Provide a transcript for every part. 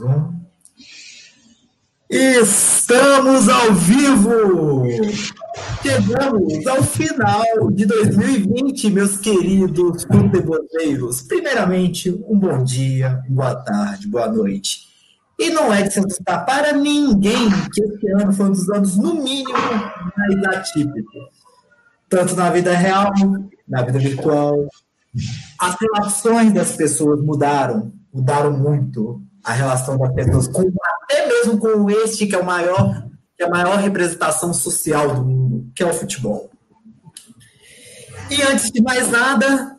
um. Estamos ao vivo! Chegamos ao final de 2020, meus queridos futeboleiros. Primeiramente, um bom dia, boa tarde, boa noite. E não é de se assustar para ninguém que esse ano foi um dos anos, no mínimo, mais atípicos. Tanto na vida real, na vida virtual. As relações das pessoas mudaram, mudaram muito. A relação das pessoas com até mesmo com este que é o maior, que é a maior representação social do mundo, que é o futebol. E antes de mais nada,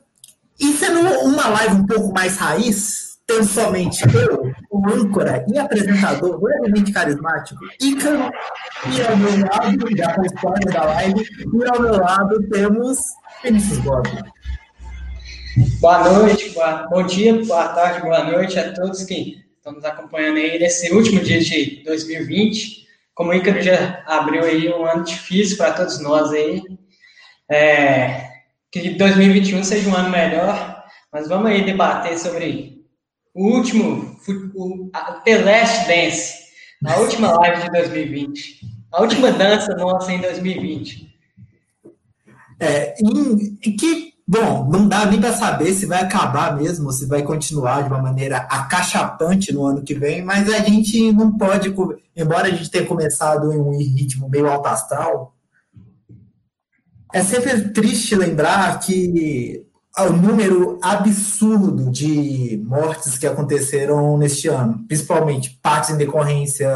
e sendo uma live um pouco mais raiz, tendo somente eu, o âncora e apresentador levemente carismático, Ícaro, e ao meu lado, já com spoiler da live, e ao meu lado temos Vinícius Gomes. Boa noite, boa, bom dia, boa tarde, boa noite a todos que estamos acompanhando aí nesse último dia de 2020. Como o Ícaro já abriu aí um ano difícil para todos nós aí. É, que 2021 seja um ano melhor, mas vamos aí debater sobre o último, o, The Last Dance, a última live de 2020, a última dança nossa em 2020. É, em que Bom, não dá nem para saber se vai acabar mesmo, se vai continuar de uma maneira acachapante no ano que vem, mas a gente não pode, embora a gente tenha começado em um ritmo meio alto astral, é sempre triste lembrar que o número absurdo de mortes que aconteceram neste ano, principalmente partes em decorrência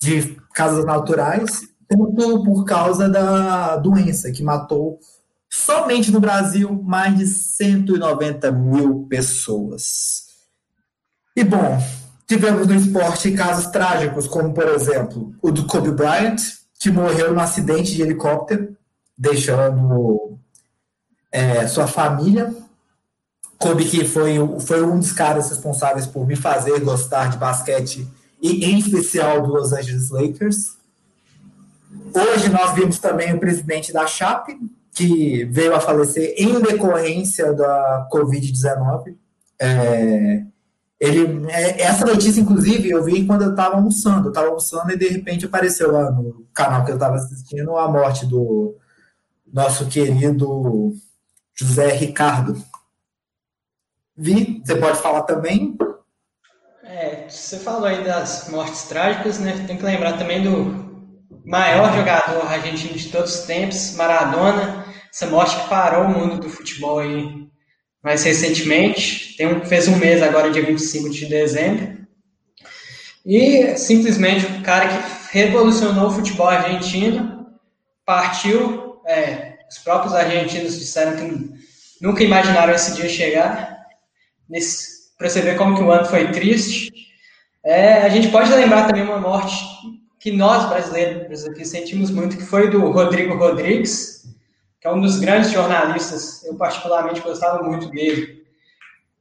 de causas naturais, tanto por causa da doença que matou Somente no Brasil, mais de 190 mil pessoas. E bom, tivemos no esporte casos trágicos, como por exemplo o do Kobe Bryant, que morreu num acidente de helicóptero, deixando é, sua família. Kobe que foi, foi um dos caras responsáveis por me fazer gostar de basquete e em especial do Los Angeles Lakers. Hoje nós vimos também o presidente da Chape, que veio a falecer em decorrência da Covid-19. É, ele, é, essa notícia, inclusive, eu vi quando eu estava almoçando. Eu estava almoçando e de repente apareceu lá no canal que eu estava assistindo a morte do nosso querido José Ricardo. Vi, você pode falar também? É, você falou aí das mortes trágicas, né? Tem que lembrar também do maior jogador argentino de todos os tempos, Maradona, essa morte que parou o mundo do futebol aí mais recentemente. Tem um, fez um mês agora, dia 25 de dezembro. E simplesmente o cara que revolucionou o futebol argentino partiu. É, os próprios argentinos disseram que nunca imaginaram esse dia chegar. Para você ver como que o ano foi triste. É, a gente pode lembrar também uma morte que nós brasileiros aqui sentimos muito, que foi do Rodrigo Rodrigues, que é um dos grandes jornalistas, eu particularmente gostava muito dele.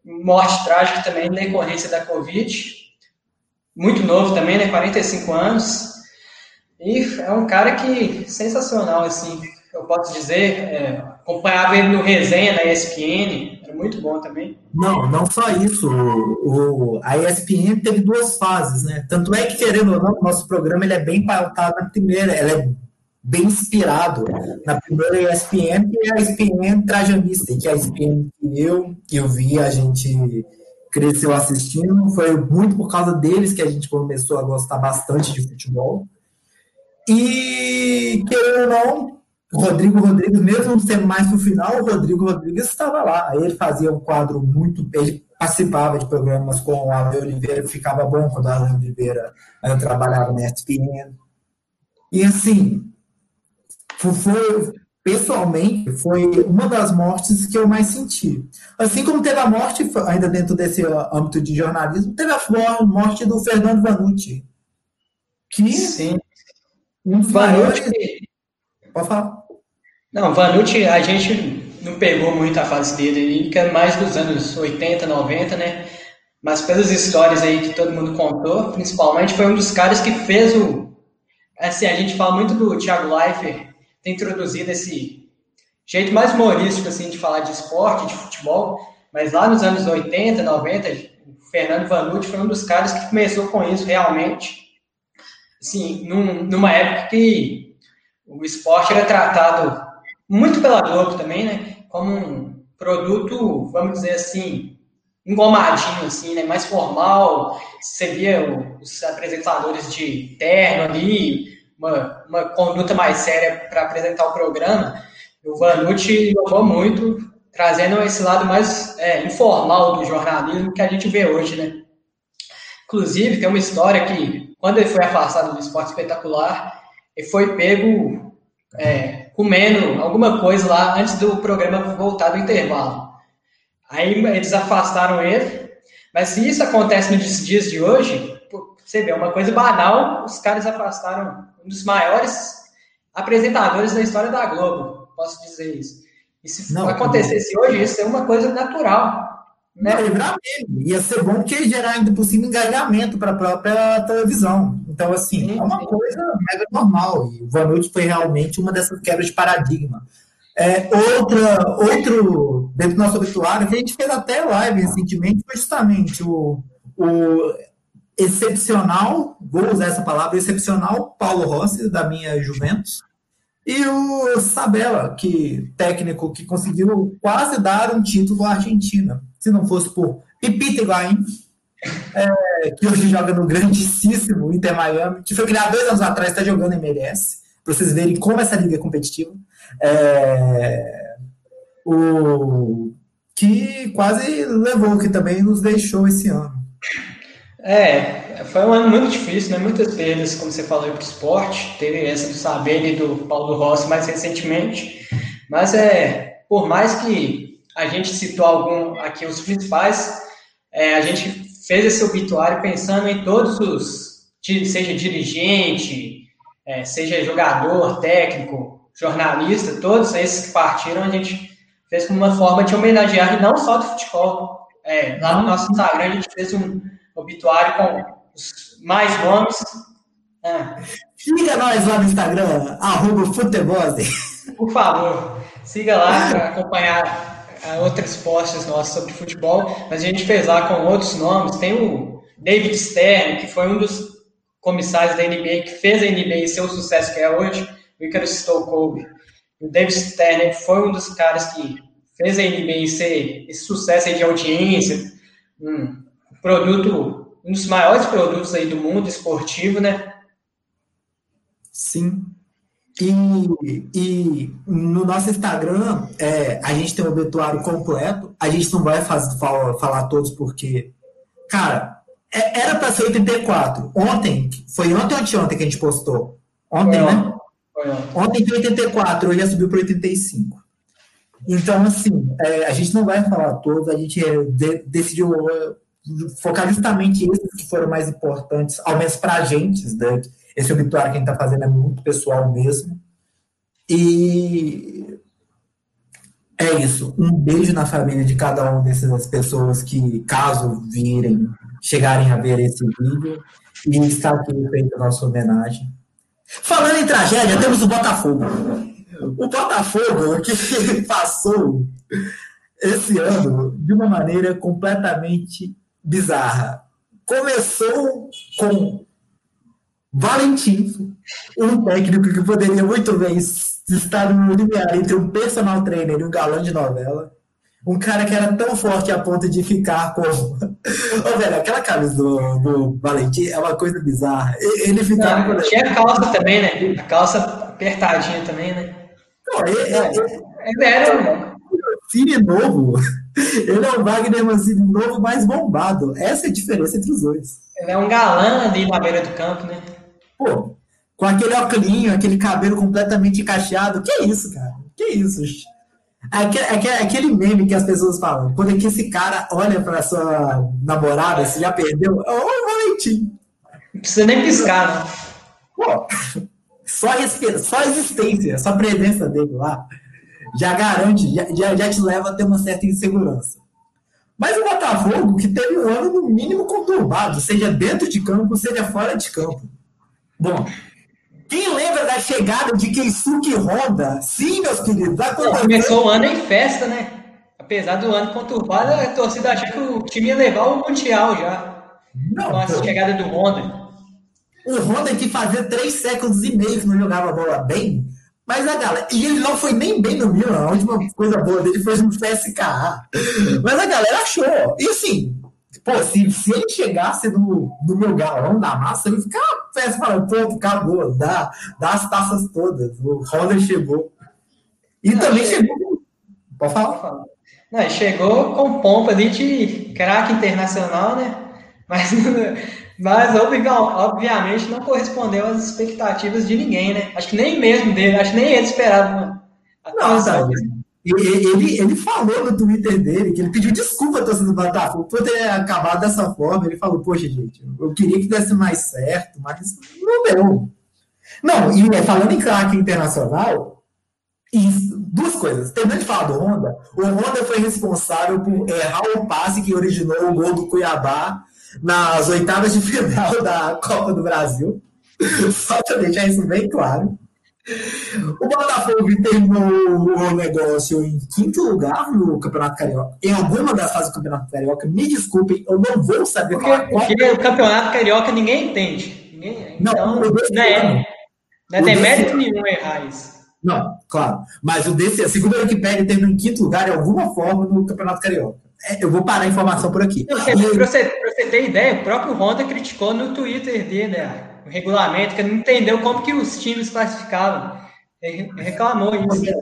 Morte trágica também na decorrência da Covid, muito novo também, né, 45 anos, e é um cara que, sensacional, assim, eu posso dizer, é, acompanhava ele no resenha na ESPN, era muito bom também. Não, não só isso, o, o, a ESPN teve duas fases, né, tanto é que, querendo ou não, o nosso programa ele é bem pautado na primeira, ela é bem inspirado na primeira ESPN, que é a ESPN trajanista, que é a ESPN que eu, que eu vi, a gente cresceu assistindo, foi muito por causa deles que a gente começou a gostar bastante de futebol. E, querendo ou não, o Rodrigo Rodrigues, mesmo sendo mais no final, o Rodrigo Rodrigues estava lá. Ele fazia um quadro muito. Ele participava de programas com o Ale Oliveira, ficava bom quando o Ale Oliveira trabalhava na ESPN. E assim, foi, pessoalmente, foi uma das mortes que eu mais senti. Assim como teve a morte, ainda dentro desse âmbito de jornalismo, teve a morte do Fernando Vanucci. Que Sim. Um Vanucci. Pode falar. Não, Vanucci, a gente não pegou muito a fase dele ali, que é mais dos anos 80, 90, né? Mas pelas histórias aí que todo mundo contou, principalmente foi um dos caras que fez o. Assim, a gente fala muito do Thiago Leifert, introduzido esse jeito mais humorístico assim de falar de esporte, de futebol, mas lá nos anos 80, 90, Fernando Vanucci foi um dos caras que começou com isso realmente. Assim, num, numa época que o esporte era tratado muito pela Globo também, né? Como um produto, vamos dizer assim, engomadinho, assim, né? Mais formal. Você via os apresentadores de terno ali, uma, uma conduta mais séria para apresentar o programa. O Vanucci inovou muito, trazendo esse lado mais é, informal do jornalismo que a gente vê hoje, né? Inclusive, tem uma história que, quando ele foi afastado do esporte espetacular, ele foi pego é, comendo alguma coisa lá antes do programa voltar do intervalo. Aí eles afastaram ele, mas se isso acontece nos dias de hoje, você vê, é uma coisa banal, os caras afastaram um dos maiores apresentadores da história da Globo, posso dizer isso. E se não, acontecesse não. hoje, isso é uma coisa natural. Né? Não, mesmo. Ia ser bom porque gerar ainda por cima engajamento para a própria televisão. Então, assim, sim, é uma sim. coisa mega normal. E o Vanucci foi realmente uma dessas quebras de paradigma. É, outra, outro, dentro do nosso obituário, que a gente fez até live recentemente, foi justamente o, o excepcional, vou usar essa palavra, excepcional Paulo Rossi, da minha Juventus, e o Sabella, que técnico que conseguiu quase dar um título à Argentina, se não fosse por Pipita Higuaín, é, que hoje joga no grandíssimo Inter Miami, que foi criado dois anos atrás, está jogando MLS, para vocês verem como essa liga é competitiva. É, o, que quase levou, que também nos deixou esse ano. É, foi um ano muito difícil, né? Muitas perdas, como você falou, para o esporte. Teve essa do Saber e do Paulo Rossi mais recentemente. Mas é, por mais que a gente citou algum aqui os principais, é, a gente fez esse obituário pensando em todos os, seja dirigente, é, seja jogador, técnico, jornalista, todos esses que partiram, a gente fez como uma forma de homenagear, não só do futebol. É, lá no nosso Instagram a gente fez um obituário com os mais nomes. É. Siga nós lá no Instagram, arroba Futebose. Por favor, siga lá para acompanhar uh, outros posts nossos sobre futebol. Mas a gente fez lá com outros nomes. Tem o David Stern, que foi um dos comissários da NBA, que fez a NBA ser o sucesso que é hoje. O Icarus Stokov. O David Stern foi um dos caras que fez a NBA ser esse sucesso de audiência. Hum, produto, um dos maiores produtos aí do mundo esportivo, né? Sim. E, e no nosso Instagram, é, a gente tem um obituário completo. A gente não vai fazer, falar, falar todos porque, cara, é, era para ser 84. Ontem, foi ontem ou anteontem que a gente postou? Ontem, foi né? Foi ontem. ontem foi 84, hoje já subiu para 85. Então, assim, é, a gente não vai falar todos, a gente é, de, decidiu focar justamente esses que foram mais importantes, ao menos para a gente, né? esse obituário que a gente está fazendo é muito pessoal mesmo. E é isso. Um beijo na família de cada uma dessas pessoas que, caso virem, chegarem a ver esse vídeo. E está aqui feita a nossa homenagem. Falando em tragédia, temos o Botafogo. O Botafogo que passou esse ano de uma maneira completamente bizarra. Começou com Valentim, um técnico que poderia muito bem estar no limiar entre um personal trainer e um galã de novela. Um cara que era tão forte a ponto de ficar com. Ô, velho, aquela camisa do, do Valentim é uma coisa bizarra. Ele ficava. Não, tinha a calça também, né? A calça apertadinha também, né? Não, ele, ele, ele era. Cine novo. Ele é o Wagner Mancini novo mais bombado. Essa é a diferença entre os dois. Ele é um galã ali na beira do campo, né? Pô, com aquele óculos, aquele cabelo completamente encaixado. Que isso, cara? Que isso? Aquele, aquele, aquele meme que as pessoas falam. Quando é que esse cara olha pra sua namorada, se já perdeu, ô Valentim. Não precisa nem piscar, né? Pô, só, só a existência, só a presença dele lá já garante, já, já te leva a ter uma certa insegurança. Mas o Botafogo, que teve um ano no mínimo conturbado, seja dentro de campo, seja fora de campo. Bom, quem lembra da chegada de Keisuke Honda? Sim, meus queridos. Começou o ano em festa, né? apesar do ano conturbado, a torcida achou que o time ia levar o Mundial já. Não, com a chegada do Honda. O Honda que fazia três séculos e meio que não jogava bola bem, mas a galera. E ele não foi nem bem no Milan, a última coisa boa dele foi no CSKA. Mas a galera achou. E assim, pô, se, se ele chegasse no, no meu galão da massa, ele ficava festa falando, pô, acabou, dá, dá as taças todas. O Honda chegou. E não, também chegou. Pode falar? Não, chegou com pompa ali de craque internacional, né? Mas, mas obviamente não correspondeu às expectativas de ninguém, né? Acho que nem mesmo dele, acho que nem ele esperava. Não, sabe? Ele, ele falou no Twitter dele que ele pediu desculpa a torcida do Botafogo por ter acabado dessa forma. Ele falou, poxa, gente, eu queria que desse mais certo, mas não deu. Não, e é, falando em craque internacional, isso, duas coisas. Terminando de falar do Honda, o Honda foi responsável por errar o passe que originou o gol do Cuiabá nas oitavas de final da Copa do Brasil. Só para deixar isso bem claro. O Botafogo terminou o negócio em quinto lugar no Campeonato Carioca. Em alguma das fases do Campeonato Carioca, me desculpem, eu não vou saber porque, qual Porque o Campeonato Carioca ninguém entende. Ninguém, não, então, não é, não é demérito nenhum errar isso. Não, claro. Mas o desse, a segunda Wikipédia terminou em quinto lugar de alguma forma no Campeonato Carioca. É, eu vou parar a informação por aqui. Para você, você, ter ideia, o próprio Honda criticou no Twitter dele né, o regulamento, que não entendeu como que os times classificavam. Ele reclamou isso.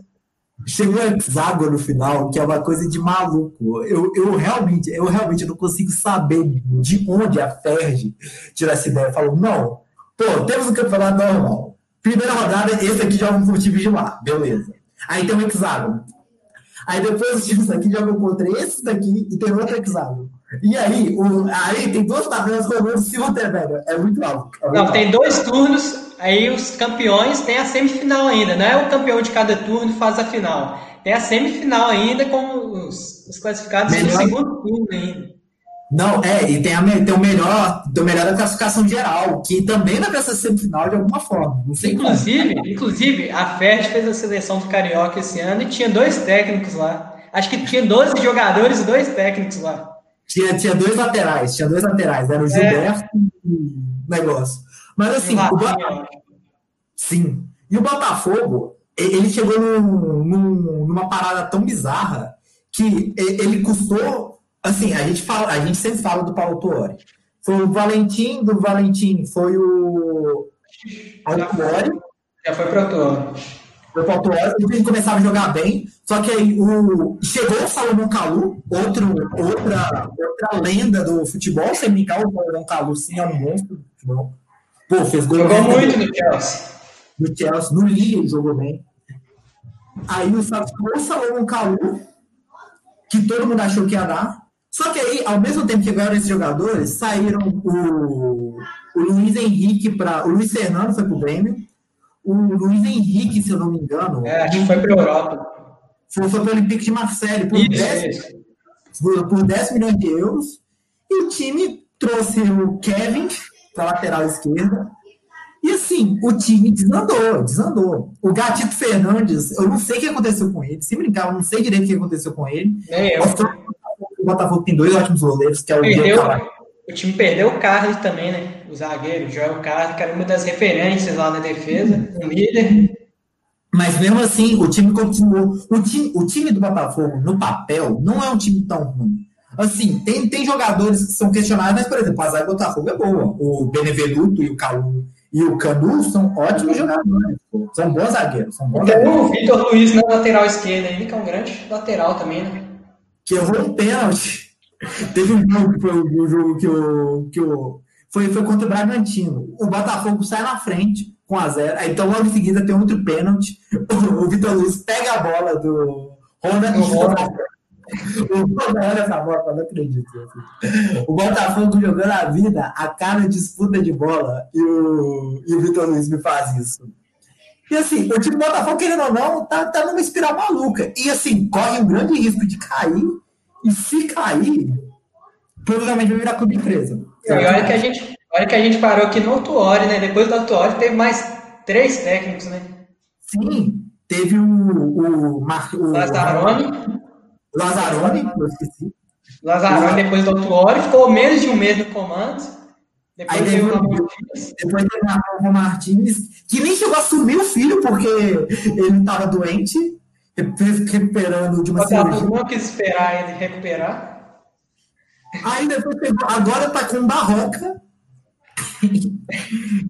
Chegou um hexágono no final, que é uma coisa de maluco. Eu, eu, realmente, eu realmente não consigo saber de onde a Ferg tira essa ideia. Eu falo, não, pô, temos um campeonato normal. Primeira rodada, esse aqui joga com o time de lá, beleza. Aí tem um hexágono. Aí depois times aqui jogam contra esses daqui e tem outro hexágono. E aí, o, aí tem duas tabelas rolando simultâneo. É muito alto. É muito não, alto. tem dois turnos, aí os campeões têm a semifinal ainda. Não é o campeão de cada turno faz a final. Tem a semifinal ainda com os, os classificados Melhor... no segundo turno ainda. Não, é, e tem, a, tem o melhor, o melhor da classificação geral, que também vai para essa semifinal de alguma forma. Inclusive, como. inclusive, a Fed fez a seleção do Carioca esse ano e tinha dois técnicos lá. Acho que tinha 12 jogadores e dois técnicos lá. Tinha, tinha dois laterais, tinha dois laterais, era o é. Gilberto é. e o negócio. Mas assim, o Botafogo, sim. E o Botafogo, ele chegou num, num, numa parada tão bizarra que ele custou assim, a gente, fala, a gente sempre fala do Paulo Tuori. Foi o Valentim, do Valentim foi o Tuori. Já foi para o Tuori. Foi para o Tuori, ele começava a jogar bem, só que aí o, chegou o Salomão Calu, outro, outra, outra lenda do futebol, sem brincar, o Salomão Calu sim é um monstro do futebol. Pô, fez gol. Jogou muito no Chelsea. No Chelsea, no Lille jogou bem. Aí o Salomão Calu, que todo mundo achou que ia dar, só que aí, ao mesmo tempo que ganharam esses jogadores, saíram o, o Luiz Henrique para. O Luiz Fernando foi para o Grêmio. O Luiz Henrique, se eu não me engano. É, acho que foi para a Europa. Foi, foi para o Olympique de Marseille por, isso, 10, isso. Por, por 10 milhões de euros. E o time trouxe o Kevin para lateral esquerda. E assim, o time desandou, desandou. O Gatito Fernandes, eu não sei o que aconteceu com ele. Se brincar, eu não sei direito o que aconteceu com ele. É, eu o Botafogo tem dois ótimos goleiros, que é o perdeu, O time perdeu o Carlos também, né? O zagueiro, o Joel Carlos, que era uma das referências lá na defesa, o líder. Mas mesmo assim, o time continuou. O time, o time do Botafogo, no papel, não é um time tão ruim. Assim, tem, tem jogadores que são questionáveis, mas, por exemplo, a zaga do Botafogo é boa. O Benevenuto e o Calu e o Canu são ótimos jogadores. São bons zagueiros. São bons tem zagueiros. o Vitor Luiz na lateral esquerda ainda, que é um grande lateral também, né? Que errou um pênalti. Teve um jogo que foi o jogo que o. Que o foi, foi contra o Bragantino. O Botafogo sai na frente com a zero. Aí, então, logo em seguida, tem outro pênalti. O, Vitor Luiz pega a bola do Honda e Olha essa bola, não acredito. O Botafogo jogando a vida, a cara disputa de bola, e o, e o Vitor Luiz me faz isso. E assim, o time do Botafogo, querendo ou não, tá, tá numa espiral maluca. E assim, corre um grande risco de cair. E se cair, provavelmente vai virar clube empresa. E olha que a gente, olha que a gente parou aqui no Autuori, né? Depois do Autuori teve mais três técnicos, né? Sim, teve o, o, Mar, o Lazzaroni. Lazzaroni, eu esqueci. Lazzaroni depois do Autuori, ficou menos de um mês no comando. Depois Aí o depois-. Depois teve o Rafa Martins, que nem chegou a assumir o filho, porque ele estava doente, re- recuperando de uma Botafogo cirurgia. não quis esperar ele recuperar. Aí depois pegou, agora tá com o Barroca.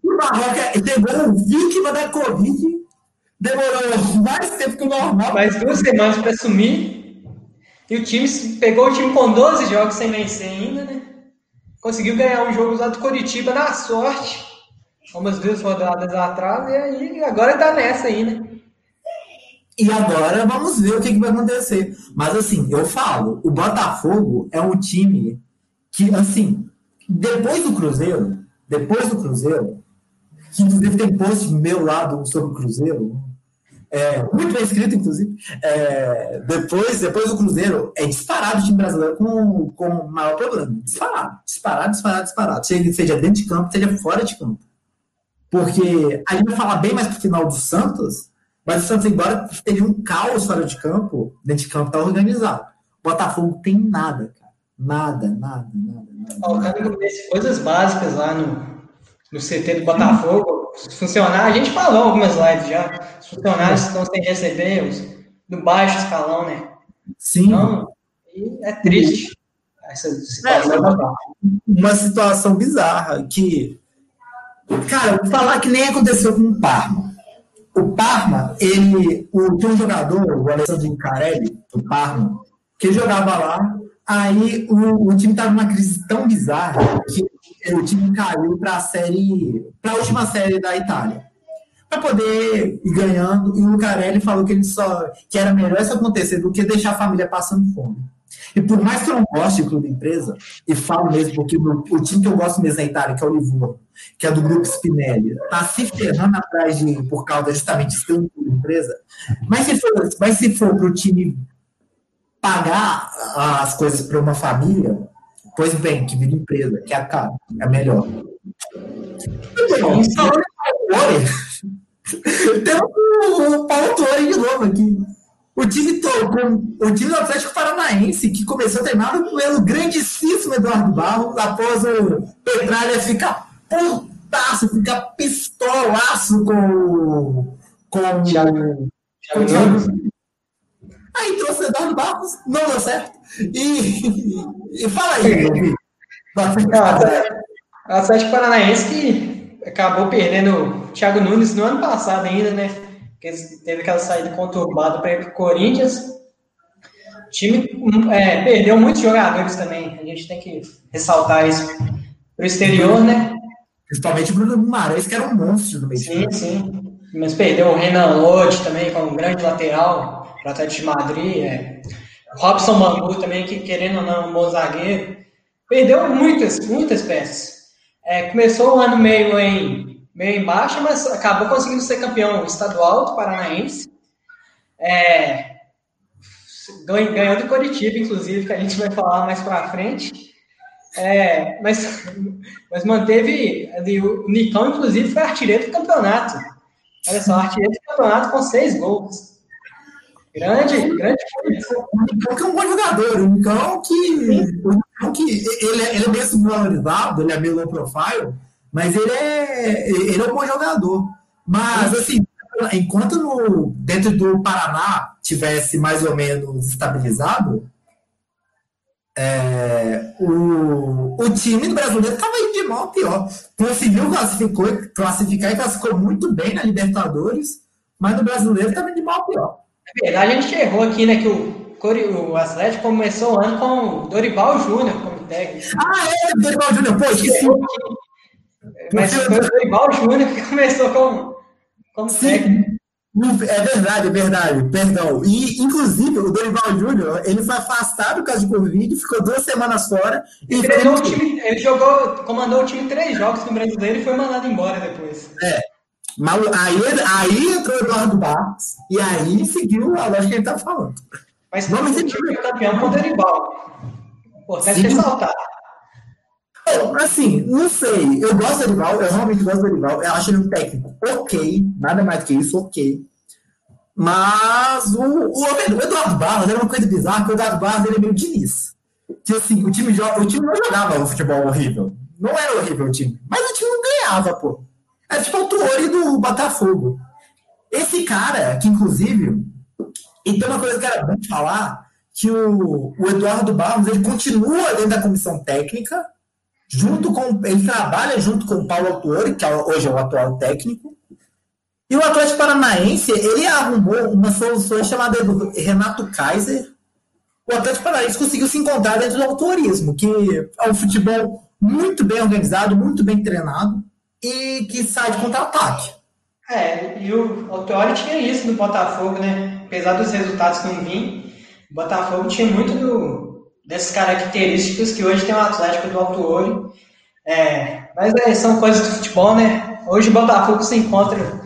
o Barroca pegou vítima da Covid, demorou mais tempo que o normal. Mais duas semanas para assumir. E o time pegou o time com 12 jogos sem vencer ainda, né? Conseguiu ganhar um jogo lá do Coritiba na sorte. Umas duas rodadas atrás, e aí agora tá nessa aí, né? E agora vamos ver o que, que vai acontecer. Mas assim, eu falo, o Botafogo é um time que, assim, depois do Cruzeiro, depois do Cruzeiro, que inclusive tem post meu lado sobre o Cruzeiro, é, muito bem escrito, inclusive. é, depois, depois do Cruzeiro, é disparado o time brasileiro com, com o maior problema. Disparado, disparado, disparado, disparado. Seja, seja dentro de campo, seja fora de campo. Porque a gente vai falar bem mais pro final do Santos, mas o Santos, embora teve um caos fora de campo, dentro de campo tá organizado. O Botafogo tem nada, cara. Nada, nada, nada, nada. Faltando nesse- coisas básicas lá no, no CT do Botafogo. Se funcionar, a gente falou algumas lives já. Os funcionários estão sem receber, os do baixo escalão, né? Sim, Então, e é triste essa situação. uma situação bizarra que, cara, vou falar que nem aconteceu com o Parma. O Parma, ele, o, tem um jogador, o Alessandro Incarelli, do Parma, que jogava lá, aí o, o time estava numa crise tão bizarra que o time caiu para a série, para a última série da Itália. Para poder ir ganhando, e o Lucarelli falou que ele só que era melhor isso acontecer do que deixar a família passando fome. E por mais que eu não goste do clube empresa, e falo mesmo, porque o, o time que eu gosto mesmo na Itália, que é o Livorno, que é do grupo Spinelli, tá se ferrando atrás de, por causa justamente de ter um clube empresa. Mas se for, mas se for para o time pagar as coisas para uma família, pois bem, que vira empresa, que é a cara, é melhor. Então, falando Torre, temos o Paulo Torre de novo aqui. O time, o time do Atlético Paranaense, que começou treinado pelo grandíssimo Eduardo Barros, após o Petralha ficar putaço, ficar pistolaço com, com Thiago- com o Thiago. Aí trouxe o Eduardo Barros, não deu certo. E, e fala aí, o Atlético Paranaense que acabou perdendo o Thiago Nunes no ano passado ainda, né? Porque teve aquela saída conturbada para ir para o Corinthians. O time hum, é, perdeu muitos jogadores também. A gente tem que ressaltar isso para o exterior, né? Principalmente o Bruno Guimarães, que era um monstro no meio Sim, sim. Mas perdeu o Renan Lodge também, como um grande lateral para o Atlético de Madrid. É. Robson Mambu também, que querendo ou não, um bom zagueiro. Perdeu muitas, muitas peças. É, começou o ano meio em, meio em baixa, mas acabou conseguindo ser campeão estadual do Paranaense. É, ganhou, do Coritiba, inclusive, que a gente vai falar mais para frente. É, mas, mas manteve o Nicão, inclusive, foi artilheiro do campeonato. Olha só, artilheiro do campeonato com seis gols. Grande, grande. O Nicão que é um bom jogador. O Nicão que, o que ele, é- ele é meio subvalorizado, ele é meio low profile, mas ele é, ele é um bom jogador. Mas, assim, enquanto no, dentro do Paraná tivesse mais ou menos estabilizado, é, o, o time do brasileiro estava indo de mal a pior. Conseguiu classificou, classificar e classificou muito bem na Libertadores, mas no brasileiro estava indo de mal a pior. Na verdade, a gente errou aqui, né? Que o, o Atlético começou o ano com o Dorival Júnior como técnico. Ah, é, Dorival Júnior, pô, esqueci. Mas foi o Dorival Júnior que começou como, como técnico. Sim, é verdade, é verdade, perdão. E, inclusive, o Dorival Júnior, ele foi afastado por causa de Covid, ficou duas semanas fora. E Ele, time, ele jogou, comandou o time três jogos no brasileiro e foi mandado embora depois. Mas aí, aí entrou o Eduardo Barros, e aí seguiu a lógica que ele tá falando. Mas Não, time foi campeão com o Dorival. Importante ressaltar. Bom, Assim, não sei. Eu gosto do Dorival, eu realmente gosto do Dorival. Eu acho ele um técnico ok, nada mais do que isso, ok. Mas o, o, Eduardo Barros era uma coisa bizarra, que o Eduardo Barros ele é meio Diniz. Que assim, o time, o time não jogava um futebol horrível. Não era horrível o time. Mas o time não ganhava, pô. Era tipo o Tuori do Botafogo. Esse cara, que inclusive, e tem uma coisa que era bom falar, que o, o Eduardo Barros ele continua dentro da comissão técnica, junto com. Ele trabalha junto com o Paulo Autori, que é hoje é o atual técnico. E o Atlético Paranaense, ele arrumou uma solução chamada Renato Kaiser. O Atlético Paranaense conseguiu se encontrar dentro do autorismo, que é um futebol muito bem organizado, muito bem treinado e que sai de contra-ataque. É, e o Autori tinha isso no Botafogo, né? Apesar dos resultados não virem, o Botafogo tinha muito do, dessas características que hoje tem o Atlético do Autori. É, mas é, são coisas do futebol, né? Hoje o Botafogo se encontra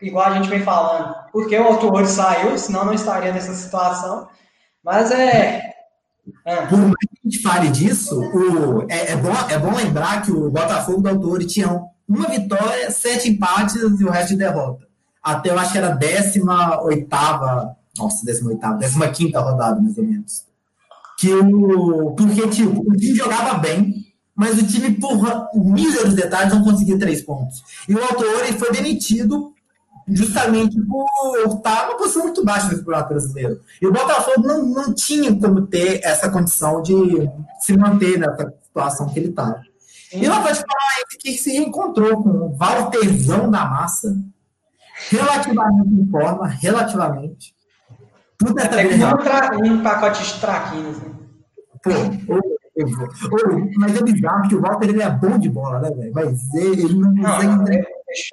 igual a gente vem falando, porque o autor saiu, senão não estaria nessa situação. Mas é. Ah. Por mais que a gente fale disso, o, é, é, bom, é bom lembrar que o Botafogo do Autor tinha uma vitória, sete empates e o resto de derrota. Até eu acho que era a 18, nossa, 18, 15 rodada, mais ou menos. Que o, porque tipo, o time jogava bem, mas o time, por míseros detalhes, não conseguia três pontos. E o autor foi demitido justamente por estar numa posição muito baixa no Campeonato Brasileiro. E o Botafogo não, não tinha como ter essa condição de se manter nessa situação que ele estava. E o Atlético Paranaense que se reencontrou com o Walterzão da massa, relativamente em forma, relativamente. Tudo é um, um pacote de traquinas, né? Pô, eu vou. mas é bizarro que o Walter ele é bom de bola, né, velho? Mas ele, ele não consegue.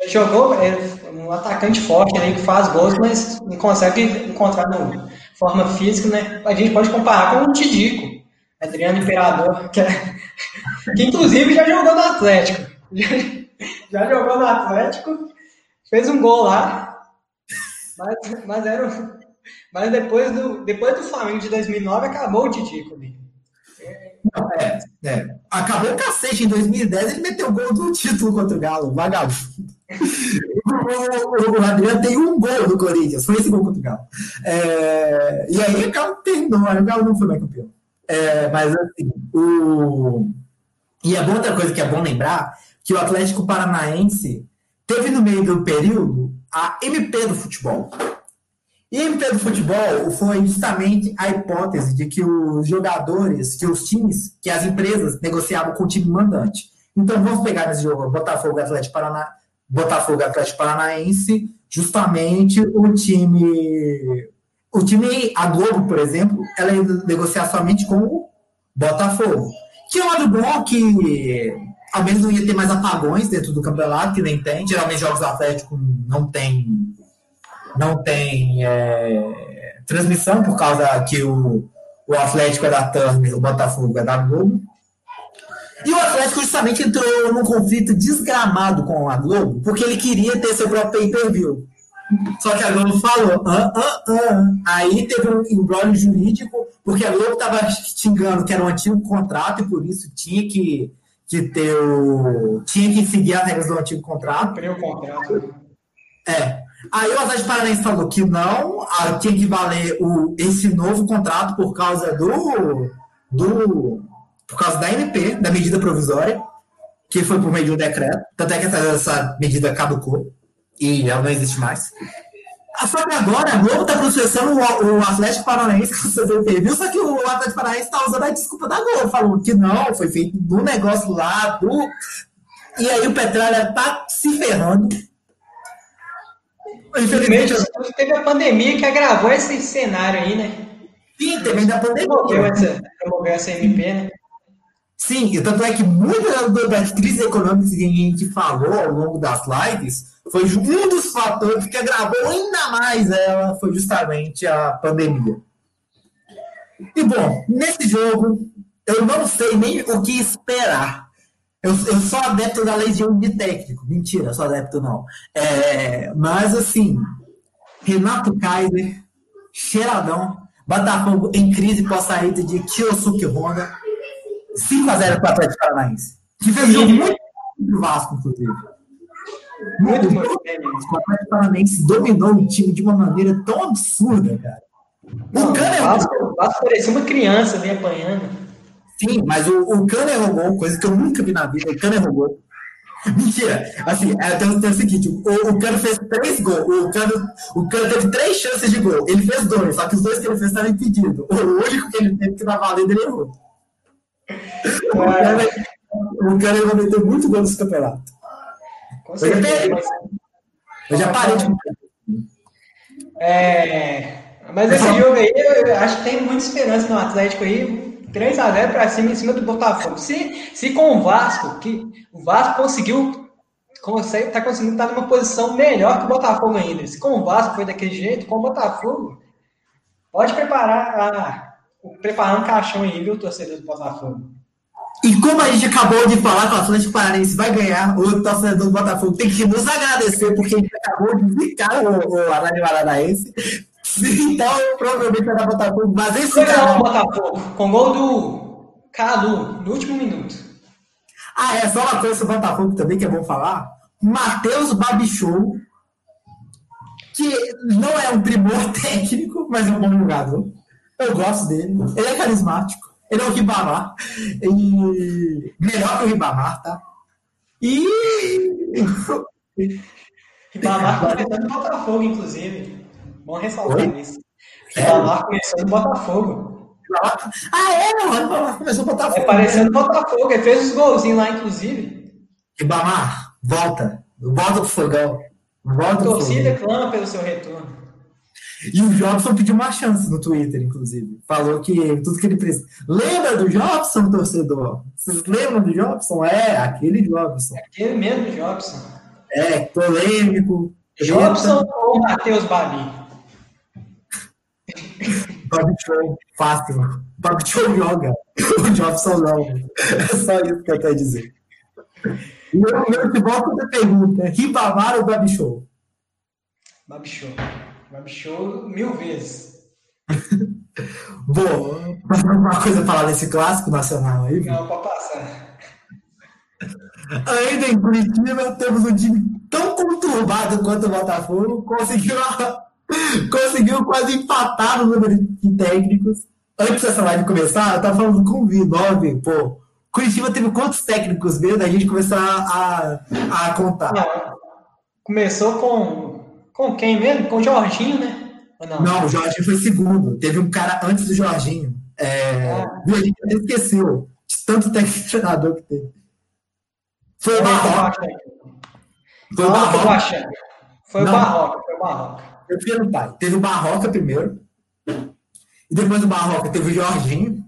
Jogou é, um atacante forte ali que faz gols, mas não consegue encontrar no, forma física, né? A gente pode comparar com o Tidico, Adriano Imperador, que, é, que inclusive já jogou no Atlético. Já, já jogou no Atlético, fez um gol lá, mas, mas era. Mas depois do, depois do Flamengo de 2009 acabou o Tidico ali. Não, é, é. Acabou o cacete em 2010, ele meteu o gol do título contra o Galo, vagabundo. o, o, Adriano tem um gol no Corinthians, foi esse gol contra o Galo. É, e aí o Galo terminou, o Galo não foi mais campeão. É, mas assim, o. E é bom outra coisa que é bom lembrar, que o Atlético Paranaense teve no meio do período a MP do futebol. E a MP do futebol foi justamente a hipótese de que os jogadores, que os times, que as empresas negociavam com o time mandante. Então vamos pegar nesse jogo Botafogo Atlético Paraná, Botafogo Atlético Paranaense, justamente o time o time a Globo, por exemplo, ela ia negociar somente com o Botafogo. Que é um lado bom que ao menos não ia ter mais apagões dentro do campeonato, que nem tem. Geralmente jogos do Atlético não tem não tem é, transmissão por causa que o, o Atlético é da Turner, o Botafogo é da Globo. E o Atlético justamente entrou num conflito desgramado com a Globo, porque ele queria ter seu próprio pay-per-view. Só que a Globo falou, ah, ah, ah. Aí teve um embrolho jurídico, porque a Globo estava xingando que era um antigo contrato e por isso tinha que, que ter o. tinha que seguir as regras do antigo contrato. o contrato. É. Aí o Atlético Paranaense falou que não, tinha que valer o, esse novo contrato por causa do, do. por causa da MP, da medida provisória, que foi por meio de um decreto. Tanto é que essa, essa medida caducou e ela não existe mais. Só que agora a Globo está processando o, o Atlético Paranaense com o seu viu? Só que o Atlético Paranaense está usando a desculpa da Globo, falando que não, foi feito do negócio lá, do. E aí o Petralha tá se ferrando Infelizmente. Teve a pandemia que agravou esse cenário aí, né? Sim, também da pandemia. Promoveu essa, promoveu essa MP, né? Sim, e tanto é que muitas das crises econômicas que a gente falou ao longo das lives foi um dos fatores que agravou ainda mais ela foi justamente a pandemia. E bom, nesse jogo eu não sei nem o que esperar. Eu, eu sou adepto da legião de técnico. Mentira, sou adepto não. É, mas assim, Renato Kaiser, cheiradão, Botafogo em crise pós saída de Kiyosuke Honda, 5x0 para o Atlético Paranaense. Jogo muito pro Vasco, inclusive. Muito, muito bem. O Atlético Paranaense dominou o time de uma maneira tão absurda, cara. O Cano é Vasco, Vasco parecia uma criança ali apanhando. Sim, mas o, o Cano errou coisa que eu nunca vi na vida. O Cano errou Mentira. Assim, é, tem, tem o seguinte: o, o Cano fez três gols. O Cano, o Cano teve três chances de gol. Ele fez dois, só que os dois que ele fez estavam impedidos. O único que ele teve que dar valendo, ele errou. O Cano vai meter muito gol nesse campeonato. Com certeza, eu, já, eu já parei de. É, mas esse jogo aí, eu acho que tem muita esperança no Atlético aí. 3 a 0 para cima em cima do Botafogo. Se, se com o Vasco, que o Vasco conseguiu consegue, tá conseguindo estar numa posição melhor que o Botafogo ainda. Se com o Vasco foi daquele jeito, com o Botafogo, pode preparar a, preparar um caixão aí, viu, torcedor do Botafogo. E como a gente acabou de falar que o Atlético Paranaense vai ganhar, o torcedor do Botafogo tem que nos agradecer, porque a gente acabou de ficar o, o Atlético Paranaense então, provavelmente vai dar Botafogo. Mas esse Foi cara... o Botafogo, com gol do Calu, no último minuto. Ah, é, só uma coisa sobre o Botafogo também que é bom falar. Matheus Babichou, que não é um primor técnico, mas é um bom jogador. Eu gosto dele. Ele é carismático. Ele é o Ribamar. E... Melhor que o Ribamar, tá? E. Ribamar tá tentando Botafogo, inclusive. Bom ressaltar Oi? isso. É. Ribamar começou no Botafogo. Ah, é? O Ribamar começou no Botafogo. É parecendo Botafogo. Ele fez os golzinhos lá, inclusive. Ribamar, volta. Volta pro fogão. Volta A torcida clama pelo seu retorno. E o Jobson pediu uma chance no Twitter, inclusive. Falou que tudo que ele precisa. Lembra do Jobson, torcedor? Vocês lembram do Jobson? É, aquele Jobson. Aquele mesmo Jobson. É, polêmico. Jobson ou Matheus Babi? Bob Show, fácil. Bob Show joga. O Jobson não. É só isso que eu quero dizer. E eu, eu te volto da pergunta: Ribamar ou Bob Show? Bob Show. Bob Show mil vezes. Bom, mais alguma coisa a falar desse clássico nacional aí? Não, pode passar. Ainda em Curitiba, temos um time tão conturbado quanto o Botafogo, conseguiu conseguiu quase empatar no número de técnicos. Antes dessa live começar, eu tava falando com o V9, pô. Curitiba teve quantos técnicos mesmo? A gente começou a, a, contar. Não, começou com, com quem mesmo? Com o Jorginho, né? não? não, o Jorginho foi segundo. Teve um cara antes do Jorginho. É, ah. A gente até esqueceu de tanto técnico treinador que teve. Foi o Barroca. Foi o Barroca. Foi o Barroca. Foi o Barroca. Eu. Teve o Barroca primeiro. E depois do Barroca teve o Jorginho.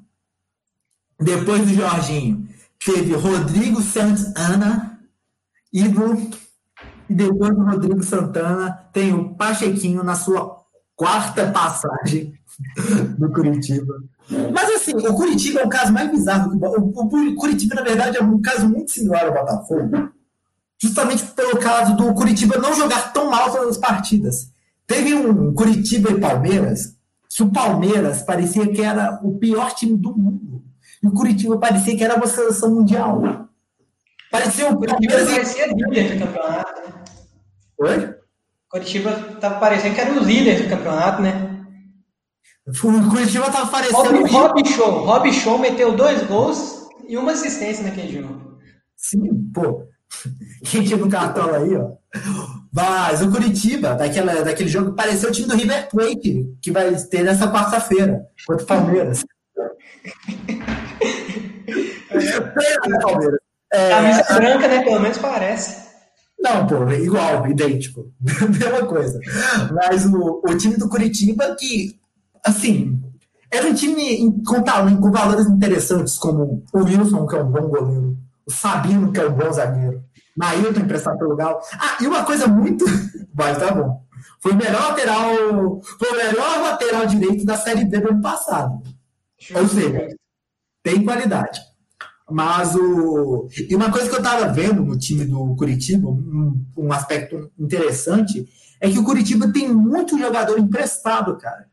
Depois do Jorginho teve Rodrigo Santana. E, do, e depois do Rodrigo Santana tem o Pachequinho na sua quarta passagem do Curitiba. Mas assim, o Curitiba é o caso mais bizarro. O, o Curitiba, na verdade, é um caso muito similar ao Botafogo. Justamente pelo caso do Curitiba não jogar tão mal todas as partidas. Teve um Curitiba e Palmeiras, que o Palmeiras parecia que era o pior time do mundo. E o Curitiba parecia que era uma seleção mundial. Parecia o Palmeiras. parecia líder do campeonato, né? Oi? Curitiba estava parecendo que era o líder do campeonato, né? O Curitiba estava parecendo. Rob, Rob Show. Rob Show meteu dois gols e uma assistência naquele jogo. Sim, pô. Quem tinha no cartão aí, ó. Mas o Curitiba, daquela, daquele jogo, pareceu o time do River Plate, que vai ter nessa quarta-feira, contra o Palmeiras. é, Palmeiras. É, Camisa branca, né? Pelo menos parece. Não, pô, igual, idêntico. Mesma coisa. Mas o, o time do Curitiba, que, assim, era um time com, com valores interessantes, como o Wilson, que é um bom goleiro, o Sabino, que é um bom zagueiro, Mailton emprestado pelo Galo. Ah, e uma coisa muito. Mas tá bom. Foi o melhor lateral. Foi o melhor lateral direito da Série B do ano passado. Ou seja, tem qualidade. Mas o. E uma coisa que eu estava vendo no time do Curitiba, um, um, aspecto interessante, é que o Curitiba tem muito jogador emprestado, cara.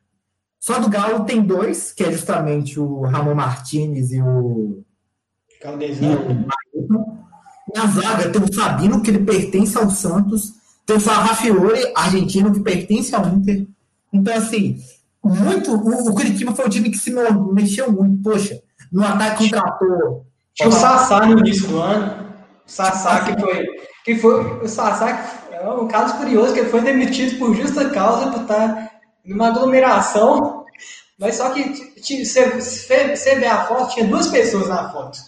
Só do Galo tem dois, que é justamente o Ramon Martinez e o. Caldezão. E Na zaga tem o Sabino, que ele pertence ao Santos. Tem o Sarrafiore, argentino, que pertence ao Inter. Então, assim, muito. O, o Curitiba foi o time que se mexeu muito. Poxa, no ataque contratou. Tinha o Sassá no início do ano. O Sassá que foi. Que foi o Sassá é um caso curioso, que ele foi demitido por justa causa por estar numa aglomeração. Mas só que você vê a foto, tinha duas pessoas na foto.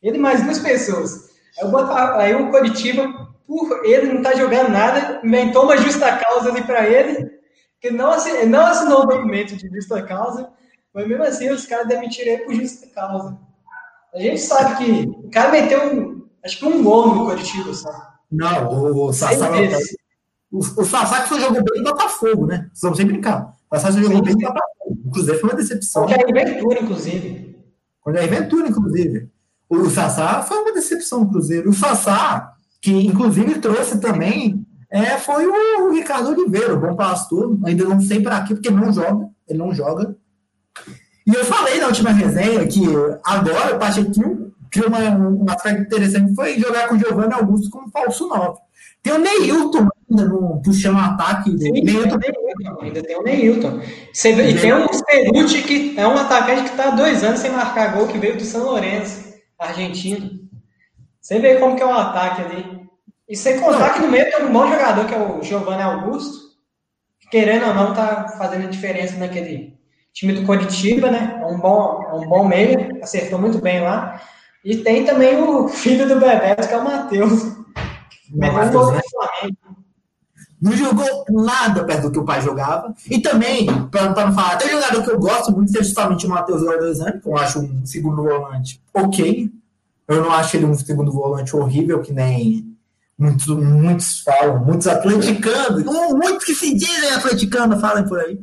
Ele mais duas pessoas. Aí, botar, aí o Curitiba, por ele não tá jogando nada, inventou uma justa causa ali para ele, que não, assinou, não assinou o documento de justa causa, mas mesmo assim os caras demitiram ele por justa causa. A gente sabe que o cara meteu um, acho que um gol no Curitiba só. Não, o, o Sassá. O, o Sassá que foi jogou bem no Botafogo, né? Vamos sem brincar. O Sassá jogou bem no Botafogo. O Cruzeiro foi uma decepção. Com Jair Ventura, inclusive. Com Jair Ventura, inclusive. O Sassá foi uma decepção no Cruzeiro. O Sassá, que inclusive trouxe também, é, foi o, Ricardo Oliveira, o bom pastor. Ainda não sei para quê, porque ele não joga. Ele não joga. E eu falei na última resenha que agora o Pachequinho criou uma, uma aspecto interessante foi jogar com o Giovanni Augusto como falso 9. Tem o Neilton ainda no, puxando o ataque. Sim, Neilton. ainda tem o Neilton. Você, e tem o Ceruti, que é um atacante que está há dois anos sem marcar gol, que veio do São Lourenço argentino. Você vê como que é um ataque ali. E sem contar que no meio tem um bom jogador, que é o Giovanni Augusto, que, querendo ou não, tá fazendo a diferença naquele time do Coritiba, né? É um bom, é um bom meio, acertou muito bem lá. E tem também o filho do Bebeto, que é o Matheus. Meteu né? Flamengo. Não jogou nada perto do que o pai jogava. E também, para não falar, até jogador que eu gosto muito é justamente o Matheus Ordozani, que eu acho um segundo volante ok. Eu não acho ele um segundo volante horrível, que nem muitos, muitos falam, muitos atleticanos, muitos que se dizem atleticanos falam por aí.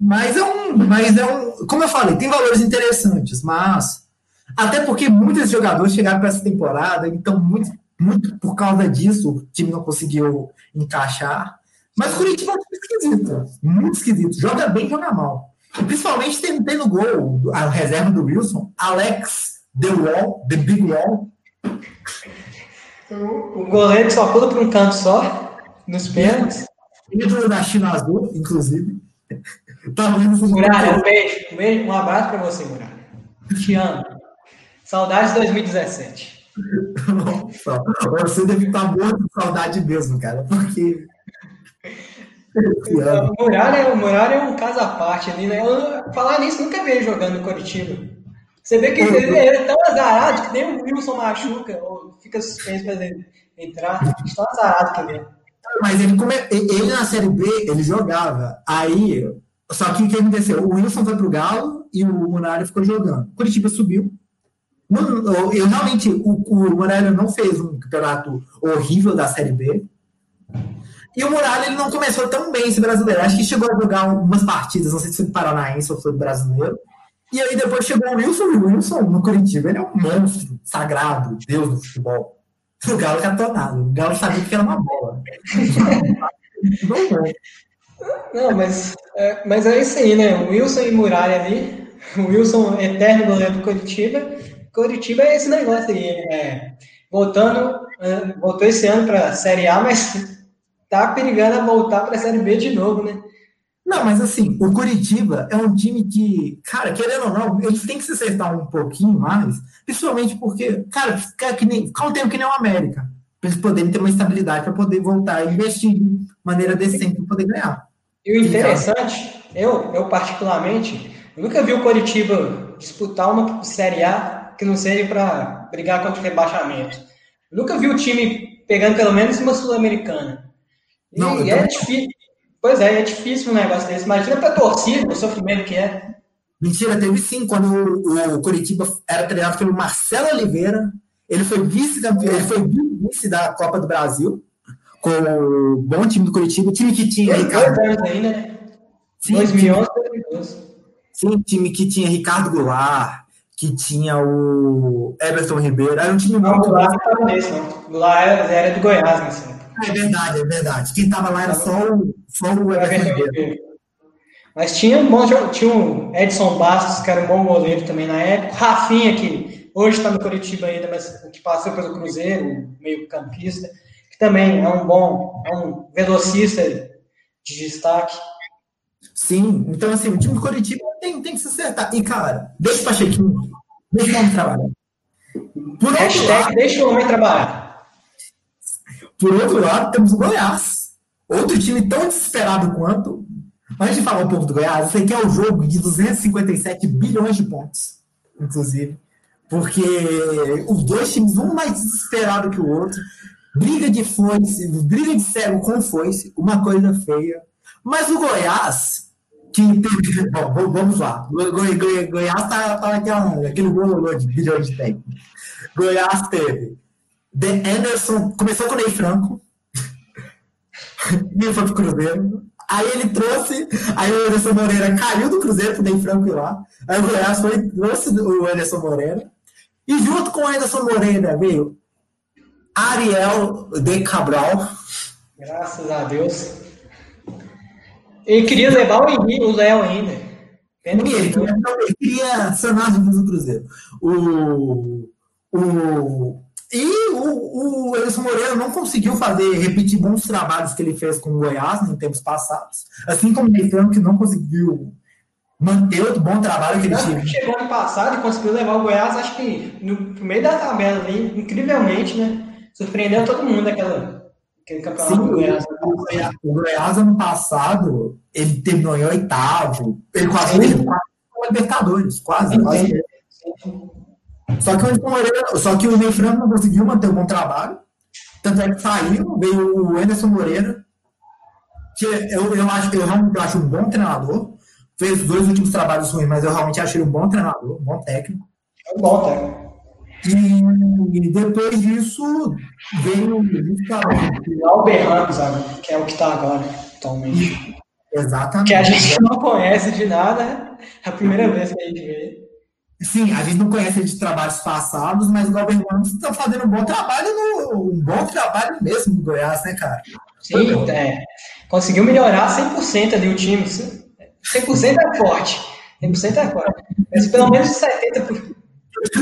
Mas é um, mas é um, como eu falei, tem valores interessantes, mas até porque muitos jogadores chegaram para essa temporada, então muito muito por causa disso, o time não conseguiu encaixar. Mas o Curitiba é um time esquisito, muito esquisito. Joga bem, joga mal. E principalmente tem, tem no gol a reserva do Wilson, Alex The Wall, The Big Wall. O goleiro só pula para um canto só, nos pênaltis. Ídolo da China Azul, inclusive. Tá Muralha, um beijo, um beijo, um abraço para você, Muralha. Te amo. Saudades 2017. Nossa, você deve estar morto de saudade mesmo, cara, porque. O Muralha, o Muralha é um caso à parte ali, né? Eu, falar nisso, nunca vi ele jogando no Curitiba. Você vê que ele, ele é tão azarado que nem o Wilson machuca ou fica suspenso para ele entrar. Tão azarado que ele é. Mas ele, come... ele na Série B, ele jogava. Aí, só que o que aconteceu? O Wilson foi pro Galo e o Muralha ficou jogando. O Curitiba subiu. Não, eu realmente, o, o Muralha não fez um campeonato horrível da Série B. E o Muralha ele não começou tão bem esse brasileiro. Acho que chegou a jogar algumas partidas, não sei se foi do Paranaense ou foi do brasileiro. E aí depois chegou o Wilson, e o Wilson no Curitiba, ele é um monstro sagrado, Deus do futebol. O Galo catou nada. O Galo sabia que era uma bola. não, mas é, mas é isso aí, né? Wilson e Muralha ali. Wilson, eterno goleiro do Curitiba. Curitiba é esse negócio aí, é, voltando, é, voltou esse ano para a Série A, mas tá perigando a voltar para a Série B de novo, né? Não, mas assim, o Curitiba é um time que, cara, querendo ou não, eles têm que se acertar um pouquinho mais, principalmente porque, cara, ficar, que nem, ficar um tempo que nem o América, para eles poderem ter uma estabilidade para poder voltar a investir de maneira decente para poder ganhar. E o interessante, eu, eu particularmente, nunca vi o Curitiba disputar uma Série A que não seja para brigar contra o rebaixamento. nunca vi o time pegando pelo menos uma Sul-Americana. E, não, é difícil. Pois é, é difícil um negócio desse. Imagina para torcida o sofrimento que é. Mentira, teve sim, quando o, o Curitiba era treinado pelo Marcelo Oliveira. Ele foi vice-campeão, ele foi vice da Copa do Brasil, com o bom time do Curitiba, o time que tinha. Dois Ricardo... anos ainda, né? Sim, 2011, 2012. Sim, time que tinha Ricardo Goulart, que tinha o Everton Ribeiro. Era um time não, muito. Não estava nesse, não. Lá era, era do Goiás, nesse É verdade, é verdade. Quem estava lá era só o, só o Everton Ribeiro. Mas tinha um bom tinha um Edson Bastos, que era um bom goleiro também na época. Rafinha, que hoje está no Curitiba ainda, mas que passou pelo Cruzeiro, meio campista, que também é um bom, é um velocista de destaque. Sim, então assim, o time do Curitiba tem, tem que se acertar. E, cara, deixa o Pachequinho, deixa o homem trabalhar. Por Hashtag lado, deixa o homem trabalhar. Por outro lado, temos o Goiás. Outro time tão desesperado quanto. Antes de falar um pouco do Goiás, esse aqui é o jogo de 257 bilhões de pontos, inclusive. Porque os dois times, um mais desesperado que o outro, briga de foice, briga de cego com foice, uma coisa feia. Mas o Goiás, que teve. Bom, vamos lá. Goiás tá, tá naquela, aquele gol de bilhões de técnicos. Goiás teve. The Anderson começou com o Ney Franco. e foi pro Cruzeiro. Aí ele trouxe, aí o Anderson Moreira caiu do Cruzeiro pro Ney Franco ir lá. Aí o Goiás foi, trouxe o Anderson Moreira. E junto com o Anderson Moreira veio Ariel de Cabral. Graças a Deus. Ele queria levar o Léo ainda. Ele queria, ele queria sanar do Cruzeiro. O, o, e o, o Edson Moreira não conseguiu fazer, repetir bons trabalhos que ele fez com o Goiás em tempos passados. Assim como o Neitão, que não conseguiu manter o bom trabalho que ele tinha. Chegou ano passado e conseguiu levar o Goiás, acho que no, meio da tabela ali, incrivelmente, né? Surpreendeu todo mundo aquela, aquele campeonato Sim, do Goiás. O Goiás, ano passado, ele terminou em oitavo, ele quase fez Libertadores, quase. quase. Só que, o Moreira, só que o Ney Franco não conseguiu manter um bom trabalho. Tanto é que saiu, veio o Anderson Moreira, que eu, eu, acho, eu realmente acho um bom treinador. Fez os dois últimos trabalhos ruins, mas eu realmente acho ele um bom treinador, um bom técnico. É um bom técnico. E depois disso veio o Albert Ramos, que é o que está agora, atualmente. Exatamente. Que a gente não conhece de nada, é a primeira vez que a gente vê. Sim, a gente não conhece de trabalhos passados, mas o Galvin Ramos está fazendo um bom trabalho, no, um bom trabalho mesmo no Goiás, né, cara? Sim, é. Conseguiu melhorar 100% ali o time. 100% é forte. 100% é forte. Mas pelo menos 70%.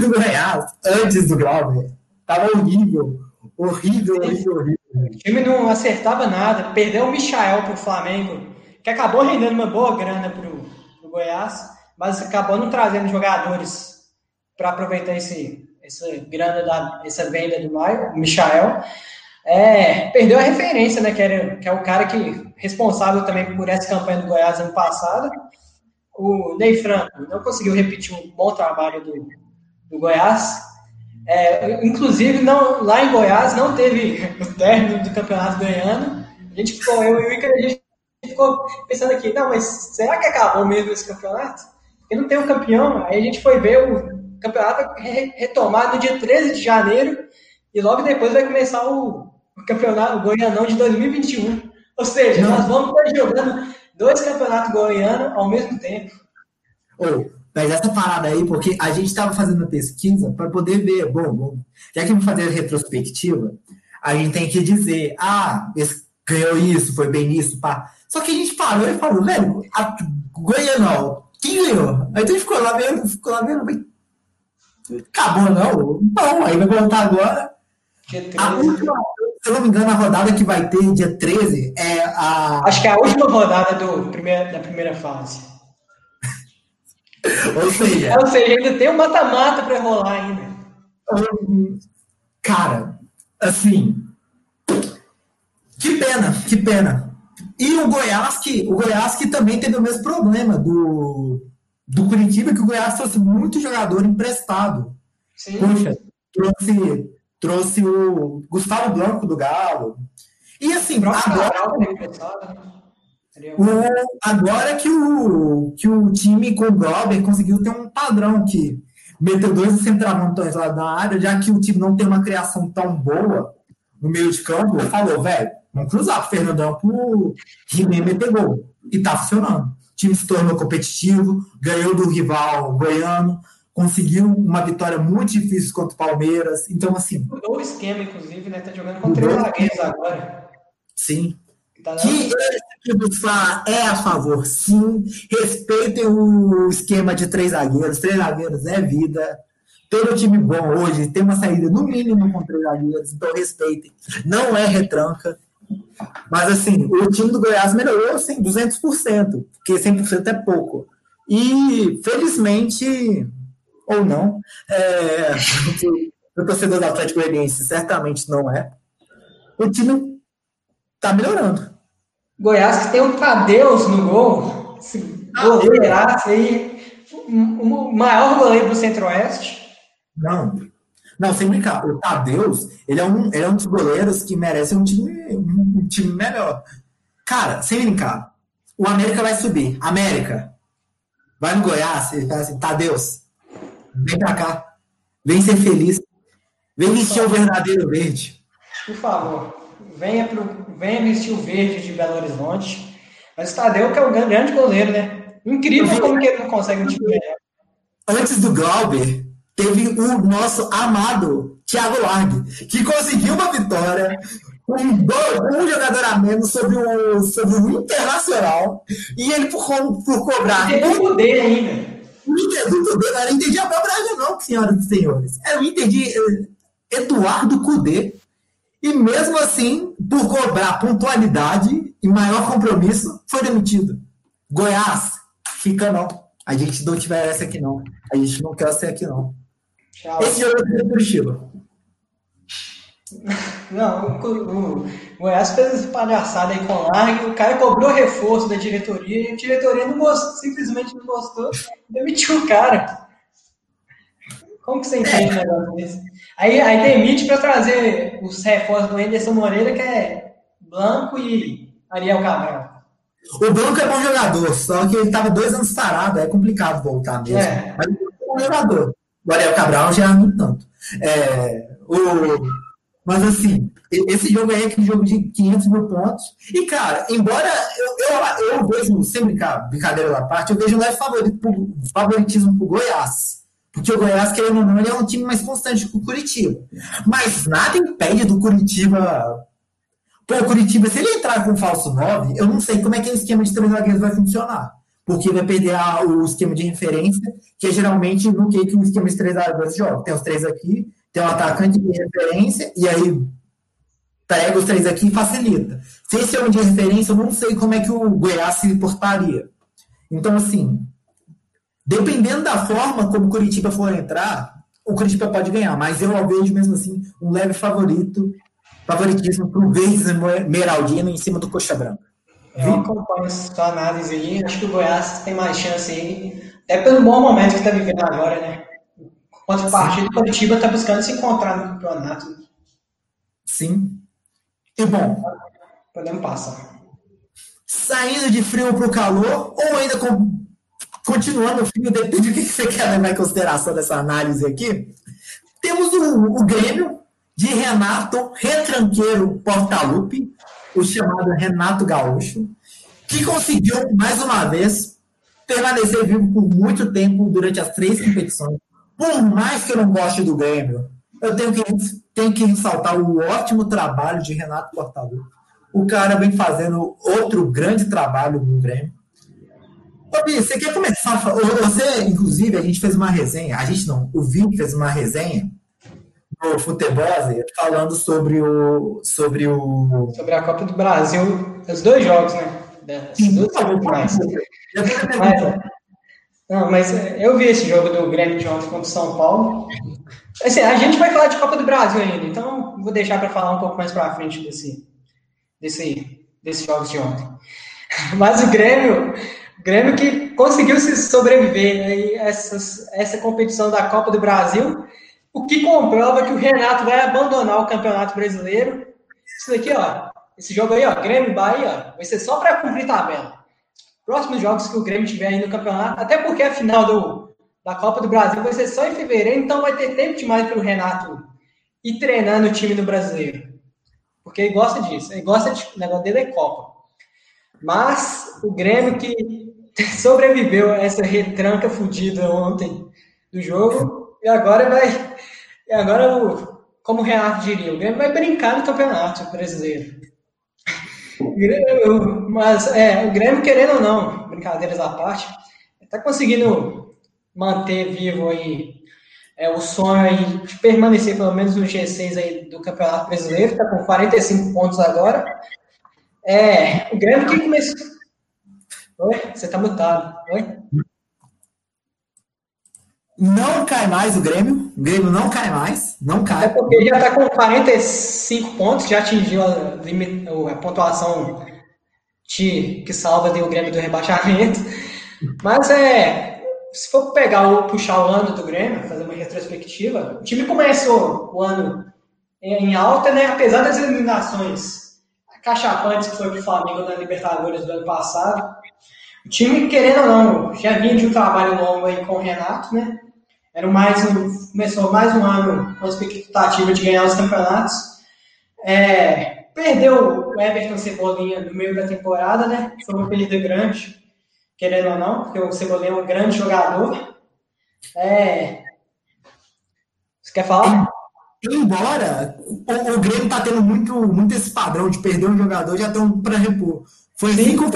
Do Goiás, antes do Glauber, tava horrível. Horrível, horrível, horrível. O time não acertava nada. Perdeu o Michael pro Flamengo, que acabou rendendo uma boa grana pro, pro Goiás mas acabou não trazendo jogadores para aproveitar esse, essa grana da essa venda do Maio, Michael. É, perdeu a referência, né? Que, era, que é o cara que responsável também por essa campanha do Goiás ano passado. O Ney Franco não conseguiu repetir um bom trabalho do, do Goiás. É, inclusive, não, lá em Goiás não teve o término do campeonato ganhando. A gente ficou, eu e o Iker, a gente ficou pensando aqui, não, mas será que acabou mesmo esse campeonato? Porque não tem um campeão. Aí a gente foi ver o campeonato retomar no dia 13 de janeiro e logo depois vai começar o, o campeonato goianão de 2021. Ou seja, não. nós vamos estar jogando dois campeonatos goianos ao mesmo tempo. Mas essa parada aí, porque a gente estava fazendo pesquisa para poder ver, bom, bom, já que vamos fazer a retrospectiva, a gente tem que dizer, ah, esse ganhou isso, foi bem isso, pá. Só que a gente parou e falou, velho, a Goianão quem ganhou? Aí a gente ficou lá vendo, ficou lá vendo, acabou não. Bom, aí vai voltar agora. A última, se eu não me engano, a rodada que vai ter dia 13 é a. Acho que é a última rodada do primeira, da primeira fase. Ou seja. Ou seja, ainda tem um mata-mata para rolar ainda. Cara, assim. Que pena, que pena. E o Goiás, que, o Goiás que também teve o mesmo problema do, do Curitiba, que o Goiás trouxe muito jogador emprestado. Sim. Poxa, trouxe, trouxe o Gustavo Blanco do Galo. E assim, agora, o, agora que o, que o time com o Glauber conseguiu ter um padrão que meteu dois centravantes lá na área, já que o time não tem uma criação tão boa no meio de campo, falou, velho, Vamos cruzar pro Fernandão pro Rimei meter gol. E tá funcionando. O time se tornou competitivo, ganhou do rival goiano, conseguiu uma vitória muito difícil contra o Palmeiras. Então, assim. Mudou o esquema, inclusive, né? Tá jogando com três zagueiros agora. Sim. Tá que fala é a favor, sim. Respeitem o esquema de três zagueiros. Três zagueiros é vida. Todo time bom hoje tem uma saída no mínimo com três zagueiros, então respeitem. Não é retranca. Mas assim, o time do Goiás melhorou assim, 200%, porque 100% é pouco. E felizmente, ou não, é, o torcedor do Atlético Goianiense certamente não é. O time tá melhorando. Goiás que tem um Tadeus no gol, esse ah, goleiraço aí, o maior goleiro do Centro-Oeste. Não, não, sem brincar. O Tadeus, ele é um, ele é um dos goleiros que merece um time, um time melhor. Cara, sem brincar. O América vai subir. América. Vai no Goiás e fala assim, Tadeus, vem pra cá. Vem ser feliz. Vem vestir o verdadeiro verde. Por favor, venha, pro, venha vestir o verde de Belo Horizonte. Mas o Tadeu que é um grande goleiro, né? Incrível como que ele não consegue um time melhor. Antes do Glauber, teve o nosso amado Thiago Largue, que conseguiu uma vitória com um jogador a menos sobre o, sobre o Internacional, e ele, por, por cobrar. O dele ainda. O Inter do Cudê, não de Abel Braga, não, senhoras e senhores. Era o Inter de eh, Eduardo Cudê. E mesmo assim, por cobrar pontualidade e maior compromisso, foi demitido. Goiás, fica não. A gente não tiver essa aqui, não. A gente não quer ser aqui, não. Tchau. Esse jogo é Curitiba. Não, o, o Goiás fez essa palhaçada aí com o Largue, o cara cobrou reforço da diretoria e a diretoria não gostou, simplesmente não gostou e demitiu o cara. Como que você entende um negócio desse? Aí, aí demite para trazer os reforços do Anderson Moreira, que é Blanco e Ariel Cabral. O Blanco é bom jogador, só que ele estava dois anos parado, é complicado voltar mesmo. É. Mas ele é bom jogador. O Ariel Cabral já não tanto. É, o, mas assim, esse jogo aí é aquele jogo de 500 mil pontos. E, cara, embora eu, eu, eu vejo, sem brincadeira da parte, eu vejo um leve favorito pro, favoritismo pro Goiás. Porque o Goiás, querendo ou não, ele é um time mais constante que o Curitiba. Mas nada impede do Curitiba. Pô, o Curitiba, se ele entrar com falso 9, eu não sei como é que o esquema de três zagueiros vai funcionar porque vai perder a, o esquema de referência, que é geralmente no que, que o esquema de três zagueiros joga. Tem os três aqui, tem um atacante de referência, e aí pega os três aqui e facilita. Se esse é um de referência, eu não sei como é que o Goiás se portaria. Então, assim, dependendo da forma como o Curitiba for entrar, o Curitiba pode ganhar, mas eu vejo mesmo assim um leve favorito, favoritismo para o Verde Meraldino em cima do Coxa Branca. Eu acompanho sua análise aí. Acho que o Goiás tem mais chance aí, até pelo bom momento que está vivendo agora, né? Quanto partido, o Curitiba está buscando se encontrar no campeonato. Sim. E bom. Podemos passar. Saindo de frio para o calor, ou ainda com, continuando frio, depende do que você quer levar em consideração dessa análise aqui. Temos o, o Grêmio de Renato Retranqueiro Portalupe, o chamado Renato Gaúcho, que conseguiu, mais uma vez, permanecer vivo por muito tempo durante as três competições. Por mais que eu não goste do Grêmio, eu tenho que, tenho que ressaltar o ótimo trabalho de Renato Portaluppi. O cara vem fazendo outro grande trabalho no Grêmio. Ô, Bi, você quer começar? Você, inclusive, a gente fez uma resenha, a gente não, o Vini fez uma resenha no Futebol falando sobre o, sobre o. Sobre a Copa do Brasil, os dois jogos, né? Sim, duas. Mas, não, mas eu vi esse jogo do Grêmio de ontem contra o São Paulo. Assim, a gente vai falar de Copa do Brasil ainda, então vou deixar para falar um pouco mais para frente desse, desse, desses jogos de ontem. Mas o Grêmio, Grêmio que conseguiu se sobreviver aí essas, essa competição da Copa do Brasil o que comprova que o Renato vai abandonar o Campeonato Brasileiro. Isso daqui, ó, esse jogo aí, ó, Grêmio Bahia, vai ser só para cumprir tabela. Próximos jogos que o Grêmio tiver aí no campeonato, até porque a final do, da Copa do Brasil vai ser só em fevereiro, então vai ter tempo demais para o Renato ir treinando o time do brasileiro. Porque ele gosta disso, ele gosta de. O negócio dele é Copa. Mas o Grêmio que sobreviveu a essa retranca fodida ontem do jogo, e agora vai e agora, o, como o Renato diria, o Grêmio vai brincar no campeonato brasileiro. Mas é, o Grêmio, querendo ou não, brincadeiras à parte, está conseguindo manter vivo aí é, o sonho aí de permanecer pelo menos no G6 aí do Campeonato Brasileiro, está com 45 pontos agora. É, o Grêmio que começou. Oi? Você está mutado. Oi? Não cai mais o Grêmio. O Grêmio não cai mais. Não cai. É porque já está com 45 pontos, já atingiu a, a pontuação de, que salva o Grêmio do rebaixamento. Mas é. Se for pegar o puxar o ano do Grêmio, fazer uma retrospectiva, o time começou o ano em alta, né? Apesar das eliminações cachapantes que foi para o Flamengo na Libertadores do ano passado. O time, querendo ou não, já vinha de um trabalho longo aí com o Renato, né? Era mais um, começou mais um ano com a expectativa de ganhar os campeonatos. É, perdeu o Everton Cebolinha no meio da temporada, né? Foi uma perda grande, querendo ou não, porque o Cebolinha é um grande jogador. É... Você quer falar? Embora o, o Grêmio tá tendo muito, muito esse padrão de perder um jogador, já estão para repor. Foi assim com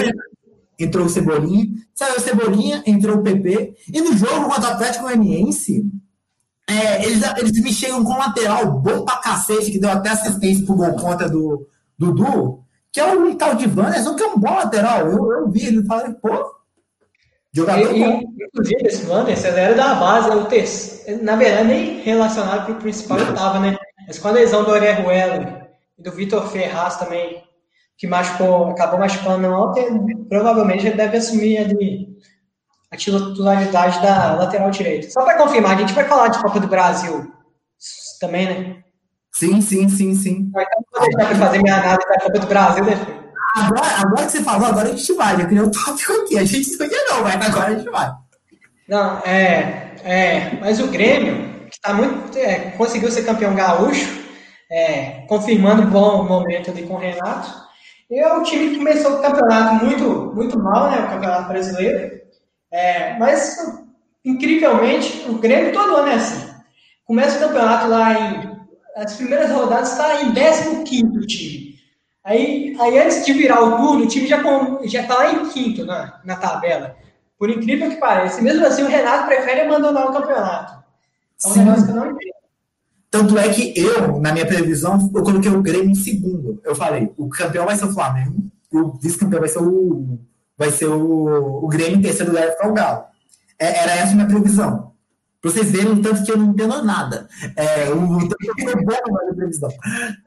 entrou o Cebolinha, saiu o Cebolinha, entrou o PP, e no jogo contra o Atlético Goianiense, é, eles, eles me chegam com um lateral bom pra cacete, que deu até assistência pro gol contra do Dudu, que é o tal de Wanderson, que é um bom lateral. Eu, eu vi, ele falei, pô, jogador e, bom. Inclusive, esse Wanderson era da base, é o terceiro, na verdade, nem relacionado pro principal ele tava, né? Mas com a lesão do Orejuela e do Vitor Ferraz também, que machucou, acabou machucando ontem, provavelmente ele deve assumir ali a titularidade da lateral direita. Só para confirmar, a gente vai falar de Copa do Brasil também, né? Sim, sim, sim, sim. Então, vou deixar para fazer minha análise da Copa do Brasil, né? Agora, agora que você falou, agora a gente vai. Eu queria o tópico aqui. A gente não ia não, mas agora a gente vai. Não, é, é mas o Grêmio, que tá muito, é, conseguiu ser campeão gaúcho, é, confirmando o bom momento ali com o Renato. E é um time que começou o campeonato muito, muito mal, né? O campeonato brasileiro. É, mas, incrivelmente, o Grêmio todo ano é assim. Começa o campeonato lá em. As primeiras rodadas está em 15 time. Aí, aí, antes de virar o turno, o time já está lá em quinto na, na tabela. Por incrível que pareça. Mesmo assim, o Renato prefere abandonar o campeonato. É um negócio que eu não entendo. Tanto é que eu, na minha previsão, eu coloquei o Grêmio em segundo. Eu falei, o campeão vai ser o Flamengo, o vice-campeão vai ser o vai ser o, o Grêmio em terceiro lugar para o Galo. É, era essa a minha previsão. Para vocês verem o tanto que eu não entendo nada. É, o, tanto que eu sou bom na previsão.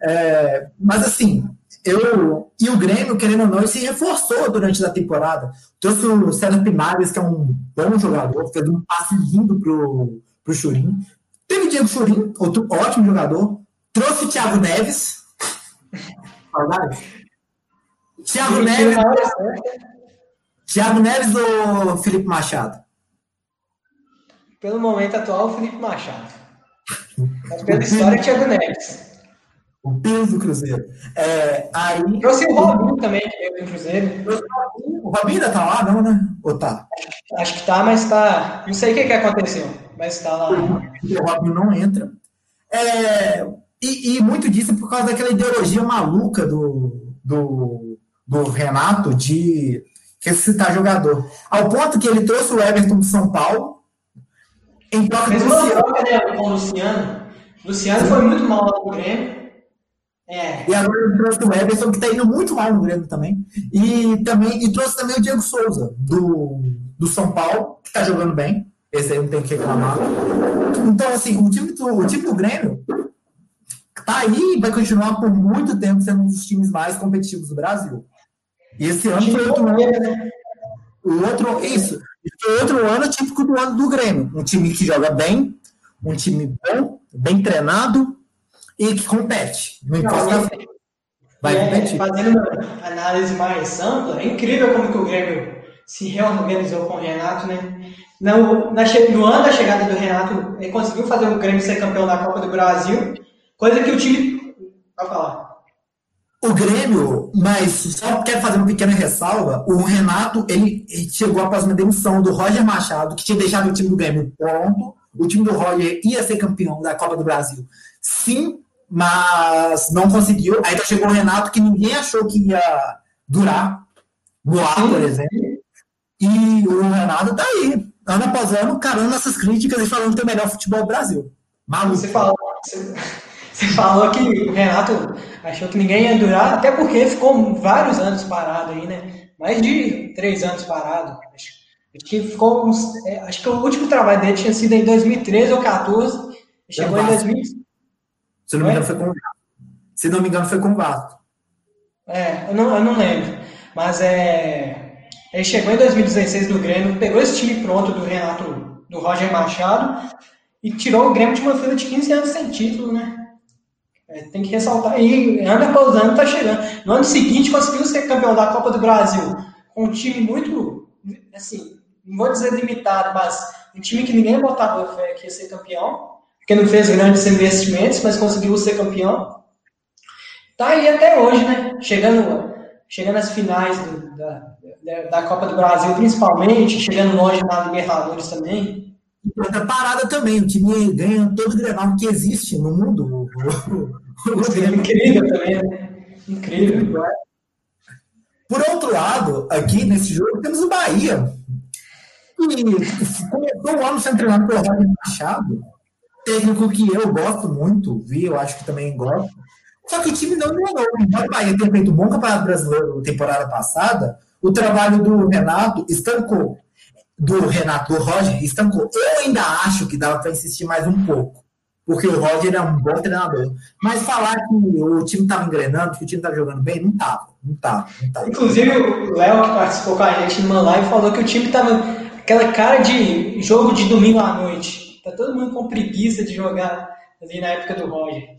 É, mas assim, eu e o Grêmio, querendo ou não, se reforçou durante a temporada. Trouxe o César Pimares, que é um bom jogador, fez um passe lindo pro, pro Churim. Teve o Diego Churim, outro ótimo jogador. Trouxe o Thiago Neves. Thiago Neves. Thiago Neves ou Felipe Machado? Pelo momento atual, Felipe Machado. Mas pela história, Thiago Neves. O peso do Cruzeiro. É, aí... Trouxe o Robinho também, que veio do Cruzeiro. O Robinho ainda tá lá, não, né? Ou tá? Acho que tá, mas tá. Não sei o que, que aconteceu, mas tá lá. O Robinho não entra. É, e, e, muito disso é por causa daquela ideologia maluca do, do, do Renato de ressuscitar jogador. Ao ponto que ele trouxe o Everton do São Paulo em troca do Luciano. Né, com o Luciano. Luciano foi muito mal lá no Grêmio. É. E agora ele trouxe o Everton, que está indo muito mal no Grêmio também. E, também, e trouxe também o Diego Souza, do, do São Paulo, que está jogando bem. Esse aí não tem que reclamar. Então, assim, o time do, o time do Grêmio tá aí e vai continuar por muito tempo sendo um dos times mais competitivos do Brasil. E esse ano foi outro ano. Né? O outro, isso. Foi outro ano típico do ano do Grêmio. Um time que joga bem, um time bom, bem treinado e que compete. Não importa. Vai é, competir. Fazendo uma análise mais ampla, é incrível como que o Grêmio se reorganizou com o Renato, né? No, na, no ano da chegada do Renato, ele conseguiu fazer o Grêmio ser campeão da Copa do Brasil, coisa que o time. Vai falar o Grêmio, mas só quero fazer uma pequena ressalva. O Renato, ele, chegou após uma demissão do Roger Machado, que tinha deixado o time do Grêmio pronto. O time do Roger ia ser campeão da Copa do Brasil. Sim, mas não conseguiu. Aí então chegou o Renato, que ninguém achou que ia durar no ar, por exemplo. E o Renato tá aí. Ano após ano, carando essas críticas e falando que tem o melhor futebol do Brasil. Maluco. Você falou, você, você falou que o Renato achou que ninguém ia durar, até porque ficou vários anos parado aí, né? Mais de três anos parado. Acho, que ficou uns, é, acho que o último trabalho dele tinha sido em 2013 ou 2014. Chegou em 2000. Se não me engano, foi com Se não me engano, foi com o Vasco. É, eu não, eu não lembro. Mas é. Ele chegou em 2016 do Grêmio, pegou esse time pronto do Renato, do Roger Machado, e tirou o Grêmio de uma fila de 15 anos sem título, né? É, tem que ressaltar. E ano após ano tá chegando. No ano seguinte conseguiu ser campeão da Copa do Brasil. Com um time muito, assim, não vou dizer limitado, mas um time que ninguém botava fé que ia ser campeão, porque não fez grandes investimentos, mas conseguiu ser campeão. Tá aí até hoje, né? Chegando, chegando às finais do, da, da Copa do Brasil, principalmente, chegando longe na Libertadores também. Outra parada também, o time ganha todo o Grenal que existe no mundo. é incrível também, né? Incrível. Por outro lado, aqui nesse jogo temos o Bahia. E começou o ano sendo treinado pelo Roger Machado, técnico que eu gosto muito, vi, eu acho que também gosto. Só que o time não engrenou. Embora o Bahia tenha feito um bom campeonato brasileiro na temporada passada, o trabalho do Renato estancou do Renato, do Roger, estancou. Eu ainda acho que dava para insistir mais um pouco, porque o Roger é um bom treinador. Mas falar que o time estava engrenando, que o time estava jogando bem, não estava. Não estava. Não tava. Inclusive, o Léo, que participou com a gente numa live, falou que o time estava aquela cara de jogo de domingo à noite. Tá todo mundo com preguiça de jogar ali na época do Roger.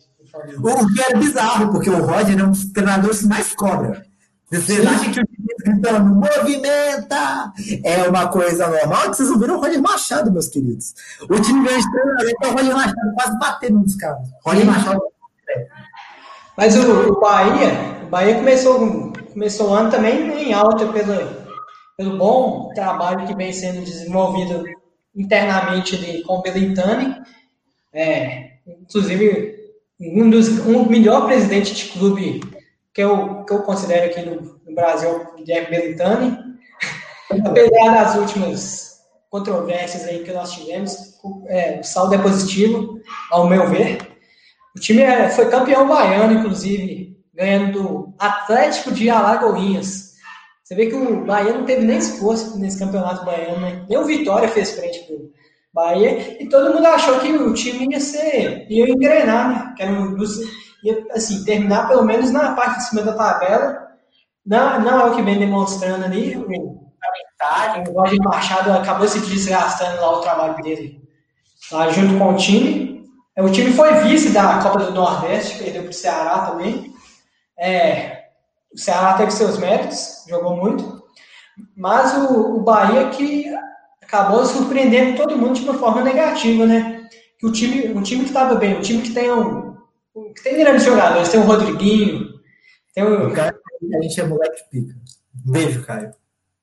O que era bizarro, porque o Roger é um dos treinadores que mais cobra. Vocês acham que o gritando, movimenta! É uma coisa normal que vocês ouviram o Roger Machado, meus queridos. O time ganha de treinador, então o Roger Machado quase batendo nos caras. Roger Machado. É. Mas o, o, Bahia, o Bahia começou, começou o ano também em alta pelo, pelo bom trabalho que vem sendo desenvolvido internamente ali com o. É, inclusive, um dos um melhor presidente de clube que eu, que eu considero aqui no, no Brasil, Guilherme Belintani. Apesar das últimas controvérsias aí que nós tivemos, é, o saldo é positivo, ao meu ver. O time é, foi campeão baiano, inclusive, ganhando do Atlético de Alagoinhas. Você vê que o Bahia não teve nem esforço nesse campeonato baiano, né? Nem o Vitória fez frente pro Bahia, e todo mundo achou que o time ia ser, ia engrenar, né? Que era um dos, e assim, terminar pelo menos na parte de cima da tabela. Não, não é o que vem demonstrando ali. O, o Roger Machado acabou se desgastando lá o trabalho dele lá junto com o time. É, o time foi vice da Copa do Nordeste, perdeu para o Ceará também. É, o Ceará teve seus méritos, jogou muito. Mas o, o Bahia que acabou surpreendendo todo mundo de uma forma negativa, né? Que o time, um time que estava bem, um time que tem um, tem grandes jogadores, tem o Rodriguinho, tem o. o Caio, a gente é moleque pica. Beijo, Caio.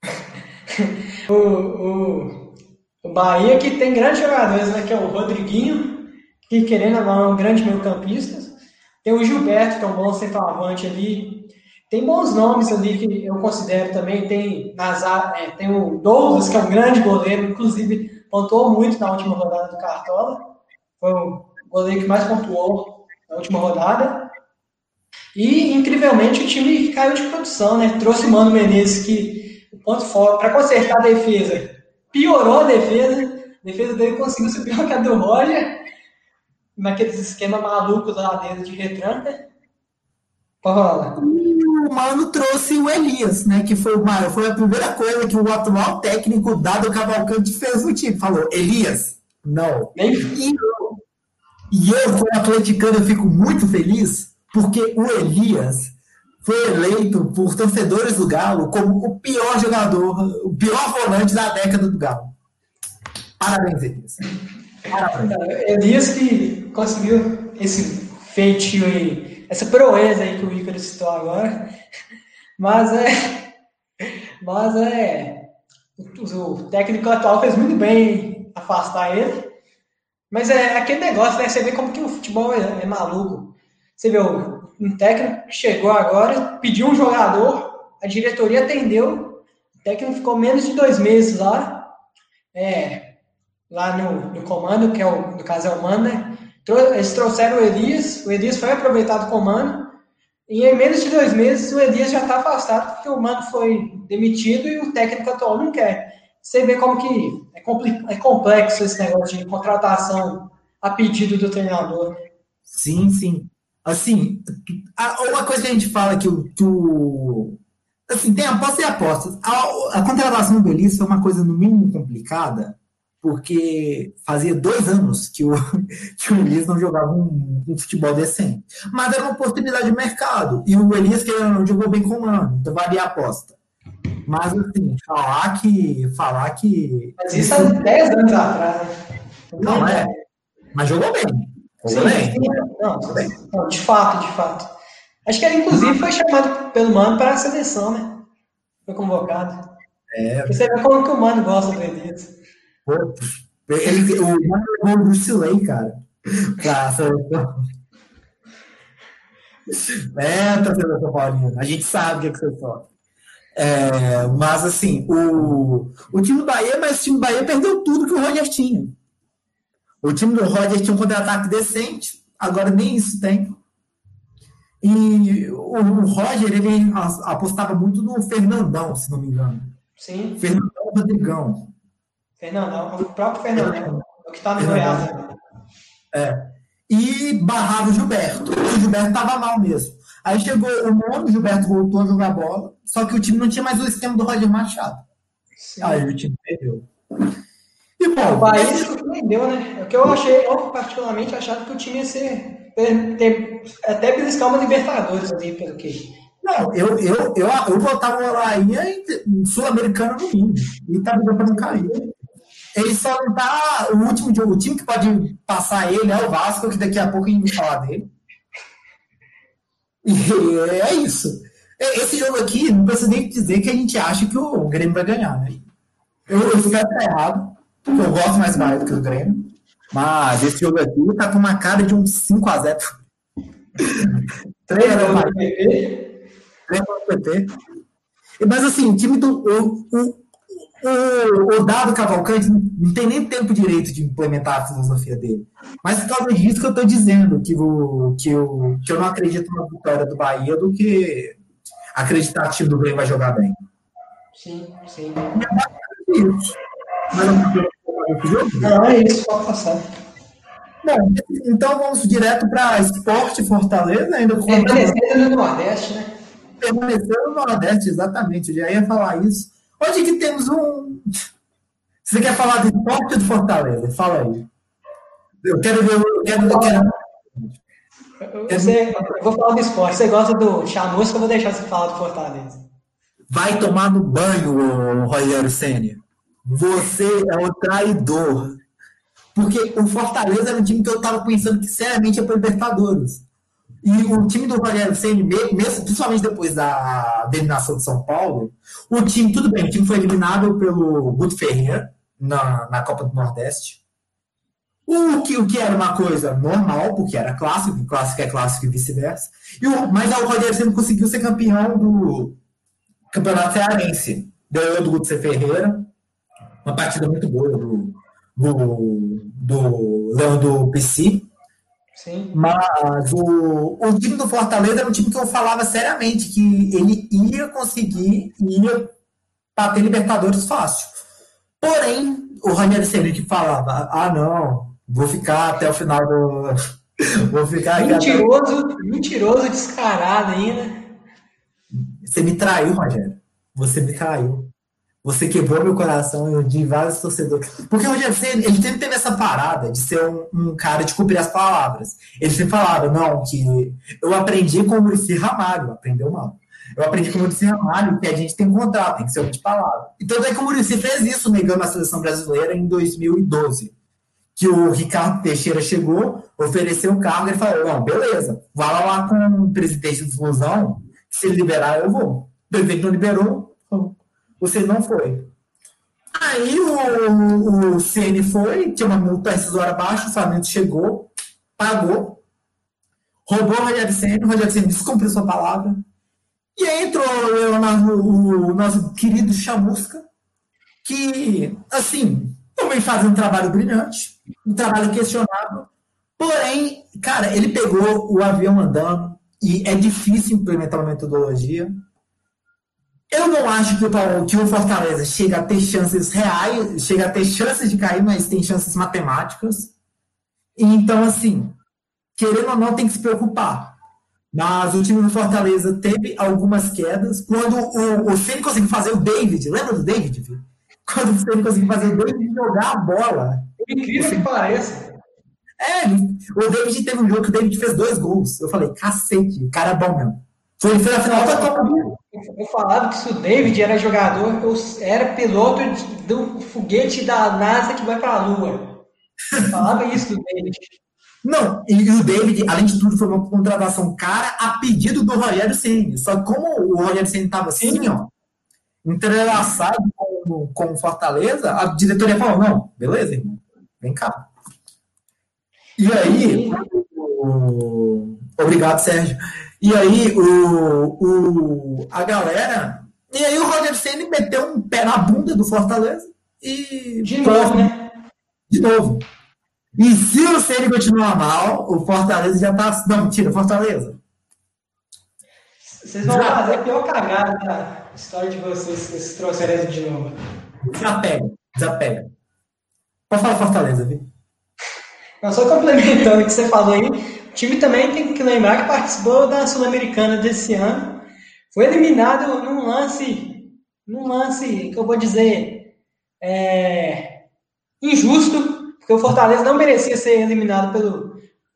o, o, o Bahia que tem grandes jogadores, né? Que é o Rodriguinho, que querendo é um grande meio-campista. Tem o Gilberto, que é um bom centroavante ali. Tem bons nomes ali que eu considero também. Tem, Nazar, é, tem o Douglas, que é um grande goleiro, inclusive pontuou muito na última rodada do Cartola. Foi o goleiro que mais pontuou na última rodada. E, incrivelmente, o time caiu de produção, né? Trouxe o Mano Menezes, que o ponto forte, para consertar a defesa, piorou a defesa. A defesa dele conseguiu ser pior que a do Roger, naqueles esquemas malucos lá dentro de retranca. O Mano trouxe o Elias, né? Que foi, uma, foi a primeira coisa que o atual técnico Dado Cavalcante fez no time. Falou, Elias, não. Nem... E e eu, como atleticano, eu fico muito feliz porque o Elias foi eleito por torcedores do Galo como o pior jogador, o pior volante da década do Galo. Parabéns, Elias. Parabéns. Elias que conseguiu esse feitio aí, essa proeza aí que o Ícaro citou agora. Mas é. Mas é. O técnico atual fez muito bem afastar ele. Mas é aquele negócio, né? Você vê como que o futebol é, é maluco. Você vê um técnico que chegou agora, pediu um jogador, a diretoria atendeu, o técnico ficou menos de dois meses lá, é, lá no, no comando, que é o, no caso é o Mano, né? Eles trouxeram o Elias, o Elias foi aproveitado com o Mano, e em menos de dois meses o Elias já está afastado, porque o Mano foi demitido e o técnico atual não quer. Você vê como que é, é complexo esse negócio de contratação a pedido do treinador. Sim, sim. Assim, uma coisa que a gente fala que o, que o assim, tem apostas e apostas. A, a contratação do Elias foi uma coisa no mínimo complicada, porque fazia dois anos que o, que o Elias não jogava um, um, futebol decente. Mas era uma oportunidade de mercado. E o Elias, que não jogou bem com o Mano, então valia a aposta. Mas, assim, falar que. Falar que. Mas isso há 10 anos atrás. Não, é. Mas jogou bem. Jogou sim, bem. Sim, não, não, de fato, de fato. Acho que ele, inclusive, foi chamado pelo Mano para a seleção, né? Foi convocado. É. Você vê como que o Mano gosta do Elias. Ele, o Mano levou o Lucilei, cara. Pra seleção. É, tá sendo São Paulinho. A gente sabe o que, é que você sofre. É, mas assim, o, o time do Bahia, mas o time do Bahia perdeu tudo que o Roger tinha. O time do Roger tinha um contra-ataque decente, agora nem isso tem. E o, o Roger, ele apostava muito no Fernandão, se não me engano. Sim. Fernandão Rodrigão. Fernandão, o próprio Fernandão, é o que está no Goiás. É. E barrava o Gilberto. O Gilberto estava mal mesmo. Aí chegou o nome, o Gilberto voltou a jogar bola, só que o time não tinha mais o esquema do Roger Machado. Sim. Aí o time perdeu. E, bom, o Bahia surpreendeu, né? É o que eu achei, eu particularmente achava que o time ia ser ter, ter, até beliscar uma Libertadores ali, pelo que. Não, eu, eu, eu, eu botava o em Sul-Americana no mínimo. E tá brigando pra não cair. Ele só não tá. O último jogo, o time que pode passar ele é o Vasco, que daqui a pouco a gente vai falar dele. E é isso. Esse jogo aqui, não precisa nem dizer que a gente acha que o Grêmio vai ganhar, né? Eu, eu espero estar errado, porque eu gosto mais mais do que o Grêmio. Mas esse jogo aqui tá com uma cara de um 5x0. 3 x o PT. 3 o PT. Mas assim, o time do. O, o, o, o Dado Cavalcante não tem nem tempo direito de implementar a filosofia dele. Mas por causa disso que eu estou dizendo que, o, que, eu, que eu não acredito na vitória do Bahia do que acreditar que o time do Grêmio vai jogar bem. Sim, sim. É isso. Mas não, não é isso, pode passar. Bom, então vamos direto para Esporte Fortaleza, ainda com. Permanecendo no Nordeste, né? Permanecendo no Nordeste, exatamente. Eu já ia falar isso. Hoje que temos um. Você quer falar do esporte do Fortaleza? Fala aí. Eu quero ver. Eu quero, eu quero... Você, eu vou falar do esporte. Você gosta do chamusca, eu vou deixar você falar do Fortaleza. Vai tomar no banho, Rogério Senna. Você é o traidor. Porque o Fortaleza era um time que eu estava pensando que seriamente ia para Libertadores. E o time do Rogério Senna, mesmo, principalmente depois da eliminação de São Paulo, o time, tudo bem, o time foi eliminado pelo Guto Ferreira na, na Copa do Nordeste. O que, o que era uma coisa normal, porque era clássico, clássico é clássico e vice-versa. Mas o Rogério Senna conseguiu ser campeão do Campeonato Cearense. Ganhou do Guto Ferreira. Uma partida muito boa do, do, do do PC Sim. Mas o, o time do Fortaleza era um time que eu falava seriamente que ele ia conseguir, ia bater Libertadores fácil. Porém, o Ranieri Ceni falava: ah, não, vou ficar até o final do. vou ficar Mentiroso, até... mentiroso, descarado ainda. Você me traiu, Rogério. Você me traiu. Você quebrou meu coração de vários torcedores. Porque o Rogério Senna, ele sempre teve essa parada de ser um, um, cara de cumprir as palavras. Ele sempre falava, não, que eu aprendi com o Muricy Ramalho, aprendeu mal. Eu aprendi com o Muricy Ramalho que a gente tem contrato, tem que ser um de palavra. Então é que o Muricy fez isso negando a seleção brasileira em 2012. Que o Ricardo Teixeira chegou, ofereceu o cargo, ele falou, não, beleza, vá lá com o presidente do Fusão, se ele liberar, eu vou. O presidente não liberou, você não foi. Aí o, o CN foi, tinha uma multa rescisória abaixo, o Flamengo chegou, pagou, roubou o Rogério Senna, o Rogério Senna descumpriu sua palavra. E aí entrou o, o, nosso querido Chamusca, que, assim, vem fazendo um trabalho brilhante, um trabalho questionável. Porém, cara, ele pegou o avião andando e é difícil implementar uma metodologia. Eu não acho que o, que o Fortaleza chega a ter chances reais, chega a ter chances de cair, mas tem chances matemáticas. Então, assim, querendo ou não, tem que se preocupar. Mas o time do Fortaleza teve algumas quedas. Quando o, o Ceni conseguiu fazer o David, lembra do David? Quando o Ceni conseguiu fazer o David jogar a bola. Incrível que pareça. É, o David teve um jogo que o David fez dois gols. Eu falei, cacete, o cara é bom mesmo. Foi, foi a final da Copa do Eu falava que se o David era jogador, eu era piloto do foguete da NASA que vai para a Lua. Eu falava isso do David. Não, e o David, além de tudo, foi uma contratação cara a pedido do Rogério Senna. Só que como o Rogério Senna estava assim, ó, entrelaçado com, com o Fortaleza, a diretoria falou, não, beleza, irmão, vem cá. E aí, o... obrigado, Sérgio. E aí, o, o, a galera. E aí, o Rogério Senna meteu um pé na bunda do Fortaleza e. De novo, né? De novo. E se o Ceni continuar mal, o Fortaleza já tá. Não, mentira, Fortaleza. Vocês vão já... fazer a pior cagada da história de vocês se vocês trouxerem de novo. Desapega, desapega. Pode falar Fortaleza, viu? Não, só complementando o que você falou aí, o time também tem que lembrar que participou da Sul-Americana desse ano. Foi eliminado num lance, num lance que eu vou dizer é, injusto, porque o Fortaleza não merecia ser eliminado pelo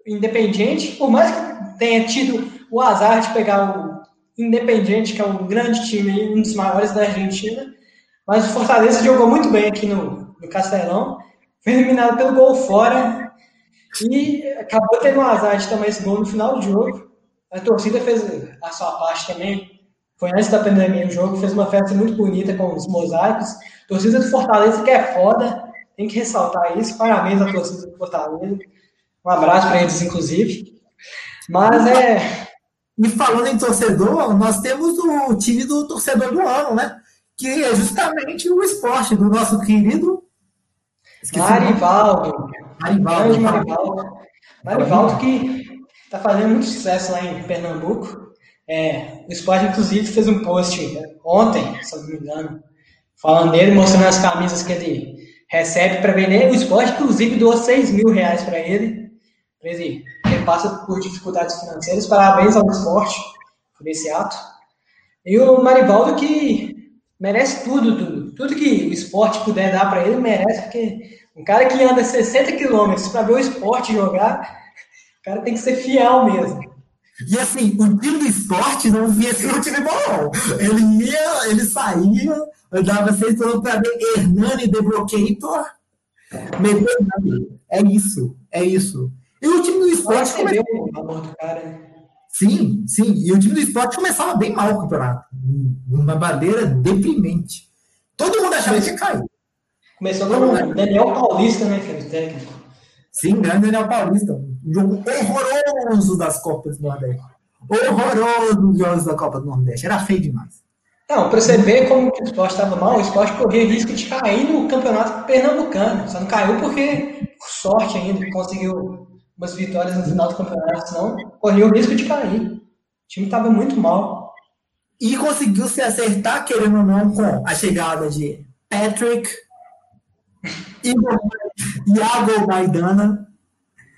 Independiente, por mais que tenha tido o azar de pegar o Independiente, que é um grande time, um dos maiores da Argentina, mas o Fortaleza jogou muito bem aqui no, no Castelão, foi eliminado pelo gol fora e acabou tendo o azar de tomar esse gol no final do jogo. A torcida fez a sua parte também, foi antes da pandemia o jogo, fez uma festa muito bonita com os mosaicos. A torcida do Fortaleza que é foda, tem que ressaltar isso. Parabéns à torcida do Fortaleza. Um abraço para eles, inclusive. Mas é. E falando em torcedor, nós temos o time do torcedor do ano, né? Que é justamente o esporte do nosso querido. Marivaldo. Marivaldo. Marivaldo. Marivaldo que está fazendo muito sucesso lá em Pernambuco. É, o esporte, inclusive, fez um post ontem, se não me engano, falando dele, mostrando as camisas que ele recebe para vender. O esporte, inclusive, doou 6 mil reais para ele. Ele, passa por dificuldades financeiras. Parabéns ao esporte por esse ato. E o Marivaldo que merece tudo, tudo. Tudo que o esporte puder dar para ele, merece, porque um cara que anda 60 quilômetros para ver o esporte jogar, o cara tem que ser fiel mesmo. E assim, o time do esporte não via ser um time bom. Ele ia, ele saía, eu dava seis anos para ver Hernani Debloquator. É isso, é isso. E o time do esporte. Come... o valor do cara. Sim, sim. E o time do esporte começava bem mal o campeonato. Uma bandeira deprimente. Todo mundo achava que ia cair. Começou com Daniel Paulista, né, que era o técnico. Sim, grande Daniel Paulista. Um jogo horroroso das Copas do Nordeste. Horroroso dos jogos da Copa do Nordeste. Era feio demais. Não, para você ver como o esporte estava mal, o esporte corria risco de cair no campeonato pernambucano. Só não caiu porque, por sorte ainda, conseguiu umas vitórias no final do campeonato, senão corria o risco de cair. O time estava muito mal. E conseguiu se acertar, querendo ou não, com a chegada de Patrick, Iago Maidana,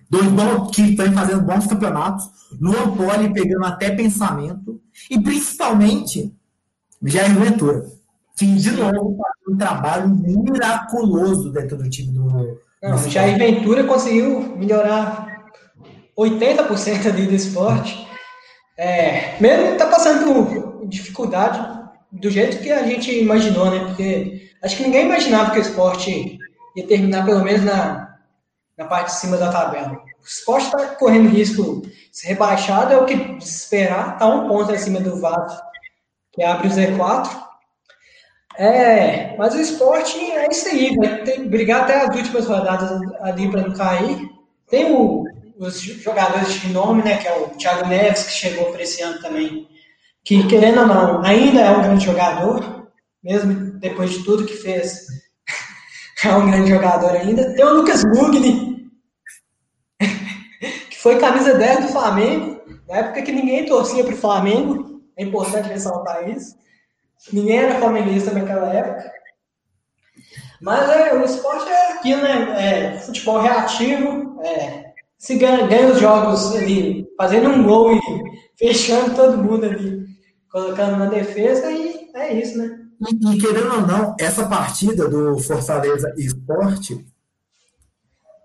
dois bons que estão fazendo bons campeonatos, Luan Poli pegando até pensamento, e principalmente Jair Ventura, que de novo faz um trabalho miraculoso dentro do time do. Não, do Jair Ventura conseguiu melhorar 80% ali do esporte. É, mesmo tá passando por dificuldade do jeito que a gente imaginou, né? Porque acho que ninguém imaginava que o esporte ia terminar pelo menos na, na parte de cima da tabela. O esporte está correndo risco de ser rebaixado, é o que esperar, está um ponto acima do Vasco que abre o Z4. É, mas o esporte é isso aí, vai ter que brigar até as últimas rodadas ali para não cair. Tem o, os jogadores de nome, né, que é o Thiago Neves, que chegou para esse ano também, que querendo ou não, ainda é um grande jogador, mesmo depois de tudo que fez é um grande jogador ainda. Tem o Lucas Mugni, que foi camisa 10 do Flamengo, na época que ninguém torcia para o Flamengo. É importante ressaltar isso. Ninguém era flamenguista naquela época. Mas é, o esporte é aquilo, né? É, futebol reativo, é, se ganha, ganha os jogos ali, fazendo um gol e fechando todo mundo ali, colocando na defesa, e é isso, né? E, e querendo ou não, essa partida do Fortaleza Esporte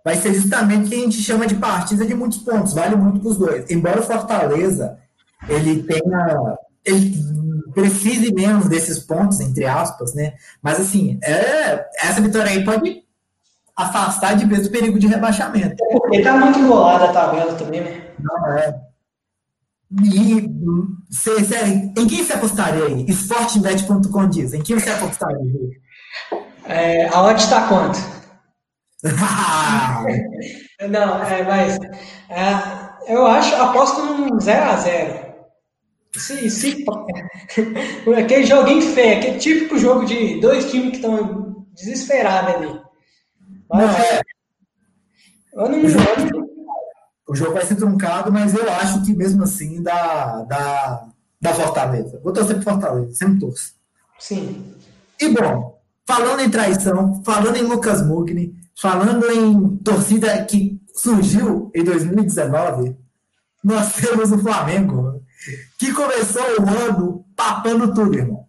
vai ser justamente o que a gente chama de partida de muitos pontos, vale muito para os dois. Embora o Fortaleza ele tenha. Ele precise menos desses pontos, entre aspas, né? Mas assim, é, essa vitória aí pode afastar de vez o perigo de rebaixamento. É porque tá muito enrolada a tabela também, né? Não é. E cê, cê, em quem você apostaria aí? Esportebet.com diz. Em quem você apostaria? É, a odd está quanto? Não, é, mas é, eu acho, aposto num 0x0. Se, se, aquele joguinho feio, aquele típico jogo de dois times que estão desesperados ali. Mas, não, é, eu não, eu o jogo vai ser truncado, mas eu acho que mesmo assim dá, dá, dá Fortaleza. Vou torcer pro Fortaleza, sempre torço. Sim. E bom, falando em traição, falando em Lucas Mugni, falando em torcida que surgiu em 2019, nós temos o Flamengo, que começou o ano papando tudo, irmão.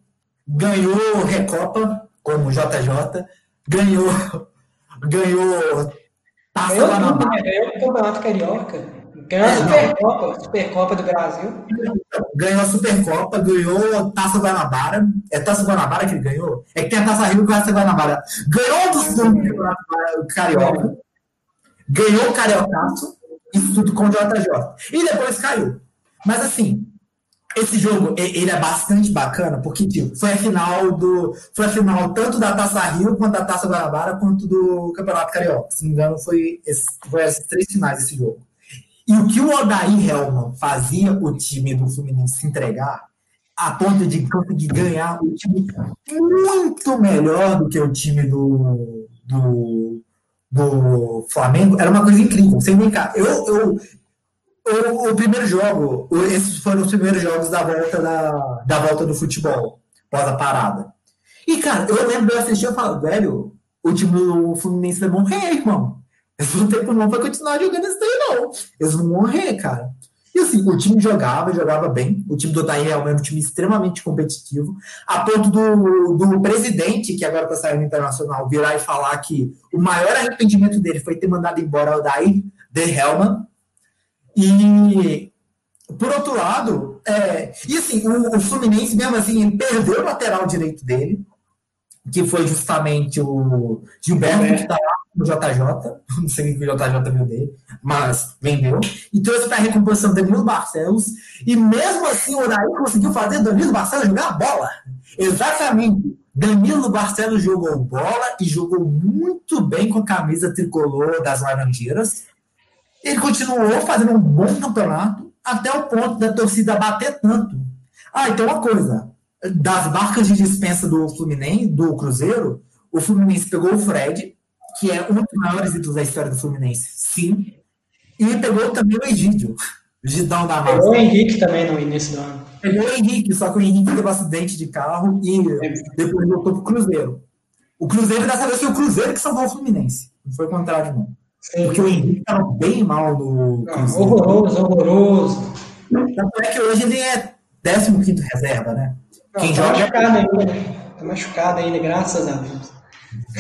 Ganhou Recopa, como JJ, ganhou, ganhou Taça ganhou tudo, né? Ganhou o Campeonato Carioca. Ganhou a é, Supercopa, Supercopa do Brasil. Ganhou a Supercopa, ganhou a Taça Guanabara. É Taça Guanabara que ele ganhou? É que tem a Taça Rio e a Taça Guanabara. Ganhou do Campeonato Carioca. Ganhou o Cariocaço. Isso tudo com o JJ. E depois caiu. Mas assim, esse jogo, ele é bastante bacana, porque tipo, foi a final do. Foi a final tanto da Taça Rio, quanto da Taça Guanabara, quanto do Campeonato Carioca. Se não me engano, foi, esse, foi essas três finais desse jogo. E o que o Odair Helman fazia o time do Fluminense se entregar, a ponto de conseguir ganhar um time muito melhor do que o time do, do, do Flamengo, era uma coisa incrível. Sem brincar. Eu, eu, o, o, primeiro jogo, esses foram os primeiros jogos da volta da, da volta do futebol, pós a parada. E, cara, eu lembro de eu assistir e falar, velho, o time do Fluminense vai morrer, irmão. Eles não tem como pra continuar jogando isso daí, não. Eles vão morrer, cara. E assim, o time jogava, jogava bem. O time do Odair é um time extremamente competitivo, a ponto do, do presidente, que agora está saindo internacional, virar e falar que o maior arrependimento dele foi ter mandado embora o Odair de Helman, e, por outro lado, é, e assim, o, o, Fluminense, mesmo assim, perdeu o lateral direito dele, que foi justamente o Gilberto, é. que está lá no JJ, não sei o que o JJ viu dele, mas vendeu, e trouxe para a recomposição Danilo Barcelos, e mesmo assim o Odaí conseguiu fazer Danilo Barcelos jogar bola. Exatamente. Danilo Barcelos jogou bola e jogou muito bem com a camisa tricolor das Laranjeiras. Ele continuou fazendo um bom campeonato até o ponto da torcida bater tanto. Ah, então uma coisa. Das marcas de dispensa do Fluminense, do Cruzeiro, o Fluminense pegou o Fred, que é um dos maiores ídolos da história do Fluminense, sim. E pegou também o Egídio, o Gidão da Massa. Pegou o Henrique também no início do ano. Pegou o Henrique, só que o Henrique teve um acidente de carro e depois voltou pro Cruzeiro. O Cruzeiro, dessa vez, foi o Cruzeiro que salvou o Fluminense. Não foi o contrário, não. Porque o Henrique estava bem mal no. Não, horroroso, horroroso. Tanto é que hoje ele é 15 reserva, né? Não, quem tá joga. Machucado ainda. Tá machucado ainda, graças a Deus.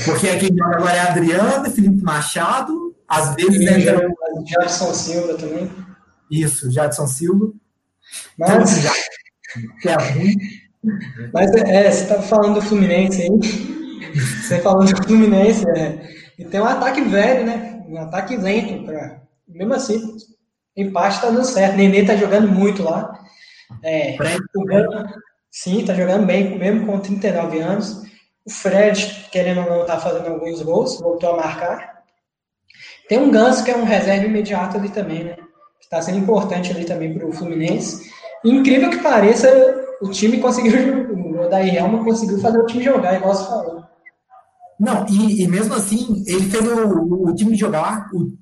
Porque quem joga agora é Adriano, Felipe Machado, às vezes e entra. Jadson Silva também. Isso, Jadson Silva. Mas. Então, que é ruim. Mas é, você estava falando do Fluminense aí. Você falando do Fluminense, é, e tem um ataque velho, né? Um ataque lento. Pra... Mesmo assim, empate tá dando certo. Nenê tá jogando muito lá. É, sim, tá jogando bem, mesmo com 39 anos. O Fred, querendo ou não, tá fazendo alguns gols, voltou a marcar. Tem um Ganso, que é um reserva imediato ali também, né? Que tá sendo importante ali também pro Fluminense. E, incrível que pareça, o time conseguiu, o Odair Helma conseguiu fazer o time jogar, igual você falou. Não, e, e mesmo assim, ele fez o, o time jogar. O,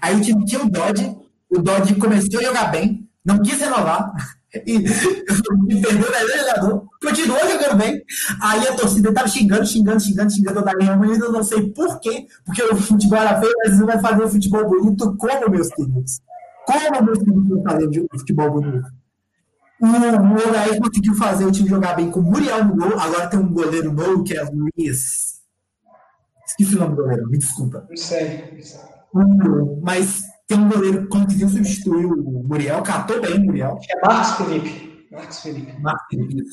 aí o time tinha o Dodge, o Dodge começou a jogar bem, não quis renovar. E perdeu o jogador, continuou jogando bem. Aí a torcida estava xingando, xingando, xingando, xingando o Daniel Menino, eu não sei por quê, porque o futebol era feio, mas não vai fazer um futebol bonito como, meus queridos? Como, meus queridos, vão fazer um futebol bonito? O, o Odair conseguiu fazer o time jogar bem com o Muriel no gol, agora tem um goleiro novo que é o Luiz. Esqueci o nome do goleiro, me desculpa. Não sei. Não sei. mas tem um goleiro que conseguiu substituir o Muriel, catou bem o Muriel. É Marcos Felipe. Marcos Felipe. Marcos Felipe.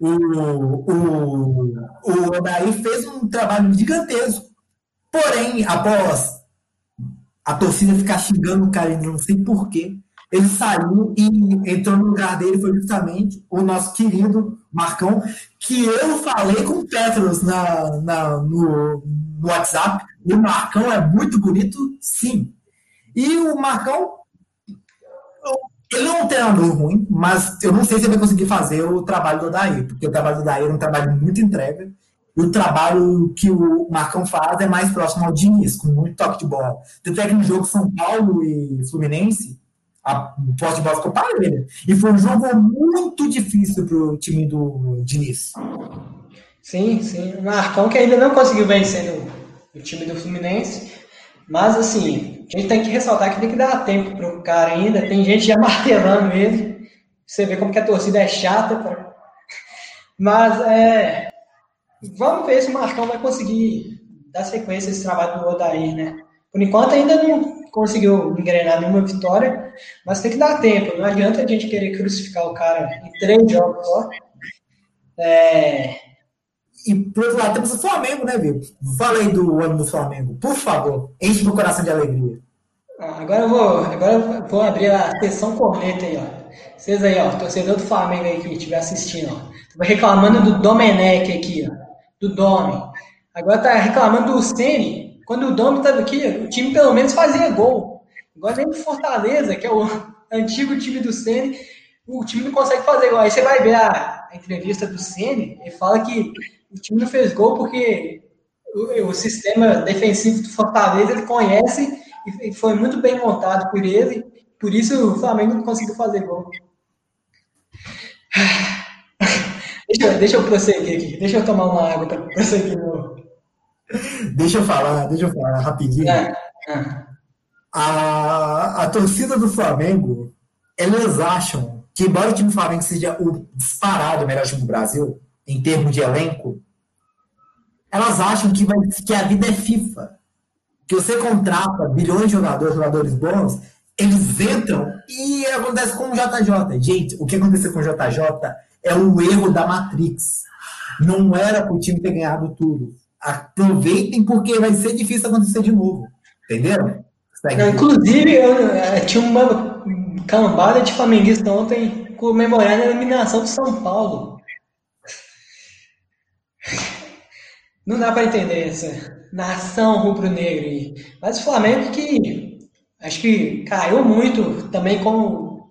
O, o, o Odair fez um trabalho gigantesco. Porém, após a torcida ficar xingando o cara, não sei porquê, ele saiu e entrou no lugar dele foi justamente o nosso querido Marcão, que eu falei com o Petros na, na, no, no WhatsApp. O Marcão é muito bonito, sim. E o Marcão, ele não é um treinador ruim, mas eu não sei se ele vai conseguir fazer o trabalho do Daí, porque o trabalho do Daí é um trabalho muito entrega. E o trabalho que o Marcão faz é mais próximo ao Diniz, com muito toque de bola. Tanto é que no jogo São Paulo e Fluminense, a posse de bola ficou parelha. E foi um jogo muito difícil para o time do Diniz. Sim, sim. O Marcão que ainda não conseguiu vencer no, time do Fluminense. Mas, assim, a gente tem que ressaltar que tem que dar tempo para o cara ainda. Tem gente já martelando ele. Você vê como que a torcida é chata. Pra... Mas, é... Vamos ver se o Marcão vai conseguir dar sequência a esse trabalho do Odair, né? Por enquanto ainda não conseguiu engrenar nenhuma vitória, mas tem que dar tempo. Não adianta a gente querer crucificar o cara em três jogos só. É... E por outro lado, temos o Flamengo, né, Vitor? Fala aí do ano do Flamengo, por favor. Enche meu coração de alegria. Ah, agora eu vou, agora eu vou abrir a sessão corneta aí, ó. Vocês aí, ó, torcedor do Flamengo aí que estiver assistindo, ó. Tô reclamando do Domenech aqui, ó. Do Domi. Agora tá reclamando do Ceni quando o Domi estava aqui, o time pelo menos fazia gol. Agora vem do Fortaleza, que é o antigo time do Ceni, o time não consegue fazer gol. Aí você vai ver a, entrevista do Ceni, ele fala que o time não fez gol porque o, o sistema defensivo do Fortaleza ele conhece e foi muito bem montado por ele, por isso o Flamengo não conseguiu fazer gol. Deixa, deixa eu prosseguir aqui, deixa eu tomar uma água para prosseguir no, Deixa eu falar, deixa eu falar rapidinho. É, é. A, a torcida do Flamengo, elas acham que, embora o time do Flamengo seja o disparado melhor time do Brasil, em termos de elenco, elas acham que, vai, que a vida é FIFA. Que você contrata bilhões de jogadores, jogadores bons, eles entram e acontece com o JJ. Gente, o que aconteceu com o JJ é um erro da Matrix. Não era para o time ter ganhado tudo aproveitem porque vai ser difícil acontecer de novo. Entenderam? inclusive, eu, eh, tinha uma cambada de flamenguistas ontem comemorando a eliminação do São Paulo. Não dá para entender essa nação rubro-negra. Mas o Flamengo que acho que caiu muito também com o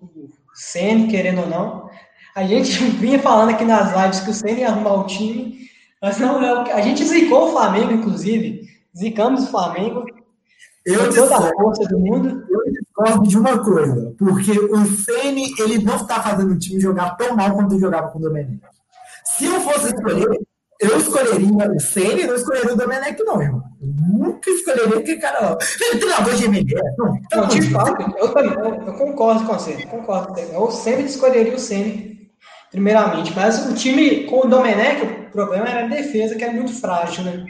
Senna, querendo ou não. A gente vinha falando aqui nas lives que o Senna ia arrumar o time mas não é o que. A gente zicou o Flamengo, inclusive. Zicamos o Flamengo. Eu toda a força do mundo. Eu discordo de uma coisa, porque o Ceni ele não está fazendo o time jogar tão mal quanto jogava com o Domenech. Se eu fosse escolher, eu escolheria o Ceni, não escolheria o Domenech, não, irmão. Eu nunca escolheria aquele cara. Ele treinador de MD. Não, não, eu também, eu concordo com você, concordo. Eu sempre escolheria o Ceni primeiramente. Mas o time com o Domenech, o problema era a defesa, que era muito frágil, né?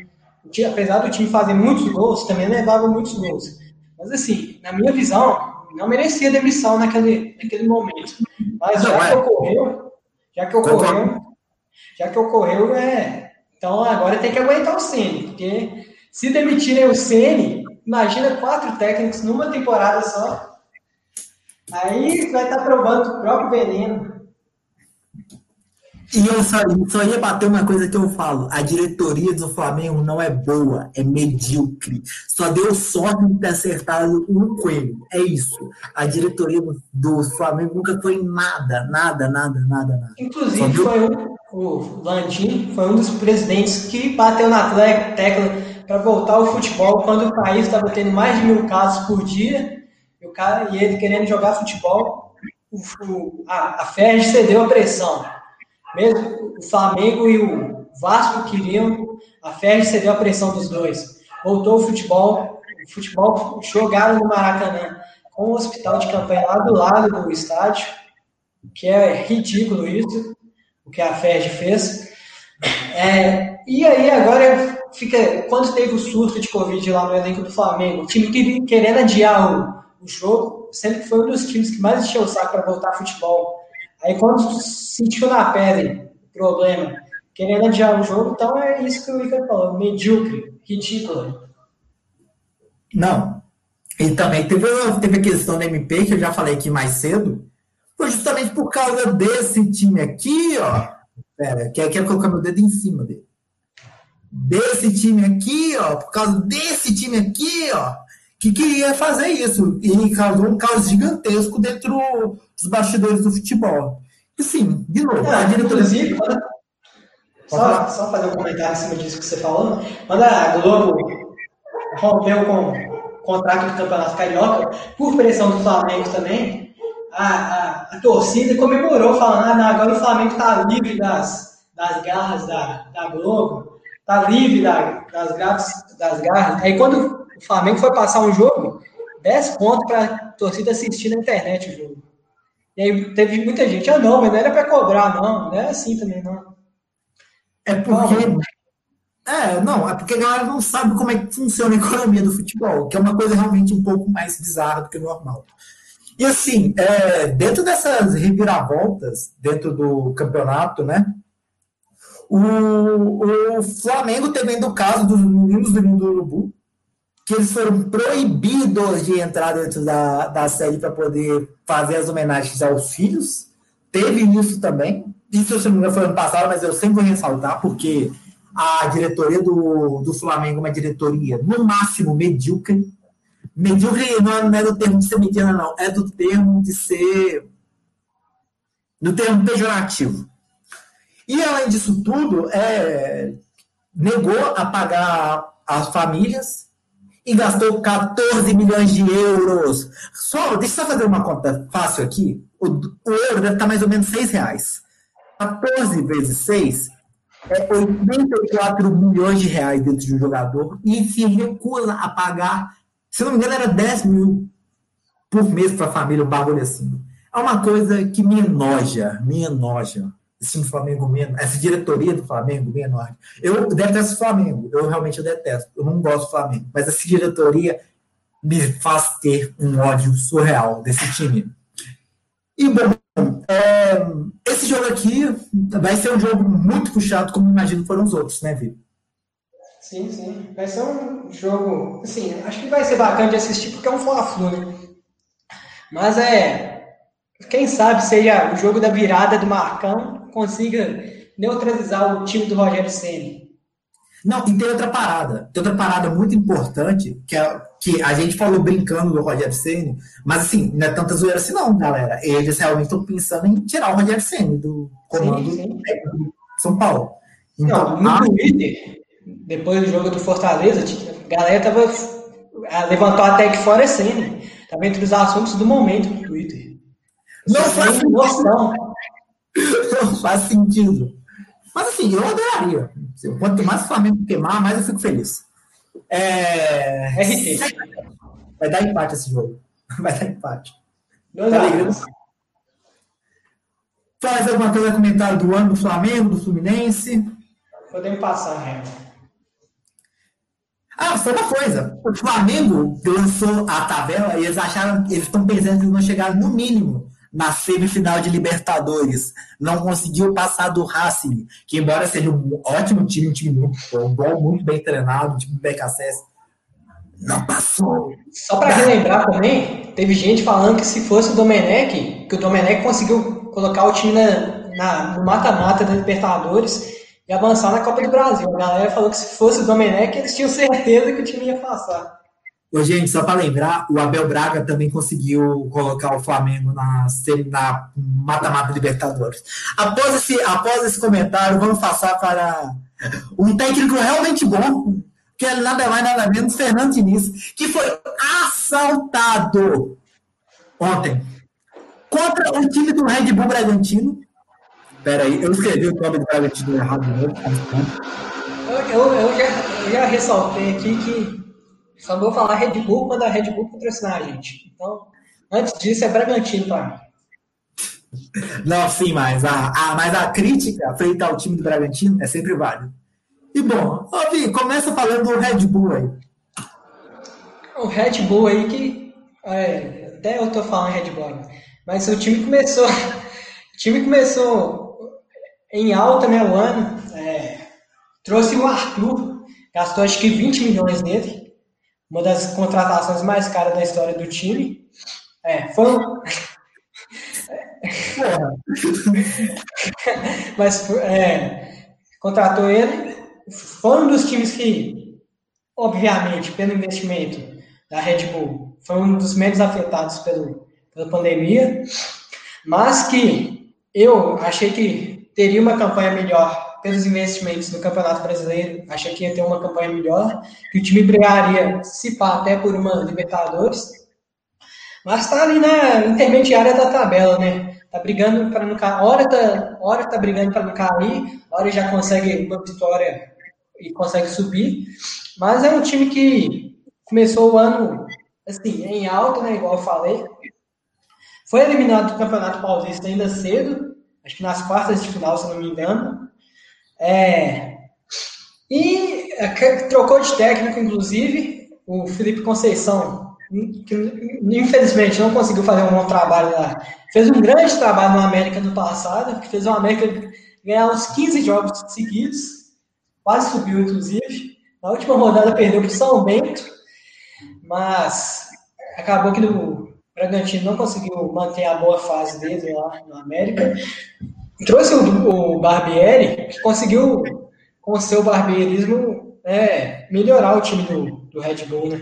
Apesar do time fazer muitos gols, também levava muitos gols. Mas assim, na minha visão, não merecia demissão naquele, naquele momento. Mas já que é. ocorreu, já que ocorreu, já que ocorreu, é. Então agora tem que aguentar o Ceni, porque se demitirem o Ceni, imagina quatro técnicos numa temporada só. Aí vai estar provando o próprio veneno. E eu só, só ia bater uma coisa que eu falo: a diretoria do Flamengo não é boa, é medíocre. Só deu sorte de ter acertado um coelho. É isso. A diretoria do, Flamengo nunca foi nada, nada, nada, nada, nada. Inclusive, deu... foi, um, o Landim foi um dos presidentes que bateu na tecla para voltar ao futebol quando o país estava tendo mais de mil casos por dia e, o cara, e ele querendo jogar futebol, o, o, a, a Ferg cedeu a pressão. Mesmo o Flamengo e o Vasco queriam, a Ferg cedeu a pressão dos dois. Voltou o futebol, o futebol jogaram no Maracanã com o hospital de campanha lá do lado do estádio, que é ridículo isso, o que a FED fez. É, e aí agora fica, quando teve o surto de Covid lá no elenco do Flamengo, o time querendo adiar o, o jogo, sempre foi um dos times que mais encheu o saco para voltar ao futebol. Aí quando sentiu na pele o problema, querendo adiar o jogo, então é isso que o Iker falou, medíocre, ridículo. Não, e também teve, teve a questão da MP, que eu já falei aqui mais cedo, foi justamente por causa desse time aqui, ó. Pera, quer, quer colocar meu dedo em cima dele. Desse time aqui, ó, por causa desse time aqui, ó, que queria fazer isso. E causou um caos gigantesco dentro dos bastidores do futebol. E sim, de novo, é, a diretoria. Inclusive, só, só fazer um comentário em cima disso que você falou. Quando a Globo rompeu com contrato do Campeonato Carioca, por pressão do Flamengo também, a, a, a torcida comemorou, falando: ah, não, agora o Flamengo está livre das, das garras da, da Globo, está livre da, das, garras, das garras. Aí quando o Flamengo foi passar um jogo, 10 pontos para a torcida assistir na internet o jogo. E aí teve muita gente, ah não, mas não era para cobrar, não, não é assim também, não. É porque é, não, é porque a galera não sabe como é que funciona a economia do futebol, que é uma coisa realmente um pouco mais bizarra do que o normal. E assim, é, dentro dessas reviravoltas, dentro do campeonato, né? O, o Flamengo teve ainda o caso dos meninos do Mundo Urubu, que eles foram proibidos de entrar dentro da, da sede para poder fazer as homenagens aos filhos. Teve isso também. Isso, se não me engano, foi ano passado, mas eu sempre vou ressaltar, porque a diretoria do, do Flamengo é uma diretoria, no máximo, medíocre. Medíocre não é, do termo de ser mediana, não. É do termo de ser. do termo pejorativo. E, além disso tudo, é, negou a pagar as famílias e gastou 14 milhões de euros. Só, deixa eu só fazer uma conta fácil aqui. O, o euro deve estar mais ou menos 6 reais. 14 vezes 6 é 84 milhões de reais dentro de um jogador e se recusa a pagar, se não me engano, era 10 mil por mês para a família, um bagulho assim. É uma coisa que me enoja, me enoja. Esse Flamengo me essa diretoria do Flamengo me enoja. Eu detesto o Flamengo, eu realmente detesto. Eu não gosto do Flamengo, mas essa diretoria me faz ter um ódio surreal desse time. E, bom, é, esse jogo aqui vai ser um jogo muito puxado, como imagino foram os outros, né, Vitor? Sim, sim. Vai ser um jogo, assim, acho que vai ser bacana de assistir porque é um Fla-Flu, né? Mas é, quem sabe seja o jogo da virada do Marcão consiga neutralizar o time do Rogério Ceni. Não, e tem outra parada. Tem outra parada muito importante, que, é, que a gente falou brincando do Rogério Senna, mas assim, não é tanta zoeira assim, não, galera. Eles realmente estão pensando em tirar o Rogério Senna do comando sim, sim. do São Paulo. Então, não, no a... Twitter, depois do jogo do Fortaleza, a galera tava, levantou até que fora Senna. Estava entre os assuntos do momento no Twitter. Não faz noção. Não faz sentido. Mas assim, eu adoraria. Quanto mais o Flamengo queimar, mais eu fico feliz. É... RT. Vai dar empate esse jogo. Vai dar empate. Tá Faz alguma coisa comentário do ano do Flamengo, do Fluminense? Podemos passar, Renan. Ah, só uma coisa. O Flamengo lançou a tabela e eles acharam, eles estão pensando que vão chegar no mínimo na semifinal de Libertadores. Não conseguiu passar do Racing, que embora seja um ótimo time, um time muito bom, muito bem treinado, um time do não passou. Só para relembrar também, teve gente falando que se fosse o Domenech, que o Domenech conseguiu colocar o time na, na no mata-mata da Libertadores e avançar na Copa do Brasil. A galera falou que se fosse o Domenech, eles tinham certeza que o time ia passar. Ô, gente, só para lembrar, o Abel Braga também conseguiu colocar o Flamengo na mata-mata Libertadores. Após esse, após esse comentário, vamos passar para um técnico realmente bom, que é nada mais nada menos Fernando Diniz, que foi assaltado ontem contra o time do Red Bull Bragantino. Pera aí, eu escrevi o nome do Bragantino errado novo. Eu, eu, eu, já, eu já ressaltei aqui que só vou falar Red Bull quando a Red Bull patrocinar a gente. Então, antes disso é Bragantino para mim. Não, sim, mas a, a, mas a crítica feita ao time do Bragantino é sempre válida. E bom, Ovi, começa falando do Red Bull aí. O Red Bull aí que. É, até eu tô falando Red Bull, mas o time começou. O time começou em alta, né, o ano. É, trouxe o Arthur, gastou acho que 20 milhões nele. Uma das contratações mais caras da história do time. É, foi um... Mas é, contratou ele. Foi um dos times que, obviamente, pelo investimento da Red Bull, foi um dos menos afetados pelo, pela pandemia, mas que eu achei que teria uma campanha melhor pelos investimentos no Campeonato Brasileiro, achei que ia ter uma campanha melhor, que o time brigaria, se pá, até por uma Libertadores, mas está ali na intermediária da tabela, né? Tá brigando para não cair. Hora tá, hora tá brigando para não cair, hora já consegue uma vitória e consegue subir. Mas é um time que começou o ano assim, em alta, né? Igual eu falei. Foi eliminado do Campeonato Paulista ainda cedo, acho que nas quartas de final, se não me engano. É, e é, trocou de técnico, inclusive, o Felipe Conceição que infelizmente não conseguiu fazer um bom trabalho lá. Fez um grande trabalho no América no passado, que fez o América ganhar uns 15 jogos seguidos, quase subiu, inclusive. Na última rodada perdeu para o São Bento, mas acabou que o Bragantino não conseguiu manter a boa fase dele lá no América. Trouxe o, o Barbieri, que conseguiu, com o seu barbierismo, é, melhorar o time do, do Red Bull, né?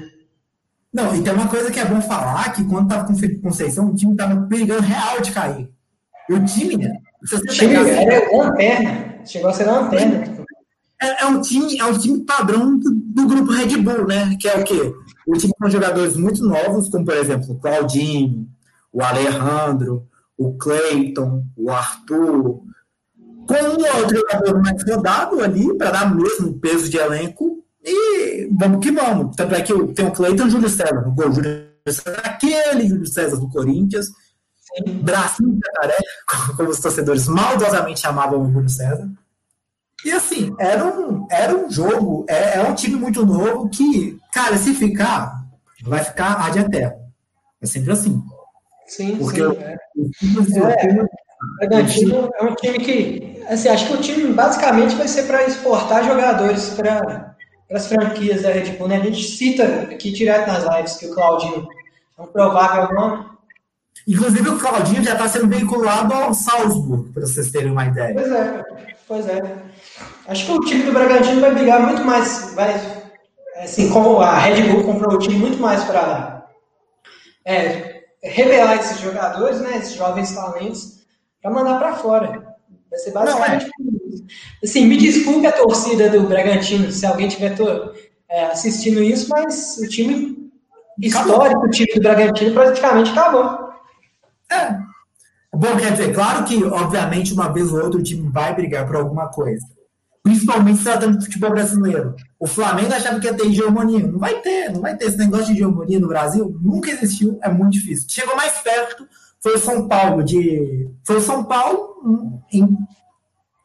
Não, e tem uma coisa que é bom falar, que quando tava com o Conceição, o time tava brigando real de cair. E o time, né? Se você o time pegar, era lanterna. Chegou a ser lanterna. É, é, um time, é um time padrão do, do, grupo Red Bull, né? Que é o quê? O time com jogadores muito novos, como por exemplo o Claudinho, o Alejandro, o Cleiton, o Arthur, com um outro jogador mais rodado ali, para dar mesmo peso de elenco, e vamos que vamos. Tanto é que tem o Cleiton e o Júlio César no gol. Júlio César, aquele Júlio César do Corinthians. Bracinho de jacaré, como os torcedores maldosamente chamavam o Júlio César. E assim, era um, era um jogo, é, é um time muito novo que, cara, se ficar, vai ficar ad eterno. É sempre assim. Sim, Porque sim. É. O, é, é um time que, assim, acho que o time basicamente vai ser para exportar jogadores para para as franquias da Red Bull, né? A gente cita aqui direto nas lives que o Claudinho é um provável nome. Inclusive o Claudinho já está sendo vinculado ao Salzburg, para vocês terem uma ideia. Pois é, pois é. Acho que o time do Bragantino vai brigar muito mais, vai, assim como a Red Bull comprou o time muito mais para é, revelar esses jogadores, né, esses jovens talentos, para mandar para fora. Vai ser basicamente Não, é. Assim, me desculpe a torcida do Bragantino, se alguém estiver é, assistindo isso, mas o time histórico, o time do Bragantino praticamente acabou. É. Bom, quer dizer, claro que, obviamente, uma vez ou outra o time vai brigar por alguma coisa. Principalmente se tratando de futebol brasileiro. O Flamengo achava que ia ter hegemonia. Não vai ter, não vai ter esse negócio de hegemonia no Brasil. Nunca existiu, é muito difícil. Chegou mais perto, foi o São Paulo de. Foi o São Paulo em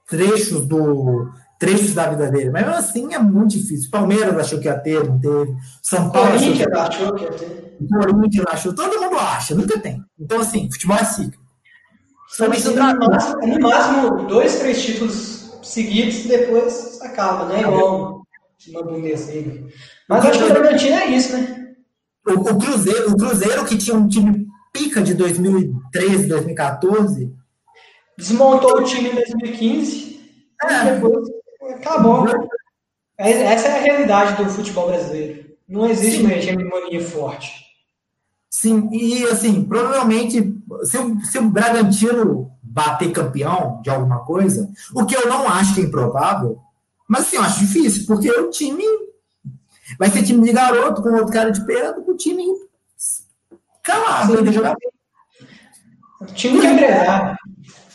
trechos do trechos da vida dele. Mas assim é muito difícil. Palmeiras achou que ia ter, não teve. São Paulo achou que, achou que ia ter. Corinthians achou. Todo mundo acha, nunca tem. Então, assim, futebol é ciclo. Somente no, máximo, no máximo dois, três títulos seguidos e depois acaba, né? Igual uma Bundesliga. Mas acho que o Bragantino é isso, né? O, o, Cruzeiro, o Cruzeiro que tinha um time pica de 2013, 2014 desmontou o time em 2015 é. e depois acabou. É, essa é a realidade do futebol brasileiro. Não existe Sim. uma hegemonia forte. Sim, e assim, provavelmente, se o, se o Bragantino bater campeão de alguma coisa, o que eu não acho que é improvável, mas assim, eu acho difícil, porque o time vai ser time de garoto com outro cara de perto, o time calado, Sim, jogar O time que é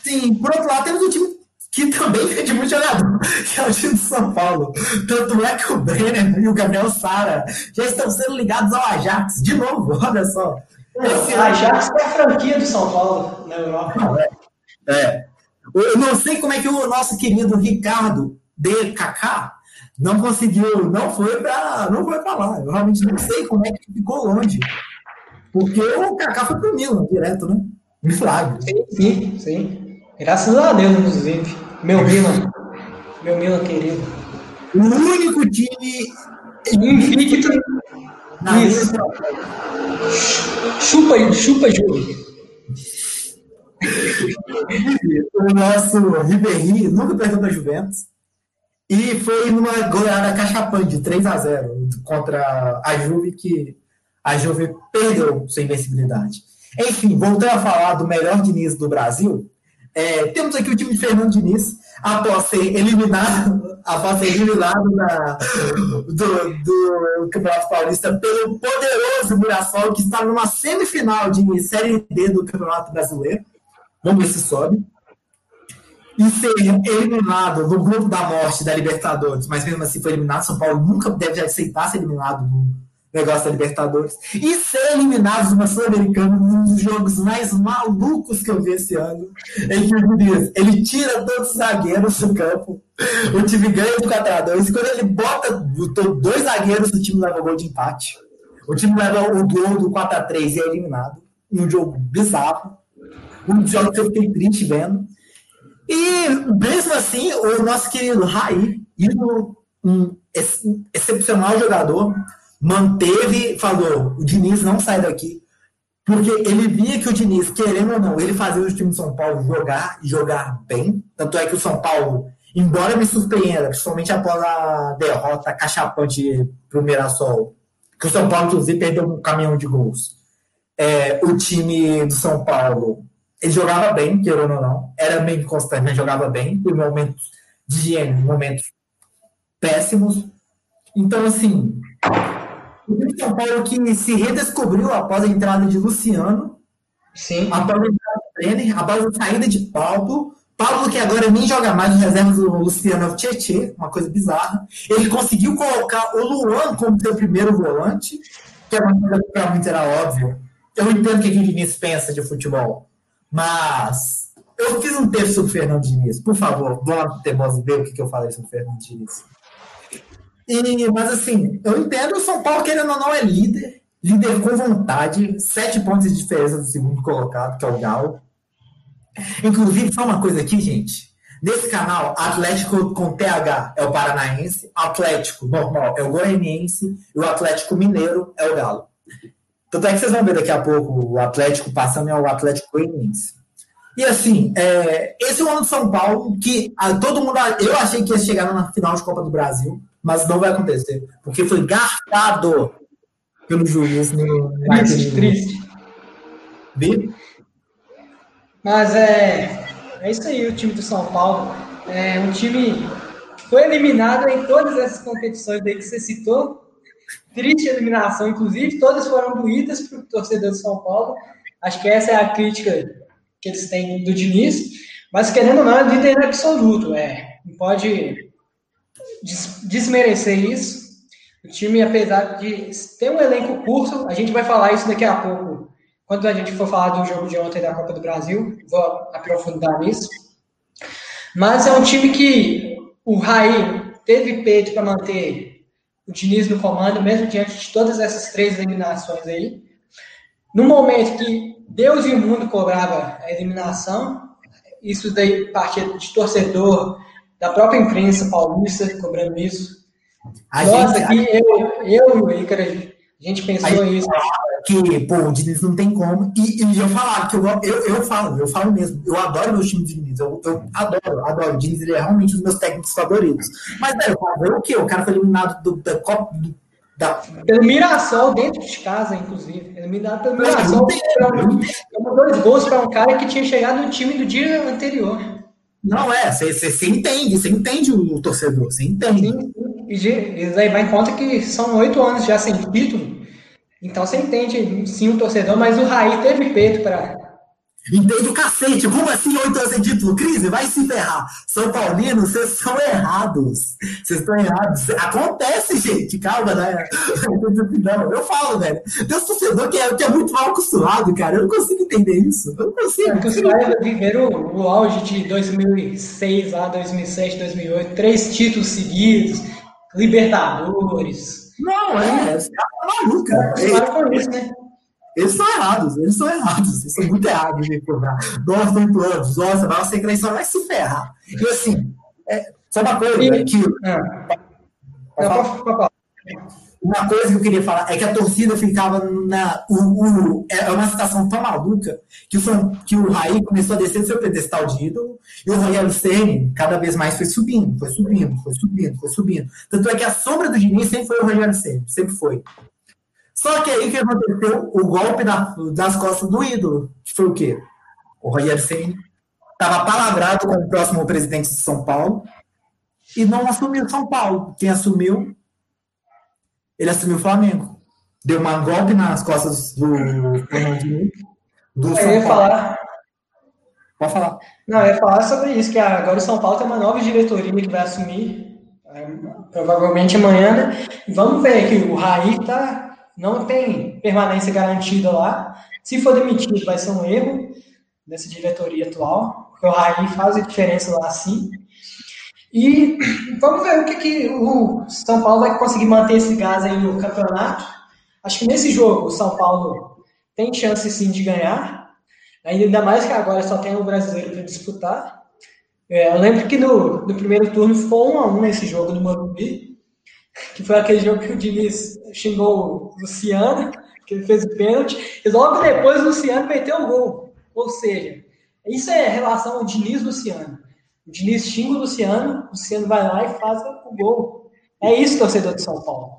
Sim, por outro lado, temos o time que também vende muito jogador, que é o time de São Paulo. Tanto é que o Brenner e o Gabriel Sara já estão sendo ligados ao Ajax. De novo, olha só. Esse o Ajax é a franquia do São Paulo na Europa. Não, é, é. Eu não sei como é que o nosso querido Ricardo de Kaká não conseguiu, não foi para não foi para lá. Eu realmente não sei como é que ficou longe. Porque o Kaká foi pro Milan direto, né? Milagre. Sim, sim, sim. Graças a Deus, inclusive. Meu Milan. Meu Milan querido. O único time invicto. Na Isso. Chupa, chupa, Júlio. o nosso Ribéry nunca perdeu da Juventus. E foi numa goleada de 3 a 0 contra a Juve, que a Juve perdeu sua invencibilidade. Enfim, voltando a falar do melhor Diniz do Brasil, é, temos aqui o time de Fernando Diniz, após ser eliminado, após ser eliminado na, do, do, Campeonato Paulista pelo poderoso Mirassol, que está numa semifinal de Série D do Campeonato Brasileiro. Vamos ver se sobe. E ser eliminado no grupo da morte da Libertadores, mas mesmo assim foi eliminado. São Paulo nunca deve aceitar ser eliminado no, negócio da Libertadores, e ser eliminados uma Sul-Americana um dos jogos mais malucos que eu vi esse ano. Em o Diniz, ele tira todos os zagueiros do campo, o time ganha de 4x2, e quando ele bota dois zagueiros, o time leva gol de empate. O time leva o gol do 4x3 e é eliminado. Um jogo bizarro. Um jogo que eu fiquei triste vendo. E mesmo assim, o nosso querido Raí, um excepcional jogador, manteve, falou: o Diniz não sai daqui. Porque ele via que o Diniz, querendo ou não, ele fazia o time de São Paulo jogar e jogar bem. Tanto é que o São Paulo, embora me surpreenda, principalmente após a derrota cachapante para o Mirassol, que o São Paulo, inclusive, perdeu um caminhão de gols. É, o time do São Paulo, ele jogava bem, querendo ou não, era meio constante, mas jogava bem, por momentos de higiene, momentos péssimos. Então, assim, o de São Paulo que se redescobriu após a entrada de Luciano. Sim. Após a entrada do Brenner, após a saída de Paulo. Paulo, que agora nem joga mais no reserva do Luciano é o Tietê, uma coisa bizarra. Ele conseguiu colocar o Luan como seu primeiro volante, que é uma coisa que para muitos era óbvio. Eu entendo o que o Diniz pensa de futebol, mas eu fiz um texto sobre o Fernando Diniz. Por favor, vamos ter ver o que eu falei sobre o Fernando Diniz. E, mas assim, eu entendo o São Paulo, querendo ou não, é líder. Líder com vontade, sete pontos de diferença do segundo colocado, que é o Galo. Inclusive, só uma coisa aqui, gente. Nesse canal, Atlético com TH é o Paranaense, Atlético normal é o Goianiense e o Atlético Mineiro é o Galo. Tanto é que vocês vão ver daqui a pouco o Atlético passando é o Atlético Goianiense. E assim, é, esse é o ano de São Paulo, que a, todo mundo. Eu achei que ia chegar na final de Copa do Brasil mas não vai acontecer, porque foi garfado pelo juiz no triste, triste. Viu? Mas é, é isso aí, o time do São Paulo. É um time que foi eliminado em todas essas competições aí que você citou. Triste eliminação, inclusive, todas foram doídas para o torcedor do São Paulo. Acho que essa é a crítica que eles têm do Diniz. Mas querendo ou não, é líder absoluto. É, não pode desmerecer isso. O time, apesar de ter um elenco curto, a gente vai falar isso daqui a pouco, quando a gente for falar do jogo de ontem da Copa do Brasil, vou aprofundar nisso. Mas é um time que o Raí teve peito para manter o Diniz no comando, mesmo diante de todas essas três eliminações aí. No momento que Deus e o mundo cobrava a eliminação, isso daí partia de torcedor, da própria imprensa paulista cobrando isso. A Nossa, gente, aqui a... eu, eu e o Ícaro, a gente pensou nisso. Que, pô, o Diniz não tem como. E, e eu falar, que eu, eu, eu falo, eu falo mesmo, eu adoro meu time de Diniz, eu, eu adoro, adoro. O Diniz ele é realmente um dos meus técnicos favoritos. Mas, velho, fazer o quê? O cara foi eliminado do, da Copa, do, Da... Pelo Mirassol, dentro de casa, inclusive. Eliminado pelo Mirassol. Tomou dois gols para um cara que tinha chegado no time do dia anterior. Não é, você entende, você entende o torcedor, você entende. Sim, e vai em conta que são oito anos já sem título. Então você entende sim o torcedor, mas o Raí teve peito para Entende o cacete? Como assim oito anos sem título? Crise, vai se ferrar. São Paulino, vocês são errados. Vocês estão errados. Acontece, gente. Calma, né? Não, eu falo, velho. Tem um torcedor que é, que é muito mal acostumado, cara. Eu não consigo entender isso. Eu não consigo. É, os caras viveram o, o auge de 2006 lá, 2007, 2008. Três títulos seguidos. Libertadores. Não, é. Os caras foram isso, né? Eles estão errados, eles estão errados, eles são muito errados de cobrar. Nós estamos planos, nossa, você cresceu, vai se ferrar. E assim, é, só uma coisa e, que. É. Uma coisa que eu queria falar é que a torcida ficava na. O, o, é uma situação tão maluca que o, que o Raí começou a descer do seu pedestal de ídolo e o Rogério Senni cada vez mais foi subindo, foi subindo, foi subindo, foi subindo. Tanto é que a sombra do Diniz sempre foi o Rogério Senni, sempre foi. Só que aí que aconteceu o golpe na, das costas do ídolo, que foi o quê? O Rogério Ceni estava palavrado com o próximo presidente de São Paulo e não assumiu São Paulo. Quem assumiu? Ele assumiu o Flamengo. Deu um golpe nas costas do Fernandinho. Do São eu ia Paulo. falar. Pode falar. Não, eu ia falar sobre isso, que agora o São Paulo tem uma nova diretoria que vai assumir, é, provavelmente amanhã, né? Vamos ver que o Raí está não tem permanência garantida lá. Se for demitido, vai ser um erro dessa diretoria atual, porque o Raí faz a diferença lá sim. E vamos ver o que, que o São Paulo vai conseguir manter esse gás aí no campeonato. Acho que nesse jogo o São Paulo tem chance sim de ganhar, ainda mais que agora só tem o brasileiro para disputar. É, eu lembro que no, no primeiro turno ficou um a um nesse jogo no Morumbi que foi aquele jogo que o Diniz xingou o Luciano, que ele fez o pênalti, e logo depois o Luciano meteu o gol. Ou seja, isso é relação ao Diniz-Luciano. O Diniz xinga o Luciano, o Luciano vai lá e faz o gol. É isso, torcedor de São Paulo.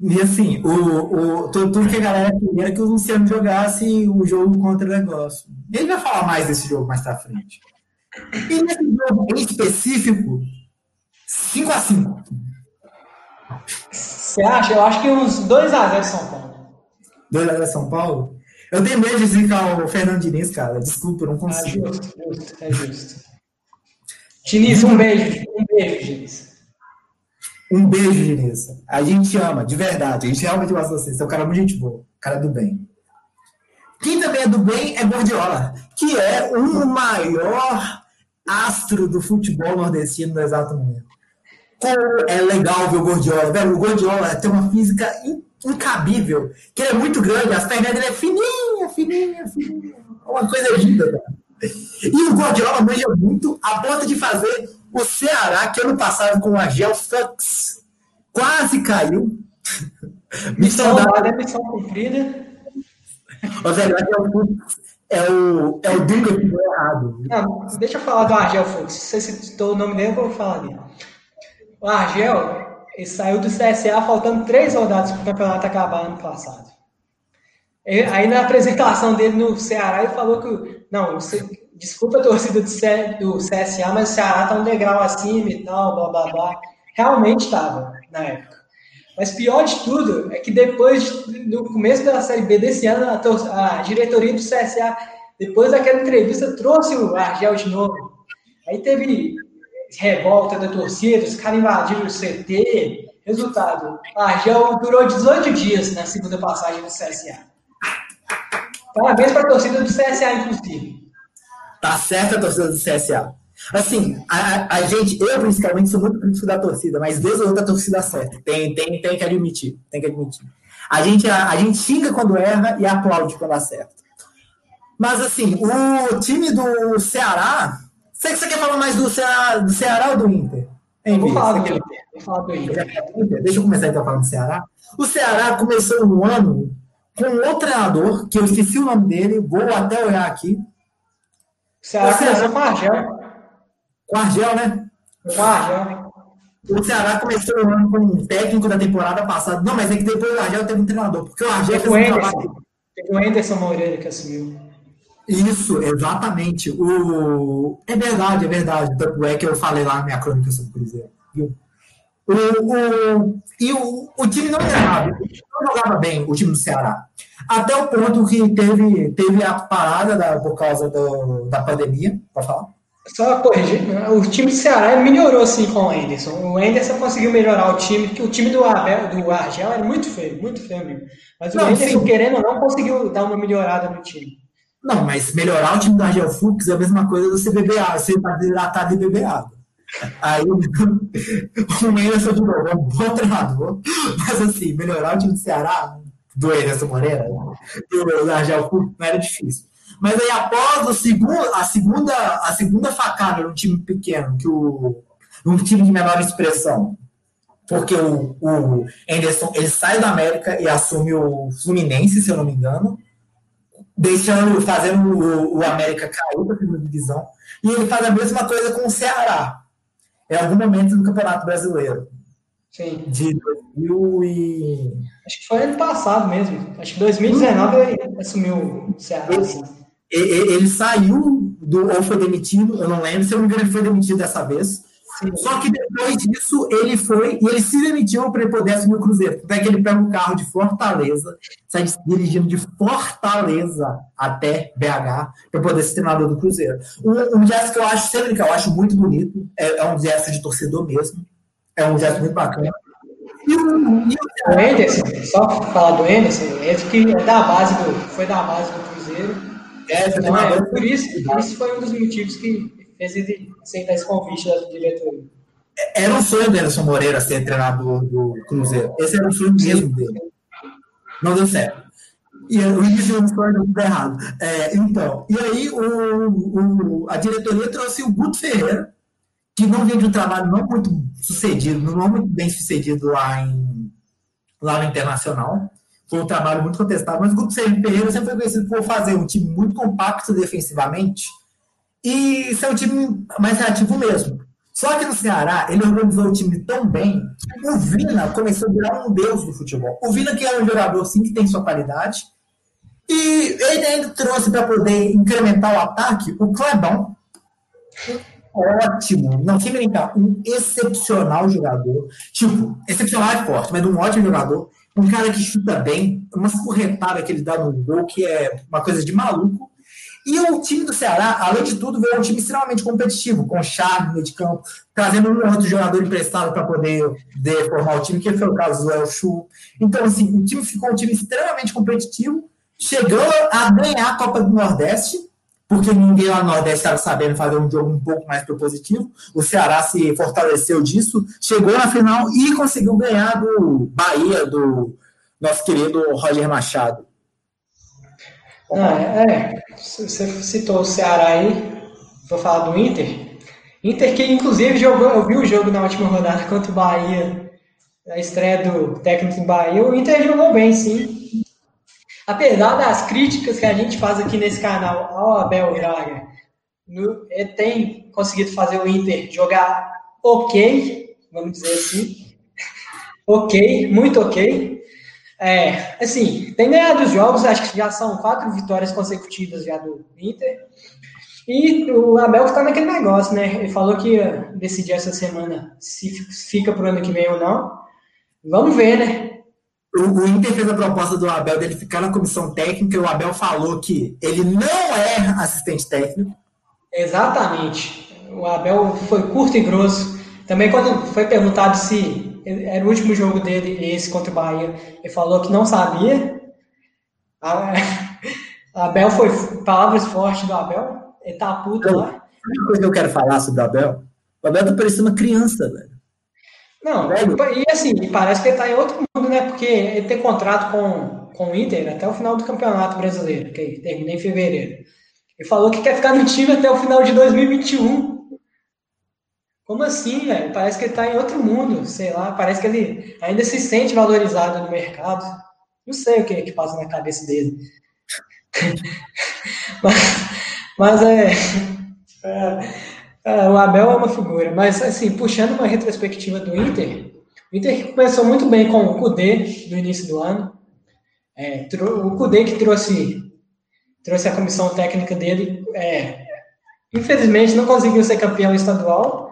E assim, o, o, tudo que a galera queria era que o Luciano jogasse o jogo contra o negócio. Ele vai falar mais desse jogo mais pra frente. E nesse jogo em específico, 5 a 5 você acha? Eu acho que uns 2x0 São Paulo. 2x0 São Paulo? Eu tenho medo de zicar o Fernando Diniz, cara. Desculpa, eu não consigo. É justo, é justo. Diniz, um beijo. Um beijo, Diniz. Um beijo, Diniz. A gente ama, de verdade. A gente realmente gosta de você. Você é um cara muito gente boa. Cara do bem. Quem também é do bem é Gordiola, que é o maior astro do futebol nordestino no exato momento. Como é legal ver o Gordiola. Velho, o Gordiola tem uma física incabível, que ele é muito grande, as pernas dele é fininha, fininha, fininha. Uma coisa linda, velho. E o Gordiola manja muito a ponto de fazer o Ceará, que ano passado com a Gel Fux quase caiu. Missão dada. Missão cumprida. Ô, velho, a Gel Fux é o, é o Dunga que deu errado. Não, deixa eu falar do Argel Fux. Se você citou o nome dele, eu vou falar dele. O Argel ele saiu do CSA faltando três rodadas para o campeonato acabar ano passado. Ele, aí na apresentação dele no Ceará ele falou que não, desculpa a torcida do, C, do CSA, mas o Ceará está um degrau acima e tal, blá blá blá. Realmente estava na época. Mas pior de tudo é que depois, no começo da Série B desse ano, a, a diretoria do CSA, depois daquela entrevista, trouxe o Argel de novo. Aí teve revolta da torcida, os caras invadiram o CT. Resultado, Argel durou 18 dias na segunda passagem do CSA. Parabéns para a torcida do CSA, inclusive. Tá certo a torcida do CSA. Assim, a, a gente, eu principalmente sou muito crítico da torcida, mas Deus ou outra torcida certa. Tem, tem, tem que admitir. Tem que admitir. A gente, a, a gente xinga quando erra e aplaude quando acerta. Mas assim, o time do Ceará você, você quer falar mais do Ceará, do Ceará ou do Inter? Hein, vou, falar do Inter. vou falar do Inter. Deixa eu começar então falando do Ceará. O Ceará começou no ano com outro treinador, que eu esqueci o nome dele, vou até olhar aqui. O Ceará começou com o Argel. Com o Argel, né? Com o Argel. o Ceará começou o ano com um técnico da temporada passada. Não, mas é que depois o Argel teve um treinador. Porque o Argel fez um trabalho. Teve o Anderson Moreira que assumiu. Isso, exatamente. O... É verdade, é verdade. Tanto é que eu falei lá na minha crônica sobre o Cruzeiro. Viu? O, o, e o, o time não errava, não jogava bem, o time do Ceará. Até o ponto que teve, teve a parada da, por causa do, da pandemia, pode falar? Só corrigir, o time do Ceará melhorou sim com o Anderson. O Anderson conseguiu melhorar o time, que o time do, Abel, do Argel era muito feio, muito feio mesmo. Mas o não, Anderson, sim. querendo ou não, conseguiu dar uma melhorada no time. Não, mas melhorar o time do Argel Fux é a mesma coisa você beber água, você tá hidratado e beber água. Aí o Anderson de novo, é um bom treinador, mas assim, melhorar o time do Ceará, do Anderson Moreira, do Argel não era difícil. Mas aí, após o segundo, a, segunda, a segunda facada num time pequeno, que o, num time de menor expressão, porque o, o Anderson ele sai da América e assume o Fluminense, se eu não me engano, deixando, fazendo o, o América cair para a segunda divisão, e ele faz a mesma coisa com o Ceará, em algum momento do Campeonato Brasileiro. Sim. De 2000 e... Acho que foi ano passado mesmo. Acho que 2019 ele assumiu o Ceará. Assim ele saiu do, ou foi demitido, eu não lembro, se eu não me engano, ele foi demitido dessa vez. Sim. Só que depois disso, ele foi e ele se demitiu para poder assumir o Cruzeiro. Até que ele pega um carro de Fortaleza, sai dirigindo de Fortaleza até BH para poder ser treinador do Cruzeiro. Um, um gesto que eu acho, sempre que eu acho muito bonito, é, é, um gesto de torcedor mesmo. É um gesto muito bacana. E o, e o... o Anderson, só falar do Anderson, ele que é da base do, foi da base do Cruzeiro é, então, é, por, isso, por isso foi um dos motivos que fez aceitar esse convite da diretoria. É, era um sonho do Anderson Moreira ser treinador do Cruzeiro. Esse era o sonho mesmo dele. Não deu certo. E o início do sonho deu errado. É, então, e aí o, o, a diretoria trouxe o Guto Ferreira, que não vinha de um trabalho não muito sucedido, não muito bem sucedido lá, em, lá no Internacional foi um trabalho muito contestado, mas o Grupo Sérgio Pereira sempre foi conhecido por fazer um time muito compacto defensivamente e ser um time mais reativo mesmo. Só que no Ceará, ele organizou o time tão bem que o Vina começou a virar um deus do futebol. O Vina, que é um jogador, sim, que tem sua qualidade, e ele ainda trouxe para poder incrementar o ataque o Clebão. Ótimo, não sem brincar, um excepcional jogador. Tipo, excepcional é forte, mas um ótimo jogador um cara que chuta bem, uma corretada que ele dá no gol, que é uma coisa de maluco. E o time do Ceará, além de tudo, veio um time extremamente competitivo, com charme no de campo, trazendo um outro jogador emprestado para poder, formar o time, que foi o caso do El Chu. Então, assim, o time ficou um time extremamente competitivo, chegou a ganhar a Copa do Nordeste, porque ninguém lá no Nordeste estava sabendo fazer um jogo um pouco mais propositivo. O Ceará se fortaleceu disso, chegou na final e conseguiu ganhar do Bahia, do nosso querido Roger Machado. Não, é, é, você citou o Ceará aí, vou falar do Inter. Inter que inclusive jogou, eu vi o jogo na última rodada contra o Bahia, a estreia do técnico do Bahia. O Inter jogou bem, sim apesar das críticas que a gente faz aqui nesse canal ao Abel Braga, no, ele tem conseguido fazer o Inter jogar ok, vamos dizer assim, ok, muito ok. É, assim, tem ganhado os jogos, acho que já são quatro vitórias consecutivas já do Inter. E o Abel está naquele negócio, né? Ele falou que ia decidir essa semana se fica pro ano que vem ou não. Vamos ver, né? o, Inter fez a proposta do Abel dele ficar na comissão técnica e o Abel falou que ele não é assistente técnico. Exatamente. O Abel foi curto e grosso. Também quando foi perguntado se era o último jogo dele, esse contra o Bahia, ele falou que não sabia. A, Abel foi palavras fortes do Abel. Ele tá puto lá. A coisa que eu quero falar sobre o Abel, o Abel tá parecendo uma criança, velho. Não, e assim, parece que ele está em outro mundo, né? Porque ele tem contrato com, com o Inter até o final do Campeonato Brasileiro, que termina em fevereiro. Ele falou que quer ficar no time até o final de 2021. Como assim, velho? Parece que ele está em outro mundo, sei lá. Parece que ele ainda se sente valorizado no mercado. Não sei o que, que passa na cabeça dele. mas, mas é, é É, o Abel é uma figura, mas assim, puxando uma retrospectiva do Inter, o Inter começou muito bem com o Kudê no início do ano. É, o Kudê que trouxe, trouxe a comissão técnica dele, é, infelizmente não conseguiu ser campeão estadual.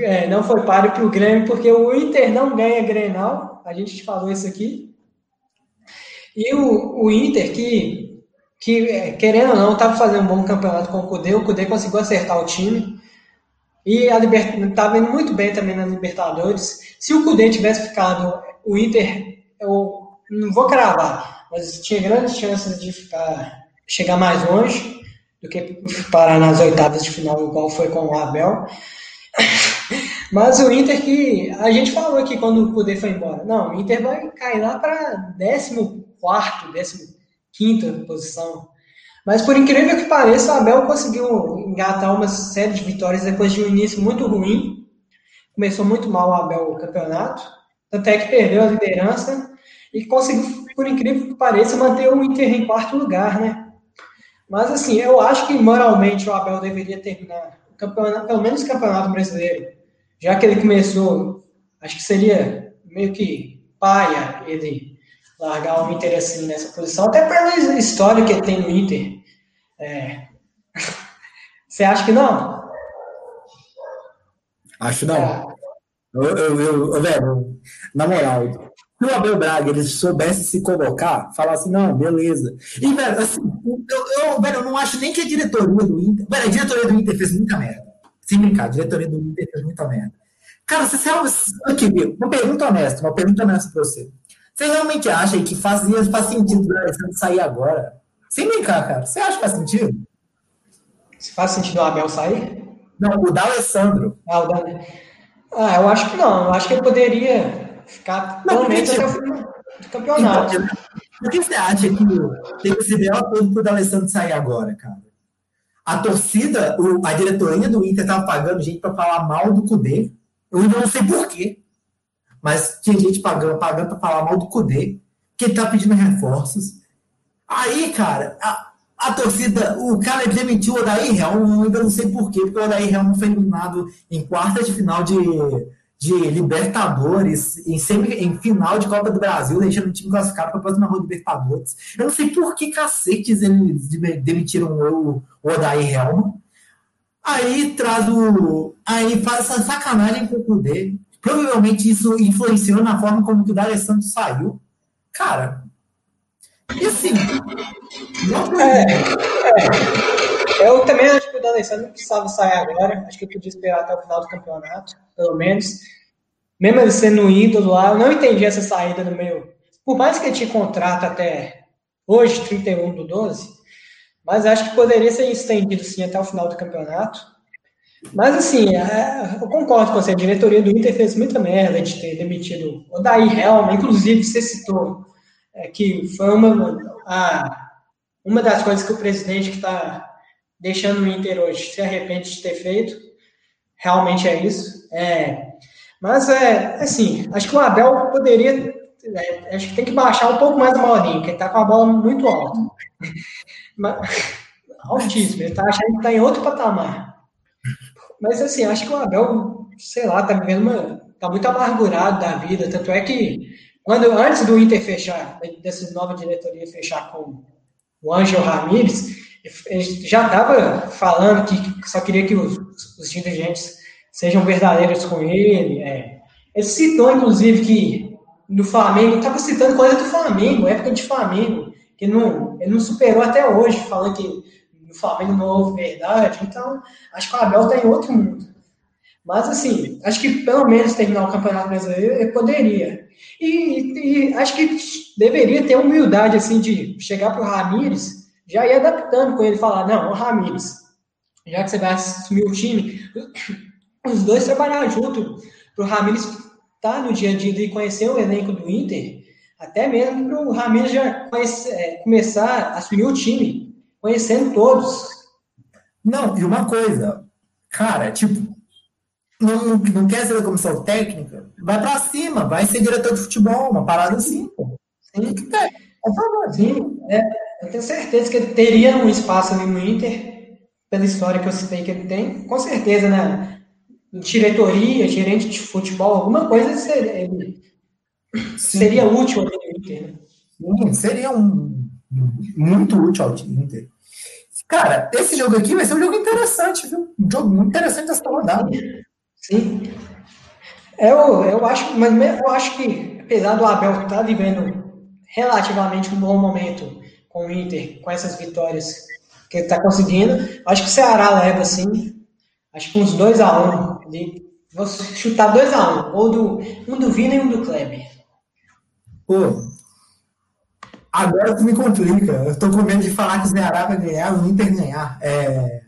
É, não foi páreo para o Grêmio, porque o Inter não ganha Grenal, a gente falou isso aqui. E o, o Inter, que, que é, querendo ou não, estava fazendo um bom campeonato com o Cudê, o Cudê conseguiu acertar o time. E a estava indo muito bem também na Libertadores. Se o Cudê tivesse ficado, o Inter, eu não vou cravar, mas tinha grandes chances de ficar, chegar mais longe do que parar nas oitavas de final, igual foi com o Abel. Mas o Inter que a gente falou aqui quando o Cudê foi embora. Não, o Inter vai cair lá para 14, 15 posição. Mas por incrível que pareça, o Abel conseguiu engatar uma série de vitórias depois de um início muito ruim. Começou muito mal o Abel o campeonato, até que perdeu a liderança e conseguiu, por incrível que pareça, manter o Inter em quarto lugar, né? Mas assim, eu acho que moralmente o Abel deveria terminar campeonato, pelo menos campeonato brasileiro, já que ele começou, acho que seria meio que paia ele largar o Inter assim nessa posição, até pela história que ele tem no Inter. É... Você acha que não? Acho não. É. Eu, eu, eu, velho, na moral, se o Abel Braga ele soubesse se colocar, falar assim, não, beleza. E, velho, assim, eu, eu, velho, eu não acho nem que a diretoria do Inter. Velho, a diretoria do Inter fez muita merda. Sem brincar, a diretoria do Inter fez muita merda. Cara, você sabe. Aqui? Uma pergunta honesta, uma pergunta honesta pra você. Você realmente acha que fazia, faz sentido o Alessandro sair agora? Sem brincar, cara. Você acha que faz sentido? Se faz sentido o Abel sair? Não, o D'Alessandro. Ah, o da... ah, eu acho que não. Eu acho que ele poderia ficar pelo menos até o final do campeonato. Então, por que você acha que tem esse ideal todo pro D'Alessandro sair agora, cara? A torcida, a diretoria do Inter tava pagando gente para falar mal do Cudê. Eu ainda não sei porquê. Mas tinha gente pagando, pagando para falar mal do Cudê, que ele tá pedindo reforços. Aí, cara, a, a torcida, o cara demitiu o Odair Helm, eu ainda não sei porquê, porque o Odair Helm foi eliminado em quarta de final de, de Libertadores, em, em final de Copa do Brasil, deixando o time classificado para a próxima de Libertadores. Eu não sei por que cacetes eles demitiram o, o Odair Helm. Aí traz o. Aí faz essa sacanagem com o Cudê. Provavelmente isso influenciou na forma como o D'Alessandro saiu. Cara, e assim. Não é, é, eu também acho que o D'Alessandro precisava sair agora. Acho que podia esperar até o final do campeonato, pelo menos. Mesmo ele sendo ídolo lá, eu não entendi essa saída no meio. Por mais que ele tinha contrato até hoje, 31 do 12, mas acho que poderia ser estendido sim até o final do campeonato. Mas, assim, é, eu concordo com você. A diretoria do Inter fez muita merda de ter demitido o Daí Helma. Inclusive, você citou é, que foi uma, a, uma das coisas que o presidente que está deixando o Inter hoje se arrepende de ter feito. Realmente é isso. É, mas, é, assim, acho que o Abel poderia. É, acho que tem que baixar um pouco mais o Maurinho, porque ele está com a bola muito alta. altíssimo. Ele está achando que está em outro patamar. Mas assim, acho que o Abel, sei lá, tá vivendo uma. tá muito amargurado da vida. Tanto é que quando antes do Inter fechar, dessa nova diretoria fechar com o Ângelo Ramírez, ele já estava falando que só queria que os, os dirigentes sejam verdadeiros com ele. É. Ele citou, inclusive, que no Flamengo, estava citando coisa do Flamengo, época de Flamengo, que não, ele não superou até hoje, falando que no Flamengo não houve verdade. Então, acho que o Abel está em outro mundo. Mas, assim, acho que pelo menos terminar o Campeonato Brasileiro ele poderia. E, e acho que deveria ter humildade, assim, de chegar para o Ramires, já ir adaptando com ele falar: não, o Ramires, já que você vai assumir o time, os dois trabalhar junto, para o Ramires estar tá no dia a dia e conhecer o elenco do Inter, até mesmo para o Ramires já é, começar a assumir o time conhecendo todos. Não, e uma coisa, cara, tipo, não, não quer ser da comissão técnica, vai para cima, vai ser diretor de futebol, uma parada assim, pô. Sim, que Por favor, sim. É, eu tenho certeza que ele teria um espaço ali no Inter pela história que eu citei que ele tem, com certeza, né? Diretoria, gerente de futebol, alguma coisa seria, seria útil ao Inter. Né? Sim, seria um, muito útil ao Inter. Cara, esse jogo aqui vai ser um jogo interessante, viu? Um jogo muito interessante essa rodada. Sim. Eu, eu, acho, mas eu acho que, apesar do Abel estar tá vivendo relativamente um bom momento com o Inter, com essas vitórias que está conseguindo, acho que o Ceará leva, assim, acho que uns 2x1. Um, vou chutar 2x1, um, ou do, um do Vina e um do Kleber. Pô, Agora tu me complica. Eu tô com medo de falar que o Ceará vai ganhar o Inter ganhar. É...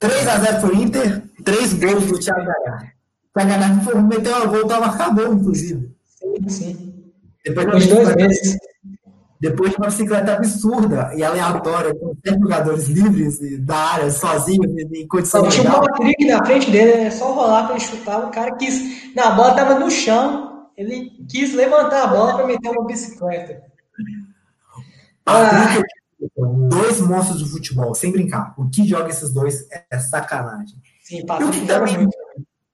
3x0 pro Inter, 3 gols do Thiago Galhardo. Thiago Galhardo meteu uma gol, tava acabou, inclusive. Sim, sim. Depois, Depois de dois meses. Depois de uma bicicleta absurda e aleatória, com 10 jogadores livres da área, sozinhos, em condição de. Tinha um Patrick na frente dele, é só rolar para ele chutar. O cara quis. Na bola tava no chão, ele quis levantar a bola para meter uma bicicleta. Ah. Dois monstros do futebol, sem brincar. O que joga esses dois é sacanagem. Sim, e, o que também,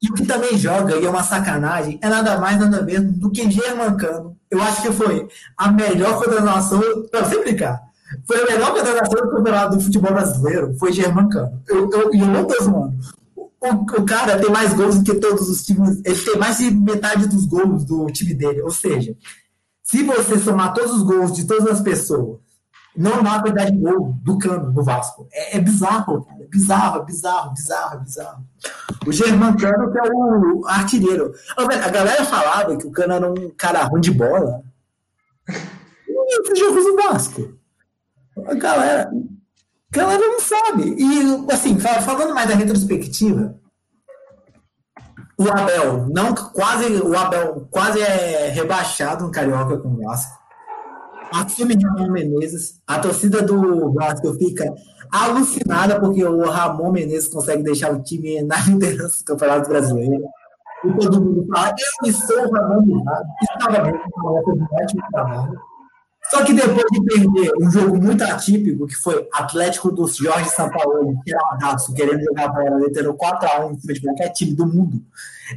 e o que também joga, e é uma sacanagem, é nada mais, nada menos do que Germancano. Eu acho que foi a melhor contratação. Não, sem brincar. Foi a melhor contratação do campeonato do futebol brasileiro. Foi Germancano. Eu, eu, eu não tô zoando. O, o cara tem mais gols do que todos os times. Ele tem mais de metade dos gols do time dele. Ou seja, se você somar todos os gols de todas as pessoas, não dá a quantidade de gol do Cano no Vasco. É, é bizarro, cara. É bizarro, bizarro, bizarro, bizarro. O Germán Cano, que é o artilheiro. A galera falava que o Cano era um cara ruim de bola. E os jogos do Vasco. A galera, a galera não sabe. E, assim, falando mais da retrospectiva, o Abel não quase o Abel quase é rebaixado no Carioca com o Vasco. Assume Ramon Menezes. A torcida do Vasco fica alucinada porque o Ramon Menezes consegue deixar o time na liderança do Campeonato Brasileiro. E todo mundo fala, eu sou o Ramon Menezes. Estava bem, um ótimo trabalho. Só que depois de perder um jogo muito atípico, que foi Atlético dos Jorge Sampaoli, querendo jogar bola, metendo 4x1 em cima de qualquer time do mundo,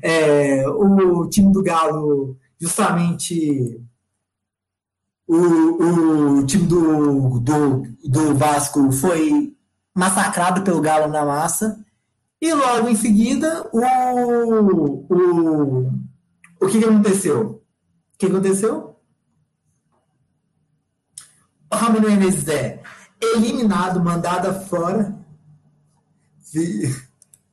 é, o time do Galo, justamente o, o time do, do, do Vasco foi massacrado pelo Galo na massa, e logo em seguida, o, o, o que, que aconteceu? O que aconteceu? Ramon Menezes é eliminado, mandado fora,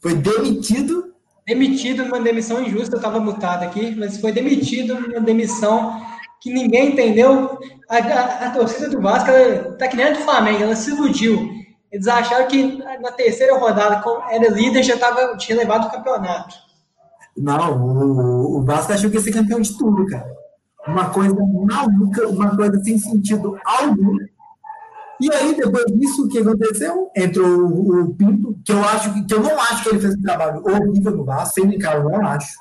foi demitido. Demitido numa demissão injusta, eu estava mutado aqui, mas foi demitido numa demissão que ninguém entendeu. A, a, a torcida do Vasco está que nem a do Flamengo, ela se iludiu. Eles acharam que na terceira rodada, como era líder, já tava, tinha levado o campeonato. Não, o, o Vasco achou que ia ser campeão de tudo, cara uma coisa maluca, uma coisa sem sentido algum. E aí, depois disso, o que aconteceu? Entrou o, o, Pinto, que eu acho que eu não acho que ele fez um trabalho horrível no Vasco, sem brincar, eu não acho.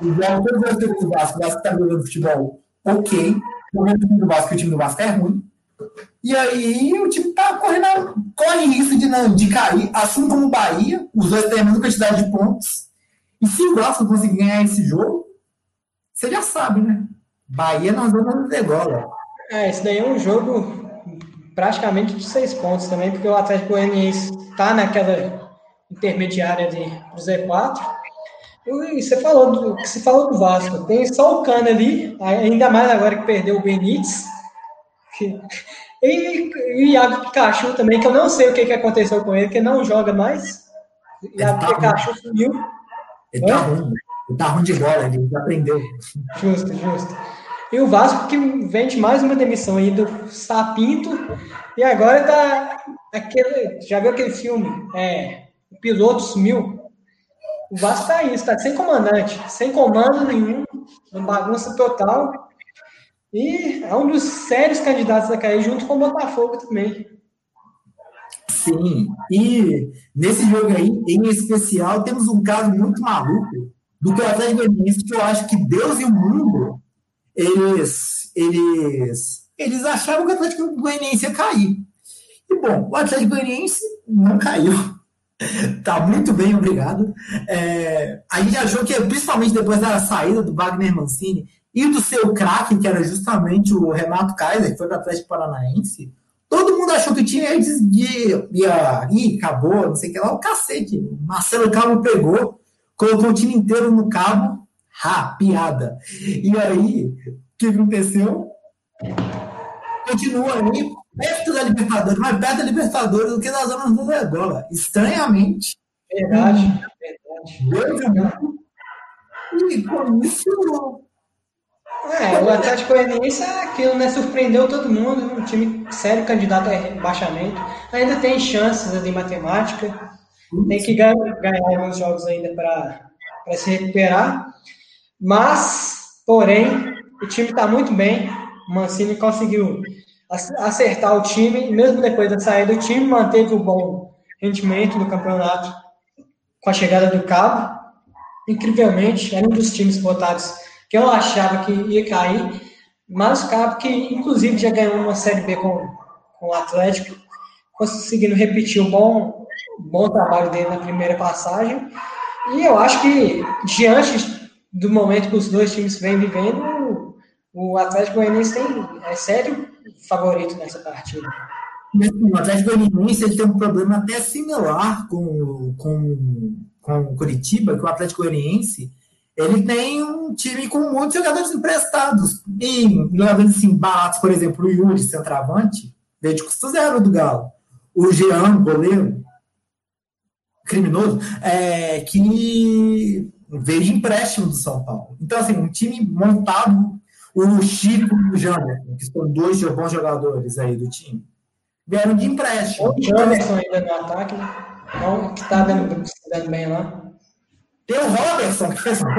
Igual todos os do Vasco, o Vasco está jogando futebol ok, o time do Vasco, o time do Vasco é ruim. E aí o time tá correndo, corre risco de, de cair, assim como o Bahia, os dois têm a mesma quantidade de pontos. E se o Vasco conseguir ganhar esse jogo, você já sabe, né? Bahia na zona do degola. É, esse daí é um jogo praticamente de seis pontos também, porque o Atlético Goianiense está naquela intermediária de, do Z4. E você falou do, você falou do Vasco, tem só o Cano ali, ainda mais agora que perdeu o Benítez. E, e o Iago Pikachu também, que eu não sei o que, que aconteceu com ele, que não joga mais. O Iago tá Pikachu ruim. sumiu. Ele tá ruim, ele tá ruim de bola, ele já aprendeu. Justo, justo. E o Vasco que vende mais uma demissão aí do Sapinto. E agora tá aquele. Já viu aquele filme? É, o piloto sumiu. O Vasco tá isso, tá sem comandante, sem comando nenhum, uma bagunça total. E é um dos sérios candidatos a cair junto com o Botafogo também. Sim, e nesse jogo aí, em especial, temos um caso muito maluco do que o Atlético Goianiense, que eu acho que Deus e o mundo eles, eles, eles achavam que o Atlético Goianiense ia cair. E bom, o Atlético Goianiense não caiu. Tá muito bem, obrigado. É, a gente achou que, principalmente depois da saída do Wagner Mancini e do seu craque, que era justamente o Renato Kaiser, que foi o Atlético Paranaense, todo mundo achou que o time ia, ia, ia acabou, não sei o que lá, o cacete. Marcelo Cabo pegou, colocou o time inteiro no cabo, ha, piada. E aí, o que aconteceu? Continua aí perto da Libertadores, mais perto da Libertadores do que da zona do Redola. Estranhamente. Verdade, verdade. E com isso. É, o Atlético Goianiense é aquilo, né? Surpreendeu todo mundo, um time sério candidato a rebaixamento. Ainda tem chances ali em matemática. Tem que ganhar, ganhar alguns jogos ainda para se recuperar. Mas, porém, o time está muito bem. O Mancini conseguiu acertar o time, mesmo depois da saída do time, manteve o bom rendimento do campeonato com a chegada do Cabo. Incrivelmente, era um dos times votados que eu achava que ia cair, mas o Cabo, que inclusive já ganhou uma Série B com, com o Atlético, conseguindo repetir o bom, bom trabalho dele na primeira passagem. E eu acho que, diante do momento que os dois times vêm vivendo, o Atlético Goianiense tem, é sério, favorito nessa partida. O Atlético Goianiense ele tem um problema até similar com, com, com o Curitiba, que o Atlético Goianiense ele tem um time com muitos jogadores emprestados. E, levando assim, baratos, por exemplo, o Yuri, centroavante, veio de custo zero do Galo. O Jean, goleiro, criminoso, é, que veio de empréstimo do São Paulo. Então, assim, um time montado o Chico e o Janderson, que são dois bons jogadores aí do time, vieram de empréstimo. O Janderson ainda no ataque, então, que está dando, dando bem lá. Tem o Robertson, que fez gol.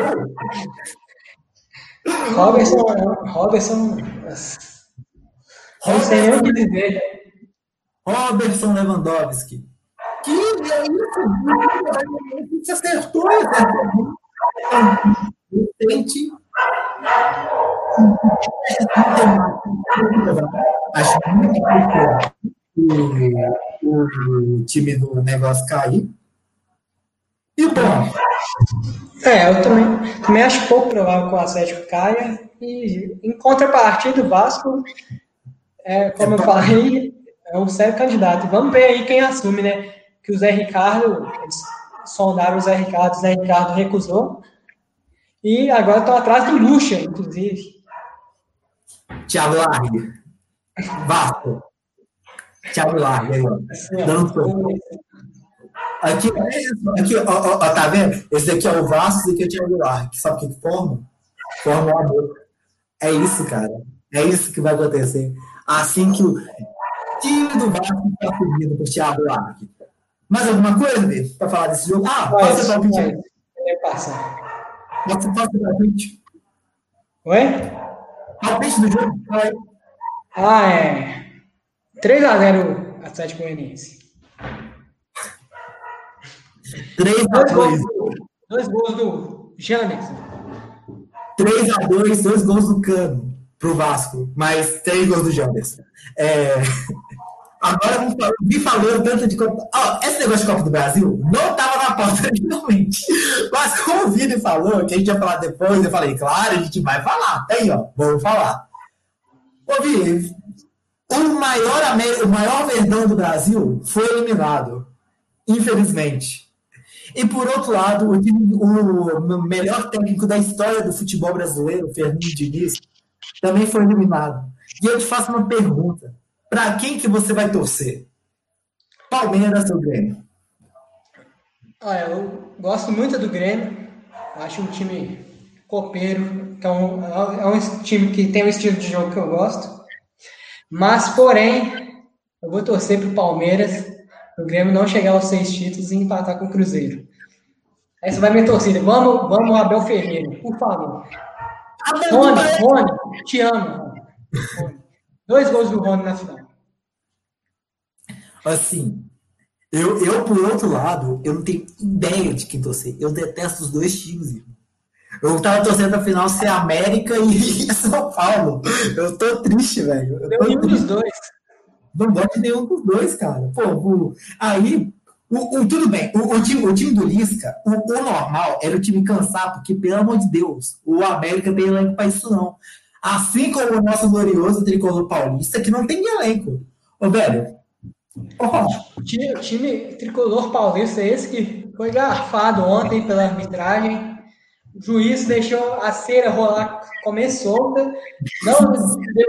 Robertson, Robertson, não sei nem o que dizer. Robertson Lewandowski. Que é isso? Você acertou, acertou. Recente Acho muito o, o time do negócio cair. E bom. É, eu também, também acho pouco provável que o Atlético caia. E em contrapartida, o Vasco, é, como é eu falei, é um sério candidato. Vamos ver aí quem assume, né? Que o Zé Ricardo, eles sondaram o Zé Ricardo, o Zé Ricardo recusou. E agora estão atrás do Lucha, inclusive. Thiago Largue. Vasco. Thiago Largue aí, ó. Dando Aqui, aqui ó, ó, tá vendo? Esse daqui é o Vasco, esse daqui é o Thiago Largue. Sabe o que, forma? Forma uma boca. É isso, cara. É isso que vai acontecer. Assim que o time do Vasco está subindo por Thiago Largue. Mais alguma coisa, para falar desse jogo? Ah, passa para o pedido. Passa. Passa o palpite. Oi? Palpite do jogo? Vai. Ah, é. 3x0 Atlético Goianiense. 3x2. Dois gols do Jamerson. 3x2, dois gols do Cano pro Vasco, mais três gols do Janderson. É... Agora me falou tanto de Copa. Esse negócio de Copa do Brasil não estava na pauta originalmente. Mas como o Vini falou, que a gente ia falar depois, eu falei, claro, a gente vai falar. Tem, ó, vamos falar. Ô, Vini, o maior, o maior verdão do Brasil foi eliminado, infelizmente. E por outro lado, o, o melhor técnico da história do futebol brasileiro, Fernando Diniz, também foi eliminado. E eu te faço uma pergunta. Para quem que você vai torcer? Palmeiras ou Grêmio? Ah, eu gosto muito do Grêmio. Acho um time copeiro. Então, é um time que tem um estilo de jogo que eu gosto. Mas, porém, eu vou torcer para o Palmeiras, o Grêmio não chegar aos seis títulos e empatar com o Cruzeiro. Essa vai minha torcida. Vamos, vamos Abel Ferreira, por favor. Rony, Rony, te amo. Rony. Dois gols do Rony na final. Assim, eu, eu, por outro lado, eu não tenho ideia de quem torcer. Eu detesto os dois times, Eu tava torcendo a final ser América e São Paulo. Eu tô triste, velho. Eu tô triste. dos dois. Não gosto de nenhum dos dois, cara. Pô, o, aí, o, o, tudo bem, o, o, time, o time do Lisca, o, normal era o time cansar, porque, pelo amor de Deus, o América tem elenco para isso não. Assim como o nosso glorioso tricolor paulista, que não tem elenco. Ô, velho. O, time, time tricolor paulista é esse que foi garfado ontem pela arbitragem. O juiz deixou a cera rolar, comer solta. Não, deu,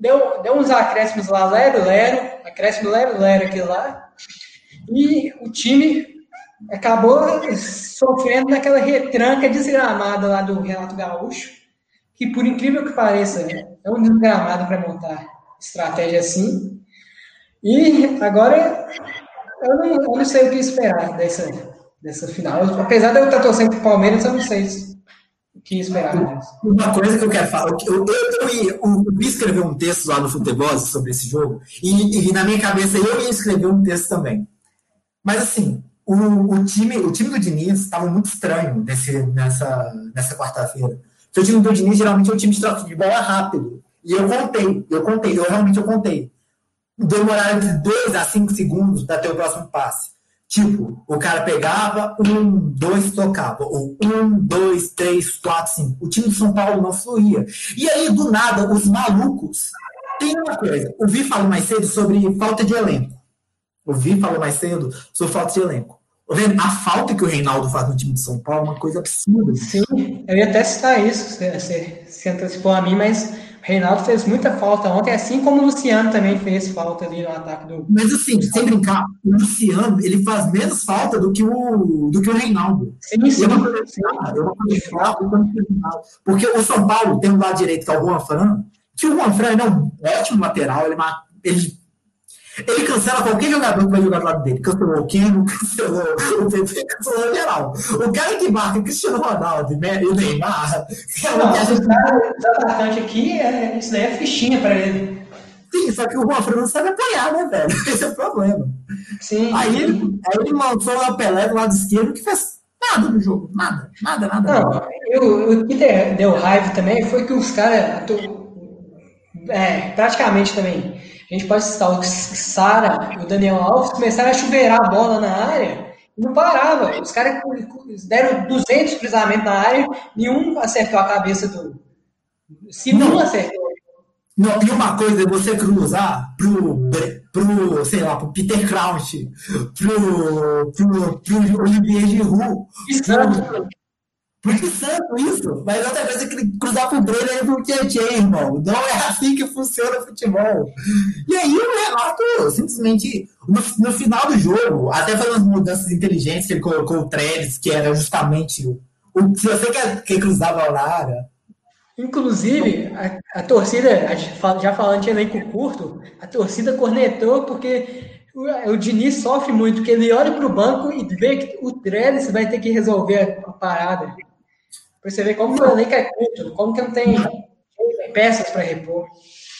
deu, deu uns acréscimos lá, lero, lero. Acréscimo lero, lero aqui lá. E o time acabou sofrendo naquela retranca desgramada lá do Renato Gaúcho, que por incrível que pareça, é um desgramado para montar estratégia assim. E agora eu não, eu não sei o que esperar dessa, dessa final. Apesar de eu estar torcendo para o Palmeiras, eu não sei o que esperar. Uma coisa que eu quero falar, eu, eu, eu, eu, eu escrever um texto lá no Futebol sobre esse jogo, e, e, na minha cabeça eu ia escrever um texto também. Mas assim, o, o time, o time do Diniz estava muito estranho nesse, nessa, nessa quarta-feira. Porque o time do Diniz geralmente é um time de de bola rápido. E eu contei, eu contei, eu realmente eu contei. Demoraram de 2 a 5 segundos para ter o próximo passe. Tipo, o cara pegava, um, dois, tocava. Ou um, dois, três, quatro, cinco. O time do São Paulo não fluía. E aí, do nada, os malucos. Tem uma coisa. O Vi falou mais cedo sobre falta de elenco. O Vi falou mais cedo sobre falta de elenco. Vendo? A falta que o Reinaldo faz no time de São Paulo é uma coisa absurda. Sim, eu ia até citar isso, você, você antecipou a mim, mas o Reinaldo fez muita falta ontem, assim como o Luciano também fez falta ali no ataque do. Mas assim, sem brincar, o Luciano ele faz menos falta do que o, do que o Reinaldo. Sim, sim. É uma coisa Porque o São Paulo tem um lado direito que é o Juan Fran, que o Juan Fran é um ótimo lateral, ele, ele ele cancela qualquer jogador que vai jogar do lado dele. Cancelou o Keno, cancelou o PP, cancelou o geral. O cara que marca Cristiano Ronaldo e o Neymar. É não, o atacante aqui, é, isso daí é fichinha pra ele. Sim, só que o Juan Fernando sabe apoiar, né, velho? Esse é o problema. Sim. Aí ele, aí ele lançou o Pelé do lado esquerdo que fez nada no jogo. Nada, nada, nada. Não, nada. Eu, o que deu raiva também foi que os caras. É, praticamente também a gente pode citar o Sara e o Daniel Alves, começaram a chuveirar a bola na área e não parava. Os caras deram 200 cruzamentos na área, nenhum acertou a cabeça do. Se não, acertou. Não, e uma coisa é você cruzar pro, pro sei lá, pro Peter Crouch, pro, pro, pro Olivier Giroud. Pro, muito santo isso. Mas outra coisa é que cruzar pro Brenner e pro Tietchan, irmão. Não é assim que funciona o futebol. E aí o Renato simplesmente, no, no final do jogo, até fazendo mudanças inteligentes que ele colocou o Trellis, que era justamente o. o se você quer, quer cruzar a bola área. Inclusive, a, a torcida, já falando de elenco curto, a torcida cornetou porque o, o Diniz sofre muito, porque ele olha para o banco e vê que o Trellis vai ter que resolver a parada. Pra você ver como o elenco é curto, como que não tem peças para repor.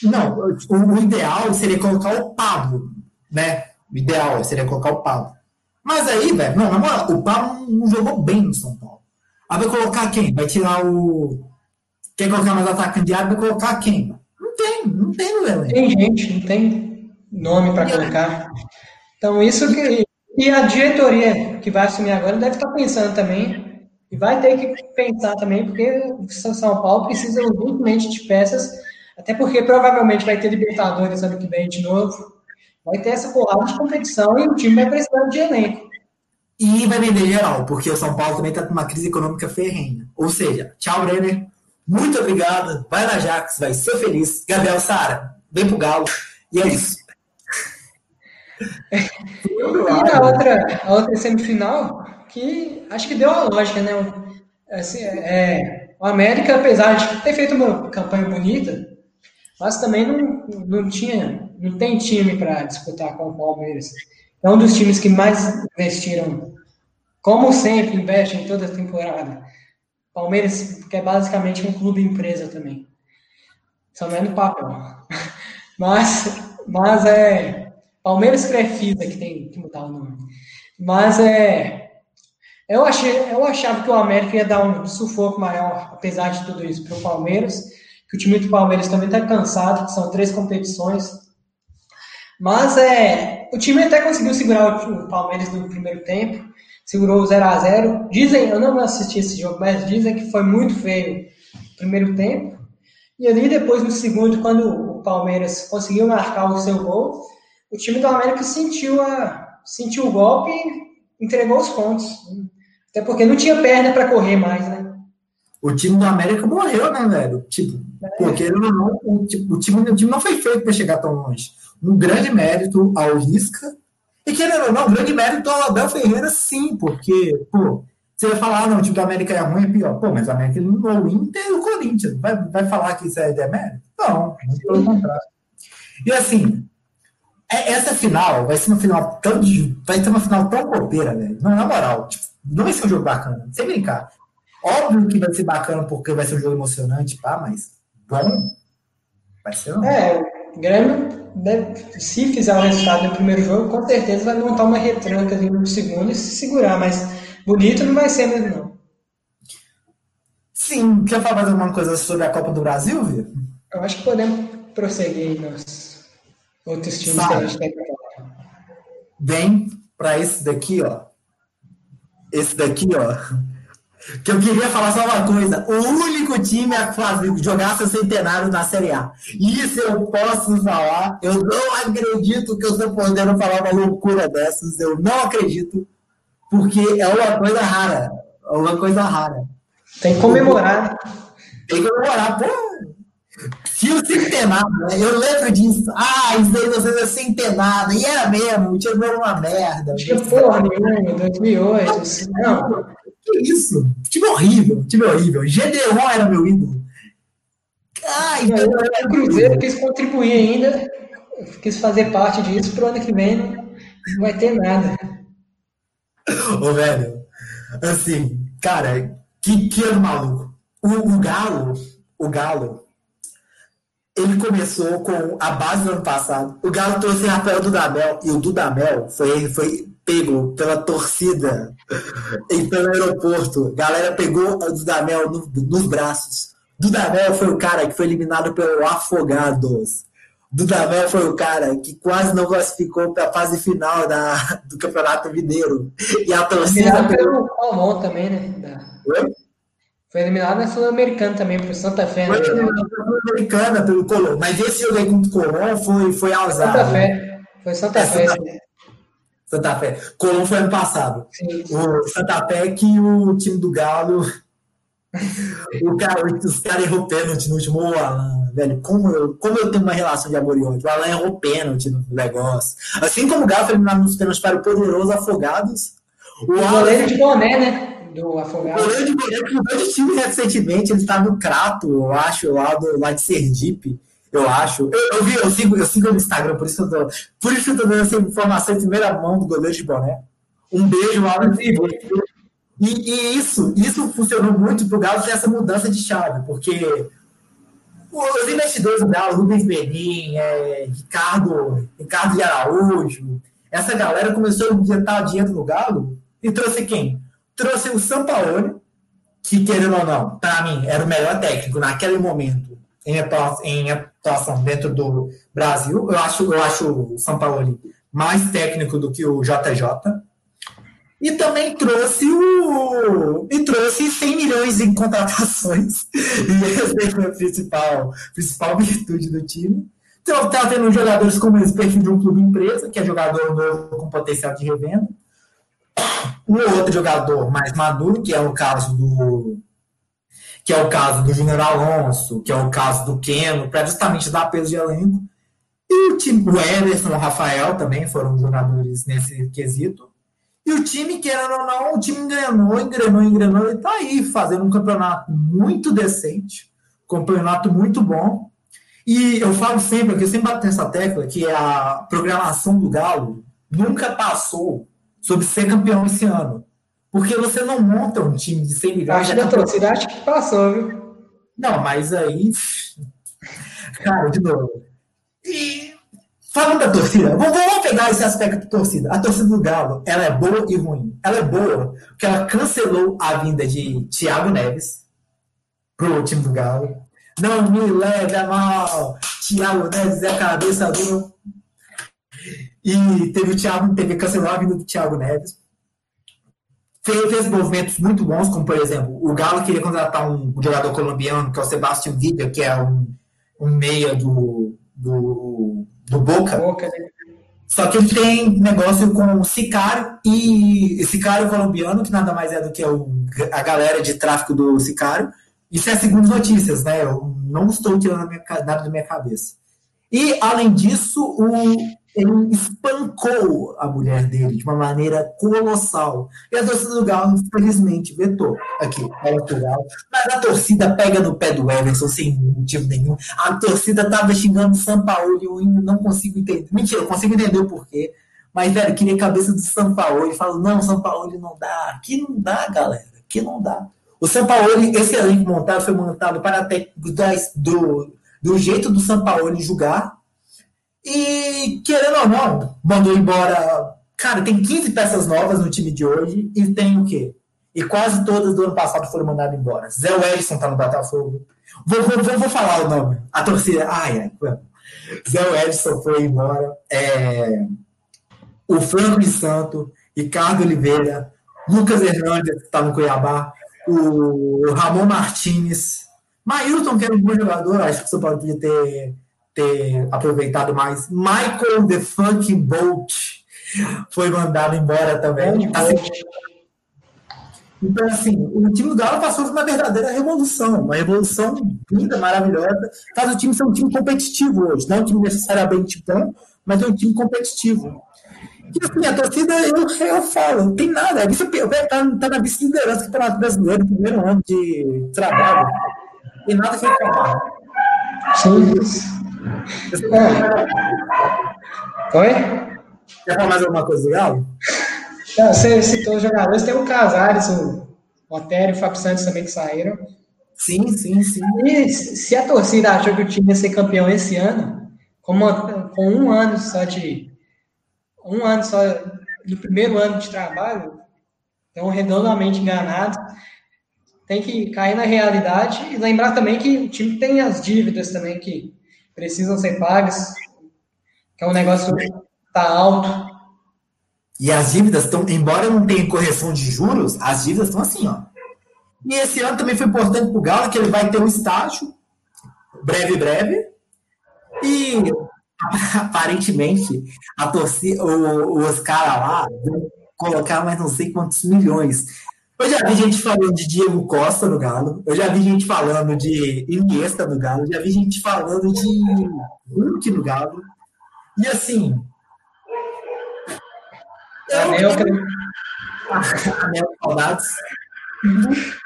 Não, o, ideal seria colocar o Pablo, né? O ideal seria colocar o Pablo. Mas aí, velho, não, na moral, o Pablo não jogou bem no São Paulo. Aí vai colocar quem? Vai tirar o. Quer colocar mais atacante de área? Vai colocar quem? Não tem, não tem no elenco. Tem gente, não tem nome para colocar. Então, isso que. E a diretoria que vai assumir agora deve estar pensando também e vai ter que pensar também, porque o São Paulo precisa urgentemente de peças, até porque provavelmente vai ter Libertadores ano que vem de novo. Vai ter essa porrada de competição e o time vai precisar de elenco. E vai vender geral, porque o São Paulo também está com uma crise econômica ferrenha. Ou seja, tchau, Brenner. Muito obrigado. Vai na Jax, vai ser feliz. Gabriel Sara, vem pro Galo. E é isso. e a outra, a outra semifinal, que acho que deu a lógica, né? Assim, é, o América, apesar de ter feito uma campanha bonita, mas também não, não tinha, não tem time para disputar com o Palmeiras. É um dos times que mais investiram, como sempre, investe em toda a temporada. Palmeiras, que é basicamente um clube empresa também. Só não é no papel. Mas, mas é. Palmeiras Crefisa que tem que mudar o nome. Mas é. Eu, achei, eu achava que o América ia dar um sufoco maior, apesar de tudo isso, para o Palmeiras, que o time do Palmeiras também está cansado, são três competições. Mas é, o time até conseguiu segurar o Palmeiras no primeiro tempo, segurou o 0 a 0 Dizem, eu não assisti esse jogo, mas dizem que foi muito feio o primeiro tempo. E ali depois, no segundo, quando o Palmeiras conseguiu marcar o seu gol, o time do América sentiu, a, sentiu o golpe e entregou os pontos. Até porque não tinha perna para correr mais, né? O time do América morreu, né, velho? Tipo, é. porque não, o, tipo, o, time, o time não foi feito para chegar tão longe. Um grande mérito ao Lisca. E querendo ou não, um grande mérito ao Abel Ferreira, sim, porque, pô, você vai falar, ah, não, o time do América é ruim, é pior. Pô, mas o América eliminou o Inter e o Corinthians. Vai, vai falar que isso é demérito? Não, pelo contrário. E assim, é, essa final vai ser uma final tão. Vai ser uma final tão copeira, velho. Não, na moral, tipo, não vai ser um jogo bacana, sem brincar. Óbvio que vai ser bacana porque vai ser um jogo emocionante, pá, mas bom. Vai ser um. É, Grêmio, deve, se fizer o resultado no primeiro jogo, com certeza vai montar uma retranca ali no segundo e se segurar, mas bonito não vai ser mesmo, não. Sim, quer falar mais alguma coisa sobre a Copa do Brasil, Vitor? Eu acho que podemos prosseguir nos outros times Sabe, que a gente tem. Vem para esse daqui, ó. Esse daqui, ó. Que eu queria falar só uma coisa: o único time a fazer, jogar seu centenário na Série A. Isso eu posso falar. Eu não acredito que eu estou podendo falar uma loucura dessas. Eu não acredito. Porque é uma coisa rara. É uma coisa rara. Tem que comemorar. Tem que comemorar, pô. Fio centenário, né? Eu lembro disso. Ah, isso aí vocês é centenário. E era mesmo, o time era uma merda. Tinha porra nenhuma, 2008. Não. Que isso? Time horrível, time horrível. Gedeon era meu ídolo. Ai, então, o Cruzeiro quis contribuir ainda, quis fazer parte disso pro ano que vem, não, não vai ter nada. Ô, velho, assim, cara, que, que ano maluco. O, o Galo, o Galo, ele começou com a base do ano passado. O Galo trouxe Rafael Dudamel, e o Dudamel foi, foi pego pela torcida em pelo aeroporto. A galera pegou o Dudamel no, nos braços. Dudamel foi o cara que foi eliminado pelo Afogados. Dudamel foi o cara que quase não classificou para a fase final da, do Campeonato Mineiro. E a torcida. Eliminado pelo Colombo também, né? Oi? Foi eliminado na Sul-Americana também, por Santa Fé. Né? Foi eliminado na Sul-Americana pelo Colombo. Mas esse jogo aí contra o Colombo foi, foi azar. Santa Fé. Foi Santa é, Fé. Santa... Santa Fé. Colombo foi ano passado. Sim. O Santa Fé que o time do Galo. o cara, os caras errou pênalti no último Alan, velho. Como eu, como eu tenho uma relação de amor e ódio. O Alan errou pênalti no negócio. Assim como o Galo foi eliminado nos pênaltis para o poderoso Afogados. O, o goleiro de boné, né? Do Afogados. O goleiro de boné que mudou de time recentemente. Ele está no Crato, eu acho, lá, do, lá de Sergipe eu acho. Eu, eu, vi, eu, sigo, eu sigo no Instagram, por isso que eu tô, por isso eu tô dando essa informação em primeira mão do goleiro de boné. Um beijo, Alan. E, e isso, isso funcionou muito pro Galo ter essa mudança de chave, porque os investidores do Galo, Rubens Benin, é, Ricardo, Ricardo de Araújo, essa galera começou a injetar dinheiro no Galo e trouxe quem? Trouxe o São Paulo, que querendo ou não, para mim, era o melhor técnico naquele momento em atuação, em atuação dentro do Brasil. Eu acho, eu acho o São Paulo mais técnico do que o JJ. E também trouxe o. E trouxe 100 milhões em contratações. E essa foi a principal, principal virtude do time. Então, tá tendo jogadores como esse perfil de um clube empresa, que é jogador novo com potencial de revenda. Um outro jogador mais maduro, que é o caso do que é o caso do Júnior Alonso, que é o caso do Keno, para justamente dar peso de elenco. E o time, o Everson, o Rafael também foram jogadores nesse quesito. E o time, querendo ou não, o time engrenou, engrenou, engrenou e está aí fazendo um campeonato muito decente, um campeonato muito bom. E eu falo sempre, que eu sempre bato nessa tecla, que a programação do Galo nunca passou sobre ser campeão esse ano. Porque você não monta um time de 100 milhões. Acho da torcida, acho que passou, viu? Não, mas aí. Cara, de novo. E falando da torcida, vamos, pegar esse aspecto da torcida. A torcida do Galo, ela é boa e ruim. Ela é boa porque ela cancelou a vinda de Thiago Neves pro time do Galo. Não me leve a mal. Thiago Neves é a cabeça do E teve o Thiago, teve cancelou a vida do Thiago Neves. Fez, fez movimentos muito bons, como por exemplo, o Galo queria contratar um jogador colombiano, que é o Sebastião Villa, que é um, um meia do, do, do Boca. Boca né? Só que ele tem negócio com o Sicário e Sicário colombiano, que nada mais é do que o, a galera de tráfico do Sicário. Isso é segundo notícias, né? Eu não estou tirando nada da minha cabeça. E, além disso, o, ele espancou a mulher dele de uma maneira colossal. E a torcida do Galo, infelizmente, vetou aqui, Portugal. Mas a torcida pega no pé do Everson sem motivo nenhum. A torcida estava xingando o São Paulo e eu ainda não consigo entender. Mentira, eu consigo entender o porquê. Mas, velho, queria a cabeça do São Paulo e falo, não, São Paulo não dá. Aqui não dá, galera. Aqui não dá. O São Paulo, esse elenco montado foi montado para técnico do, do jeito do São Paulo jogar e, querendo ou não, mandou embora. Cara, tem 15 peças novas no time de hoje e tem o quê? E quase todas do ano passado foram mandadas embora. Zé Wellison tá no Botafogo. Vou, vou, vou, vou falar o nome. A torcida. Ai, ai. Zé Wellison foi embora. É, o Franco de Santo, Ricardo Oliveira, Lucas Hernandes, que tá no Cuiabá, o Ramon Martinez, Mailton, que era um bom jogador, acho que o São Paulo podia ter ter aproveitado mais. Michael The Funk Bolt foi mandado embora também. Assim, então, assim, o time do Galo passou por uma verdadeira revolução, uma revolução linda, maravilhosa. Faz o time ser um time competitivo hoje, não um time necessariamente bom, mas é um time competitivo. E assim, a torcida, eu, eu falo, não tem nada. É vice, tá, tá na vice-liderança do Campeonato Brasileiro, primeiro ano de trabalho. Tem nada que reclamar. Sim. Oi? Quer falar mais alguma coisa do Galo? Não, você citou os jogadores, tem o Casares, o Otério e o Fábio Santos também que saíram. Sim, sim, sim. E se a torcida achou que o time ia ser campeão esse ano, com, uma, com um ano só de. Um ano só do primeiro ano de trabalho, estão redondamente enganados. Tem que cair na realidade e lembrar também que o time tem as dívidas também que precisam ser pagas, que é um negócio que está alto. E as dívidas estão, embora não tenha correção de juros, as dívidas estão assim, ó. E esse ano também foi importante para o Galo, que ele vai ter um estágio, breve, breve, e aparentemente a torcida, os caras lá vão colocar mais não sei quantos milhões eu já vi gente falando de Diego Costa no Galo, eu já vi gente falando de Iniesta no Galo, já vi gente falando de Hulk no Galo. E assim. Eu, Anel, Anel saudades.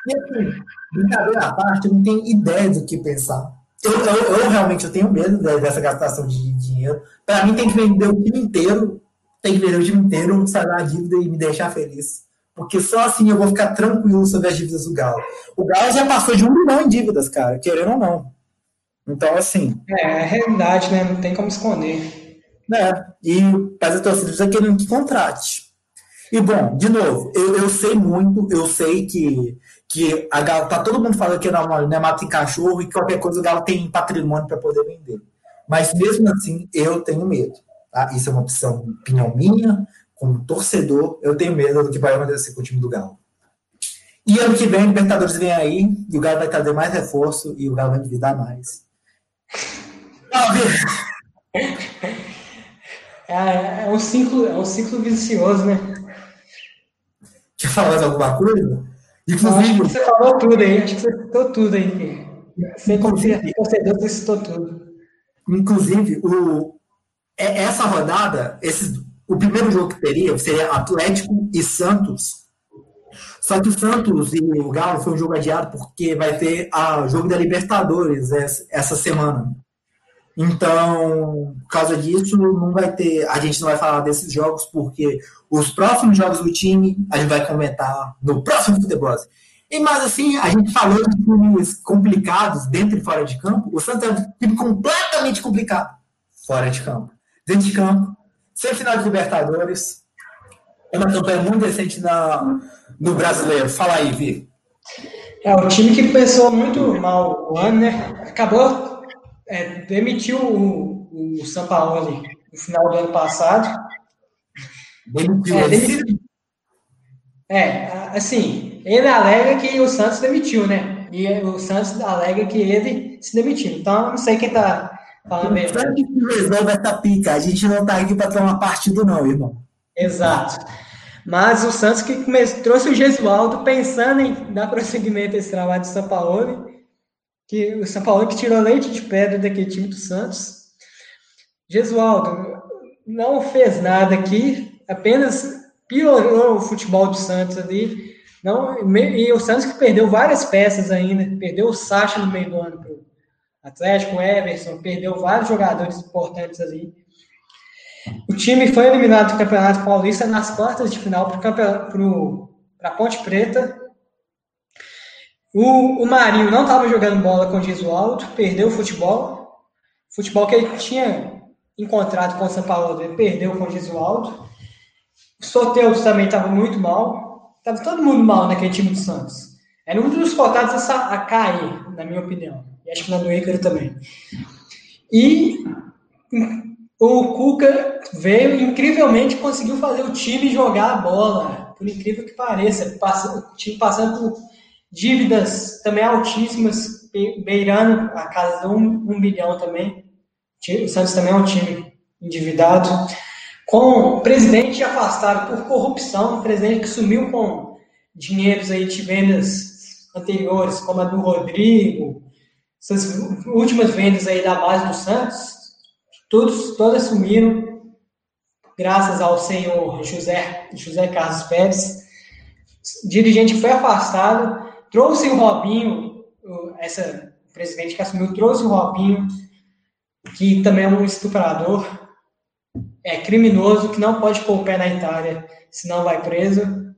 E assim, brincadeira à parte, eu não tenho ideia do que pensar. Eu, eu, eu realmente eu tenho medo dessa gastação de dinheiro. Para mim, tem que vender o time inteiro, tem que vender o time inteiro, sair a dívida e me deixar feliz porque só assim eu vou ficar tranquilo sobre as dívidas do Galo. O Galo já passou de um milhão em dívidas, cara, querendo ou não. Então, assim. É, é realidade, né? Não tem como esconder. É, e mas a torcida está querendo que contrate. E bom, de novo, eu, eu sei muito, eu sei que, que a Galo, tá todo mundo falando que não, não é mata em cachorro e que qualquer coisa o Galo tem patrimônio para poder vender. Mas mesmo assim, eu tenho medo. Tá? Isso é uma opção, opinião minha, como torcedor, eu tenho medo do que vai acontecer com o time do Galo. E ano que vem, o Libertadores vem aí, e o Galo vai trazer mais reforço, e o Galo vai endividar mais. É, é, um ciclo, é um ciclo vicioso, né? Quer falar mais alguma coisa? Inclusive, acho que você falou tudo aí, acho que você citou tudo aí. Você, como torcedor, você citou tudo. Inclusive, o, é, essa rodada, esses o primeiro jogo que teria seria Atlético e Santos. Só que o Santos e o Galo foi um jogo adiado porque vai ter o jogo da Libertadores essa semana. Então, por causa disso, não vai ter. A gente não vai falar desses jogos, porque os próximos jogos do time a gente vai comentar no próximo futebol. E mais assim, a gente falou de times complicados dentro e fora de campo. O Santos é um time completamente complicado fora de campo. Dentro de campo, Semifinal de Libertadores. É uma campanha muito decente na, no brasileiro. Fala aí, Vi. É, o time que começou muito mal o ano, né? Acabou, é, demitiu o, o São Paulo no final do ano passado. Demitiu. É, demitiu. é, assim, ele alega que o Santos demitiu, né? E o Santos alega que ele se demitiu. Então, não sei quem tá falando mesmo. Sabe que resolve essa pica? A gente não tá aqui para tomar partido, não, irmão. Exato. Mas o Santos que trouxe o Gesualdo pensando em dar prosseguimento a esse trabalho do São Paulo, que o São Paulo que tirou leite de pedra daquele time do Santos. Gesualdo não fez nada aqui, apenas piorou o futebol do Santos ali. Não, e o Santos que perdeu várias peças ainda, perdeu o Sacha no meio do ano Atlético, Everson, perdeu vários jogadores importantes ali. O time foi eliminado do Campeonato Paulista nas quartas de final para a Ponte Preta. O, o Marinho não estava jogando bola com o Gesualdo, perdeu o futebol. Futebol que ele tinha encontrado com o São Paulo, ele perdeu com o Gesualdo. O Soteus também estava muito mal. Estava todo mundo mal naquele time do Santos. Era um dos cotados a, a cair, na minha opinião. Acho que na do Ícaro também. E o Cuca veio incrivelmente conseguiu fazer o time jogar a bola, por incrível que pareça, o time passando por dívidas também altíssimas, beirando a casa de um, um bilhão também. O Santos também é um time endividado, com o presidente afastado por corrupção, presidente que sumiu com dinheiros aí de vendas anteriores, como a do Rodrigo, essas últimas vendas aí da base do Santos, Todos, todas sumiram, graças ao senhor José, José Carlos Pérez. O dirigente foi afastado, trouxe o Robinho, essa presidente que assumiu, trouxe o Robinho, que também é um estuprador, é criminoso, que não pode pôr o pé na Itália, senão vai preso.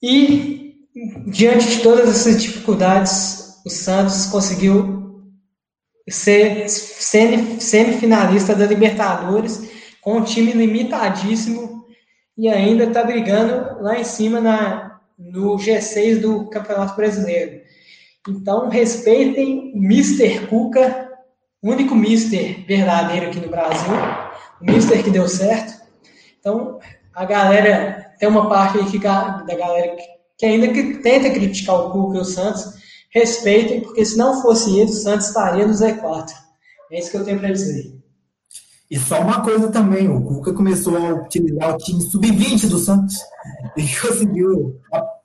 E, diante de todas essas dificuldades, o Santos conseguiu ser semifinalista da Libertadores, com um time limitadíssimo e ainda está brigando lá em cima na, no G6 do Campeonato Brasileiro. Então, respeitem Mr. Cuca, único Mister verdadeiro aqui no Brasil, o Mister que deu certo. Então, a galera, tem uma parte aí que, da galera que, que ainda que tenta criticar o Cuca e o Santos, respeitem, porque se não fosse ele, o Santos estaria no Z4. É isso que eu tenho para dizer. E só uma coisa também, o Cuca começou a utilizar o time sub-20 do Santos e conseguiu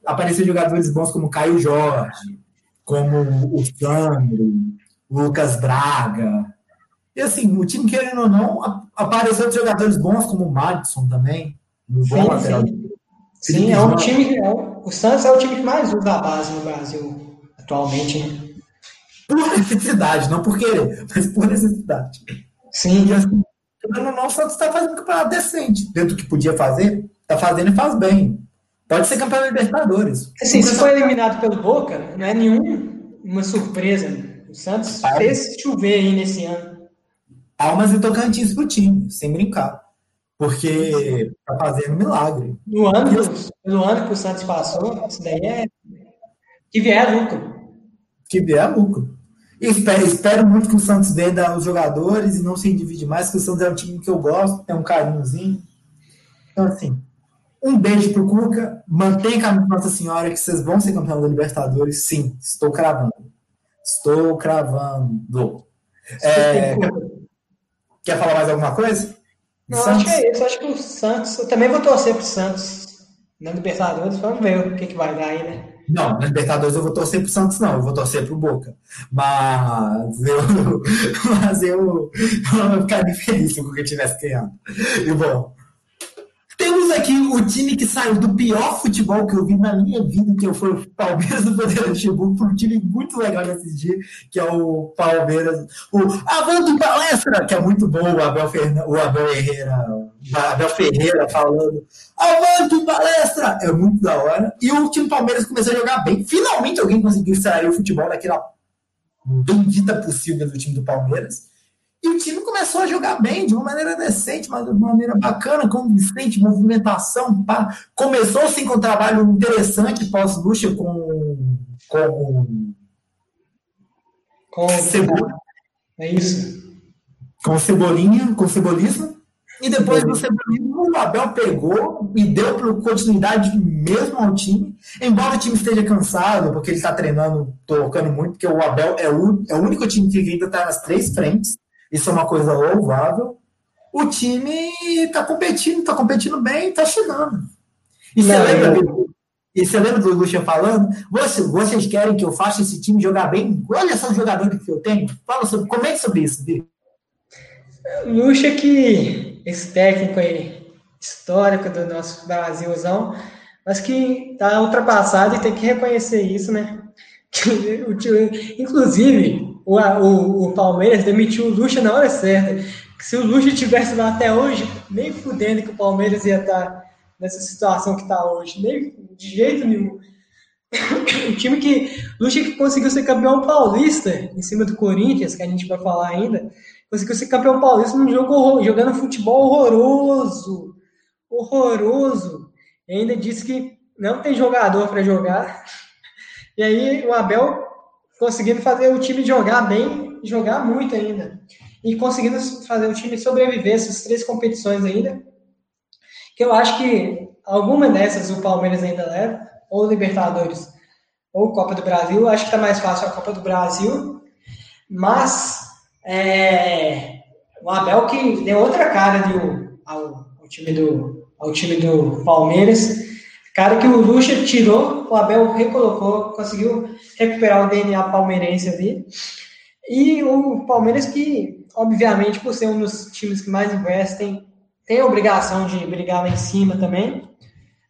aparecer jogadores bons como Caio Jorge, como o Sandro, o Lucas Braga. E assim, o time, querendo ou não, apareceu jogadores bons como o Madison também, no bom sim, lateral. Sim, sim é um time. É o Santos é o time que mais usa a base no Brasil atualmente. Né? Por necessidade, não por querer, mas por necessidade. Sim. E assim, não, o Santos está fazendo um campeonato decente. Dentro do que podia fazer, está fazendo e faz bem. Pode ser campeão da Libertadores. Assim, se foi eliminado pelo Boca, não é nenhuma surpresa. O Santos ah, fez chover aí nesse ano. Almas e Tocantins pro time, sem brincar. Porque tá fazendo milagre. No ano, no ano que o Santos passou, isso daí é que vier lucro. Que vier lucro. Espero, espero muito que o Santos venda os jogadores e não se divide mais, porque o Santos é um time que eu gosto, tem um carinhozinho. Então, assim, um beijo pro Cuca. Mantenha a Nossa Senhora que vocês vão ser campeão da Libertadores. Sim, estou cravando. Estou cravando. É, quer falar mais alguma coisa? Não, Santos? acho que é isso. Acho que o Santos. Eu também vou torcer pro Santos na Libertadores. Vamos ver o que, que vai dar aí, né? Não, na Libertadores eu vou torcer pro Santos, não, eu vou torcer pro Boca. Mas eu, mas eu, eu ficaria feliz se o Boca tivesse ganhado. E bom, temos aqui o time que saiu do pior futebol que eu vi na minha vida, que foi o Palmeiras do Poder Luxemburgo, por um time muito legal de assistir, que é o Palmeiras. O Avante Palestra, que é muito bom, o Abel, Ferna, o Abel Herrera, o Abel Ferreira falando. Avante Palestra! É muito da hora. E o time Palmeiras começou a jogar bem. Finalmente alguém conseguiu extrair o futebol daquela bendita possível do time do Palmeiras. E o time começou a jogar bem, de uma maneira decente, de uma maneira bacana, convincente, movimentação. Pá. Começou sim com um trabalho interessante pós-Lucha com, com, com Cebola. É isso. com Cebolinha, com Cebolismo, e depois do Cebolismo, o Abel pegou e deu continuidade mesmo ao time, embora o time esteja cansado, porque ele está treinando, tocando muito, porque o Abel é o, é o único time que ainda está nas três frentes, isso é uma coisa louvável. O time está competindo, está competindo bem, está chegando. E você lembra, e você lembra do Lucha falando? Vocês, vocês querem que eu faça esse time jogar bem? Olha só os jogadores que eu tenho. Fala sobre, comente sobre isso, Vitor. Lucha que esse técnico aí, histórico do nosso Brasilzão, mas que está ultrapassado e tem que reconhecer isso, né? Inclusive, o, o, o Palmeiras demitiu o Lucha na hora certa. Se o Lucha tivesse lá até hoje, nem fudendo que o Palmeiras ia estar nessa situação que está hoje, nem de jeito nenhum. o time que. Lucha que conseguiu ser campeão paulista em cima do Corinthians, que a gente vai falar ainda, conseguiu ser campeão paulista num jogo jogando futebol horroroso. Horroroso. E ainda disse que não tem jogador para jogar. E aí o Abel conseguindo fazer o time jogar bem, jogar muito ainda. E conseguindo fazer o time sobreviver essas três competições ainda. Que eu acho que alguma dessas o Palmeiras ainda leva, ou Libertadores, ou Copa do Brasil. Acho que está mais fácil a Copa do Brasil. Mas é, o Abel que deu outra cara ao, ao, time do, ao time do Palmeiras. Cara que o Lucha tirou, o Abel recolocou, conseguiu recuperar o DNA palmeirense ali. E o Palmeiras que, obviamente, por ser um dos times que mais investem, tem a obrigação de brigar lá em cima também.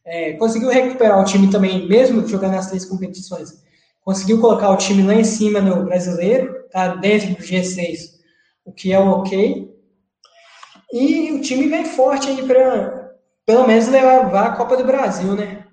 É, conseguiu recuperar o time também, mesmo jogando as três competições. Conseguiu colocar o time lá em cima no brasileiro, tá dentro do G6, o que é o ok. E o time vem forte aí para, pelo menos, levar a Copa do Brasil, né?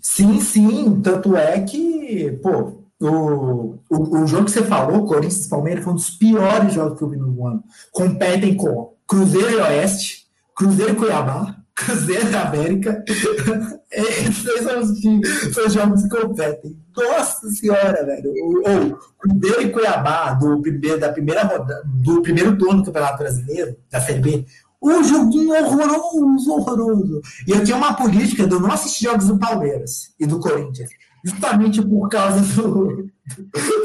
Sim, sim. Tanto é que, pô, o, o, o jogo que você falou, Corinthians e Palmeiras, foi um dos piores jogos que eu vi no ano. Competem com Cruzeiro e Oeste, Cruzeiro e Cuiabá, Cruzeiro da América. Esses são os, são os jogos que competem. Nossa senhora, velho. Ou Cruzeiro e Cuiabá, do primeiro, da primeira roda, do primeiro turno do Campeonato Brasileiro, da Série B. Um joguinho horroroso, horroroso. E eu tinha uma política de eu não assistir jogos do Palmeiras e do Corinthians. Justamente por causa do,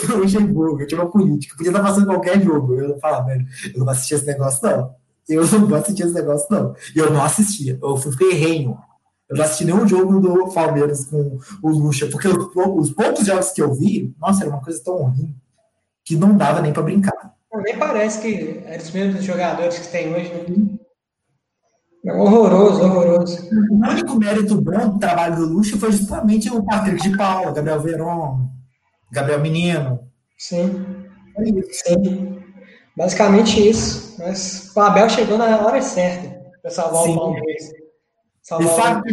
do Luxemburgo. Eu tinha uma política. Podia estar passando qualquer jogo. Eu falava, velho, eu não vou assistir esse negócio, não. Eu não vou assistir esse negócio, não. E eu não assistia. Eu fui ferrenho. Eu não assisti nenhum jogo do Palmeiras com o Lucha, porque os, os poucos jogos que eu vi, nossa, era uma coisa tão ruim que não dava nem para brincar. Nem parece que é dos mesmos jogadores que tem hoje, né? É horroroso, horroroso. O único mérito bom do trabalho do Lucha foi justamente o Patrick de Paula, Gabriel Veron, Gabriel Menino. Sim. É isso. Sim. Basicamente isso. Mas o Abel chegou na hora certa para salvar Sim. o Palmeiras. Salvar e, sabe,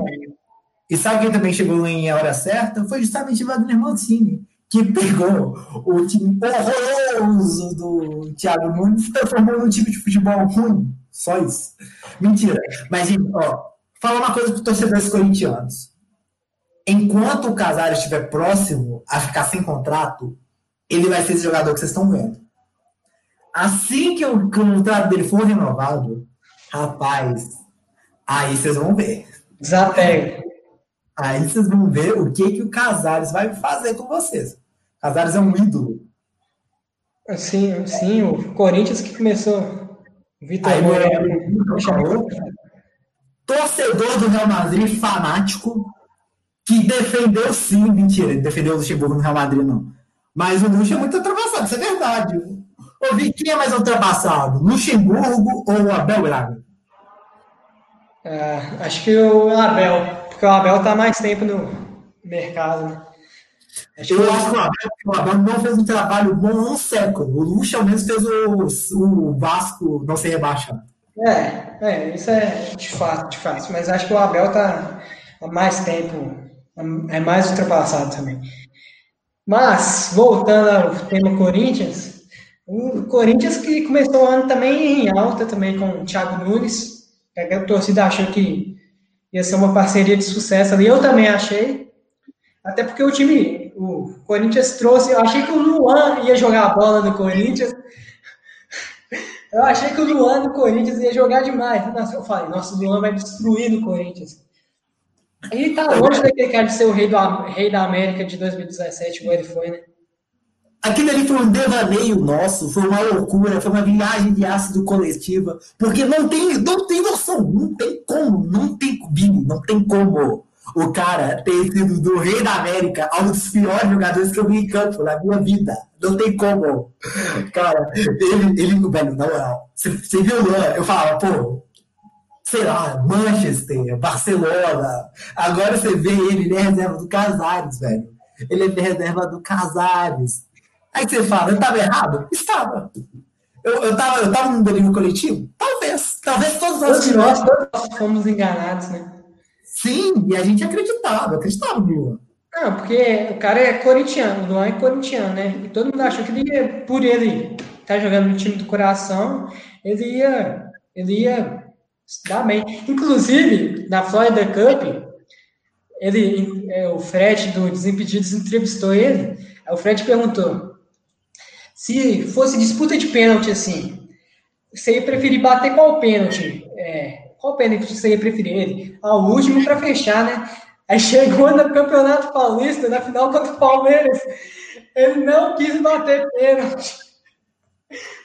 e sabe quem também chegou em hora certa? Foi justamente o Wagner Mancini, que pegou o time horroroso do Thiago Nunes e transformou num time de futebol ruim. Só isso. Mentira. Mas, ó, falar uma coisa para os torcedores corintianos. Enquanto o Casares estiver próximo a ficar sem contrato, ele vai ser esse jogador que vocês estão vendo. Assim que o contrato dele for renovado, rapaz, aí vocês vão ver. Desapega. Aí vocês vão ver o que, que o Casares vai fazer com vocês. Casares é um ídolo. Sim, sim, o Corinthians que começou. Vitor Moreno. Torcedor do Real Madrid, fanático, que defendeu sim, mentira, ele defendeu o Luxemburgo no Real Madrid, não. Mas o Luxo é muito ultrapassado, isso é verdade. Ouvi quem é mais ultrapassado, Luxemburgo ou o Abel Braga? É, acho que o Abel, porque o Abel está mais tempo no mercado. Né? Acho eu que acho que o Abel, não fez um trabalho bom há um século. O Luxo, ao menos, fez o, o Vasco não ser rebaixado. É, é, isso é de fato, de fato. Mas acho que o Abel está há mais tempo, é mais ultrapassado também. Mas, voltando ao tema Corinthians, o Corinthians que começou o ano também em alta, também com o Thiago Nunes. A torcida achou que ia ser uma parceria de sucesso ali. Eu também achei. Até porque o time, o Corinthians trouxe. Eu achei que o Luan ia jogar a bola no Corinthians. Eu achei que o Luan do Corinthians ia jogar demais. Eu falei, nossa, o Luan vai destruir no Corinthians. E tá longe daquele cara de ser o rei, do, rei da América de 2017, como ele foi, né? Aquilo ali foi um devaneio nosso, foi uma loucura, foi uma viagem de ácido coletiva, porque não tem, não tem noção, não tem como, não tem bingo, não tem como o cara ter sido do rei da América a um dos piores jogadores que eu vi em campo na minha vida. Não tem como. Cara, ele, ele velho, na moral, você, viu, Eu falava, pô, sei lá, Manchester, Barcelona. Agora você vê ele, ele é reserva do Casares, velho. Ele é reserva do Casares. Aí você fala, eu estava errado? Estava. Eu, eu, tava, eu tava num delírio coletivo? Talvez. Talvez todos nós todos nós, todos nós fomos enganados, né? Sim, e a gente acreditava, acreditava no Luan. Não, porque o cara é corintiano, o Luan é corintiano, né? E todo mundo achou que ele ia, por ele estar tá jogando no time do coração, ele ia, ele ia dar bem. Inclusive, na Florida Cup, ele, é, o Fred do Desimpedidos entrevistou ele, aí o Fred perguntou se fosse disputa de pênalti assim, você ia preferir bater qual pênalti? É, qual pênalti você ia preferir ele? Ao ah, último para fechar, né? Aí chegou no Campeonato Paulista, na final contra o Palmeiras, ele não quis bater pênalti.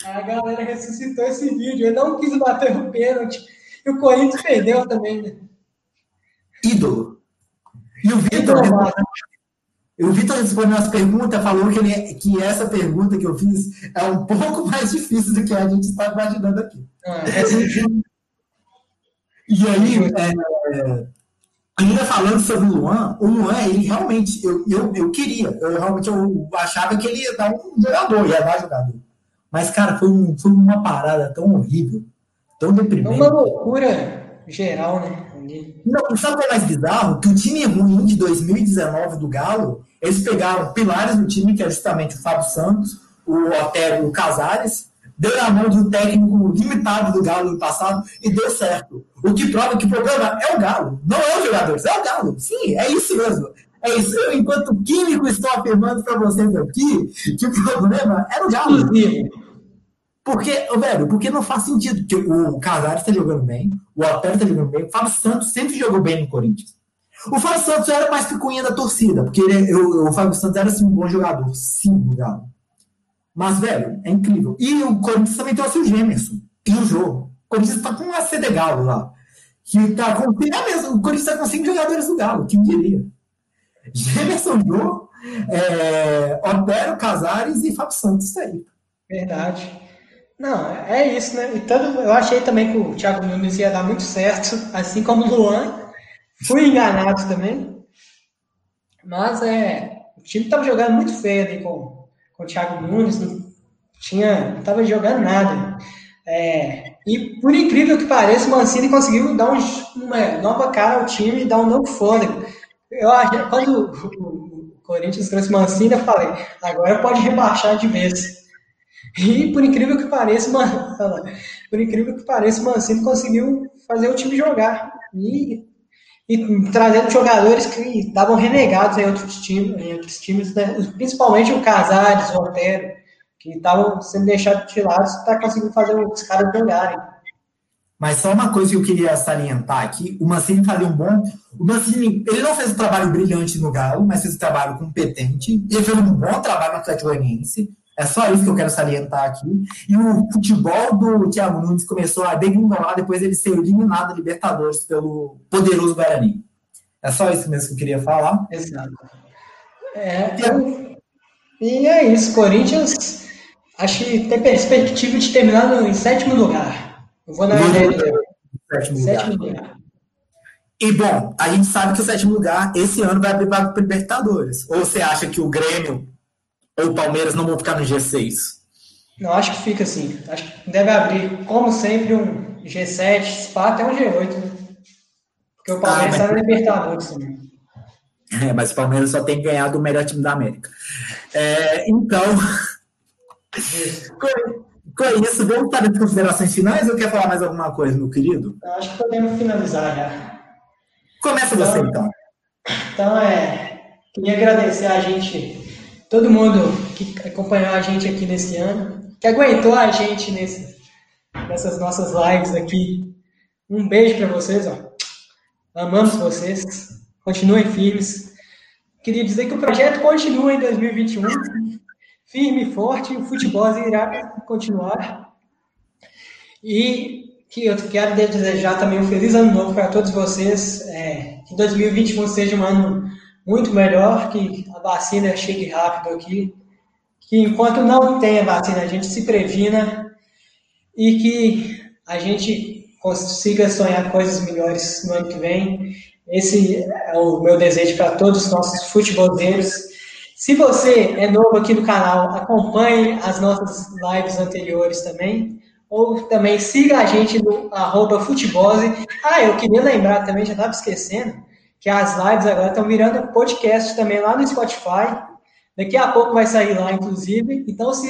A galera ressuscitou esse vídeo, ele não quis bater o pênalti. E o Corinthians perdeu também, né? Ídolo. E o Vitor o Vitor respondeu as perguntas, falou que, ele, que essa pergunta que eu fiz é um pouco mais difícil do que a gente está imaginando aqui. Ah, é e aí, é, ainda falando sobre o Luan, o Luan, ele realmente, eu, eu, eu queria, eu realmente eu achava que ele ia dar um jogador, ia dar jogador. Mas, cara, foi, um, foi uma parada tão horrível, tão deprimente. Uma loucura geral, né? Não, sabe o que é mais bizarro? Que o time ruim de 2019 do Galo, eles pegaram pilares do time, que é justamente o Fábio Santos, o Otero, o Casares, deu na mão de um técnico limitado do Galo no passado e deu certo. O que prova que o problema é o Galo, não é os jogadores, é o Galo. Sim, é isso mesmo. É isso. Eu, enquanto químico, estou afirmando para vocês aqui que o problema era o Galo. Porque, velho, porque não faz sentido. Porque o Casares está jogando bem, o Otero está jogando bem, o Fábio Santos sempre jogou bem no Corinthians. O Fábio Santos era mais picuinha da torcida, porque ele, eu, o Fábio Santos era assim, um bom jogador, sim, no Galo. Mas, velho, é incrível. E o Corinthians também trouxe o Gemerson e o jogo. O Corinthians está com uma CD Galo lá. Que tá com. É mesmo, o Corinthians está com cinco jogadores do Galo, quem diria? Gemerson Jô, é, Otero, Casares e Fábio Santos, isso aí. Verdade. Não, é isso, né? E todo, eu achei também que o Thiago Nunes ia dar muito certo, assim como o Luan. Fui enganado também. Mas é, o time estava jogando muito feio ali com o Thiago Nunes, não tinha, não tava jogando nada. É, e por incrível que pareça, o Mancini conseguiu dar um, uma nova cara ao time e dar um novo fôlego. Eu acho quando o, Corinthians trouxe Mancini, eu falei, agora pode rebaixar de vez. E por incrível que pareça, por incrível que pareça, o Mancini conseguiu fazer o time jogar. E, e trazendo jogadores que estavam renegados em outros times, em outros times né? principalmente o Casares, o Otero, que estavam sendo deixados de lado para conseguir fazer os caras jogarem. Mas só uma coisa que eu queria salientar aqui, o Mancini fazia um bom. O Mancini, ele não fez um trabalho brilhante no Galo, mas fez um trabalho competente. Ele fez um bom trabalho no Atlético Goianiense. É só isso que eu quero salientar aqui. E o futebol do Thiago Nunes começou a degringolar depois ele ser eliminado da Libertadores pelo poderoso Guarani. É só isso mesmo que eu queria falar. Exato. É, então, e é isso. Corinthians, acho que tem perspectiva de terminar em sétimo lugar. Eu vou na sétimo, sétimo lugar. lugar. E bom, a gente sabe que o sétimo lugar esse ano vai abrir para Libertadores. Ou você acha que o Grêmio ou o Palmeiras não vão ficar no G6? Não, acho que fica assim. Acho que deve abrir, como sempre, um G7, SPA até um G8. Né? Porque o Palmeiras está ah, mas... na Libertadores também. É, mas o Palmeiras só tem ganhado o melhor time da América. É, então, com, com, isso, vamos para as considerações finais ou quer falar mais alguma coisa, meu querido? Acho que podemos finalizar já. Começa então, você, então. Então, é, queria agradecer a gente todo mundo que acompanhou a gente aqui nesse ano, que aguentou a gente nesse, nessas nossas lives aqui. Um beijo para vocês, ó. Amamos vocês. Continuem firmes. Queria dizer que o projeto continua em 2021, firme e forte, o futebol irá continuar. E que eu quero desejar também um feliz ano novo para todos vocês. É, que 2021 seja um ano muito melhor, que a vacina chegue rápido aqui, que enquanto não tem a vacina, a gente se previna e que a gente consiga sonhar coisas melhores no ano que vem. Esse é o meu desejo para todos os nossos futeboleiros. Se você é novo aqui no canal, acompanhe as nossas lives anteriores também. Ou também siga a gente no arroba. Ah, eu queria lembrar também, já estava esquecendo, que as lives agora estão virando podcast também lá no Spotify. Daqui a pouco vai sair lá, inclusive. Então, se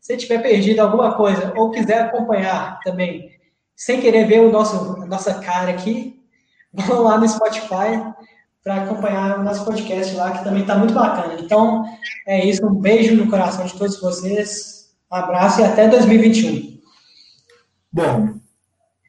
você tiver perdido alguma coisa ou quiser acompanhar também, sem querer ver o nosso, a nossa cara aqui, vão lá no Spotify para acompanhar o nosso podcast lá, que também está muito bacana. Então, é isso. Um beijo no coração de todos vocês. Um abraço e até 2021. Bom,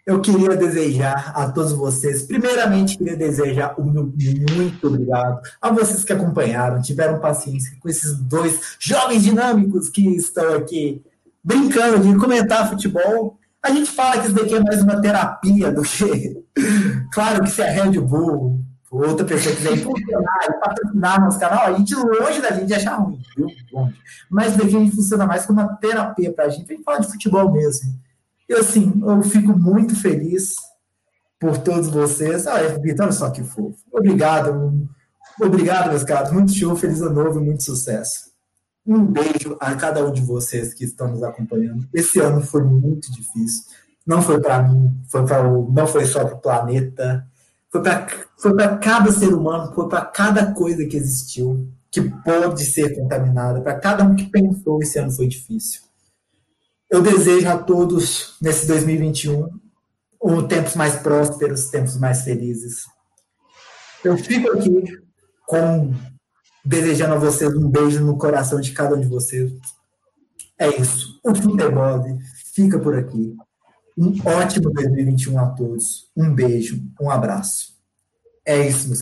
eu queria desejar a todos vocês, primeiramente, queria desejar o meu muito obrigado a vocês que acompanharam, tiveram paciência com esses dois jovens dinâmicos que estão aqui brincando de comentar futebol. A gente fala que isso daqui é mais uma terapia do que. Claro que se a Red Bull, outra pessoa quiser impulsionar e patrocinar nosso canal, a gente longe da gente achar ruim, viu? Mas isso daqui a gente funciona mais como uma terapia pra gente. A gente fala de futebol mesmo. E assim, eu fico muito feliz por todos vocês. Ah, Vitor, olha só que fofo. Obrigado, obrigado, meus caros. Muito show, feliz ano novo e muito sucesso. Um beijo a cada um de vocês que estão nos acompanhando. Esse ano foi muito difícil. Não foi para mim, foi para o, não foi só para o planeta, foi para foi cada ser humano, foi para cada coisa que existiu que pode ser contaminada, para cada um que pensou esse ano foi difícil. Eu desejo a todos, nesse 2021, um, tempos mais prósperos, tempos mais felizes. Eu fico aqui com desejando a vocês um beijo no coração de cada um de vocês. É isso. O futebol fica por aqui. Um ótimo 2021 a todos. Um beijo, um abraço. É isso, meus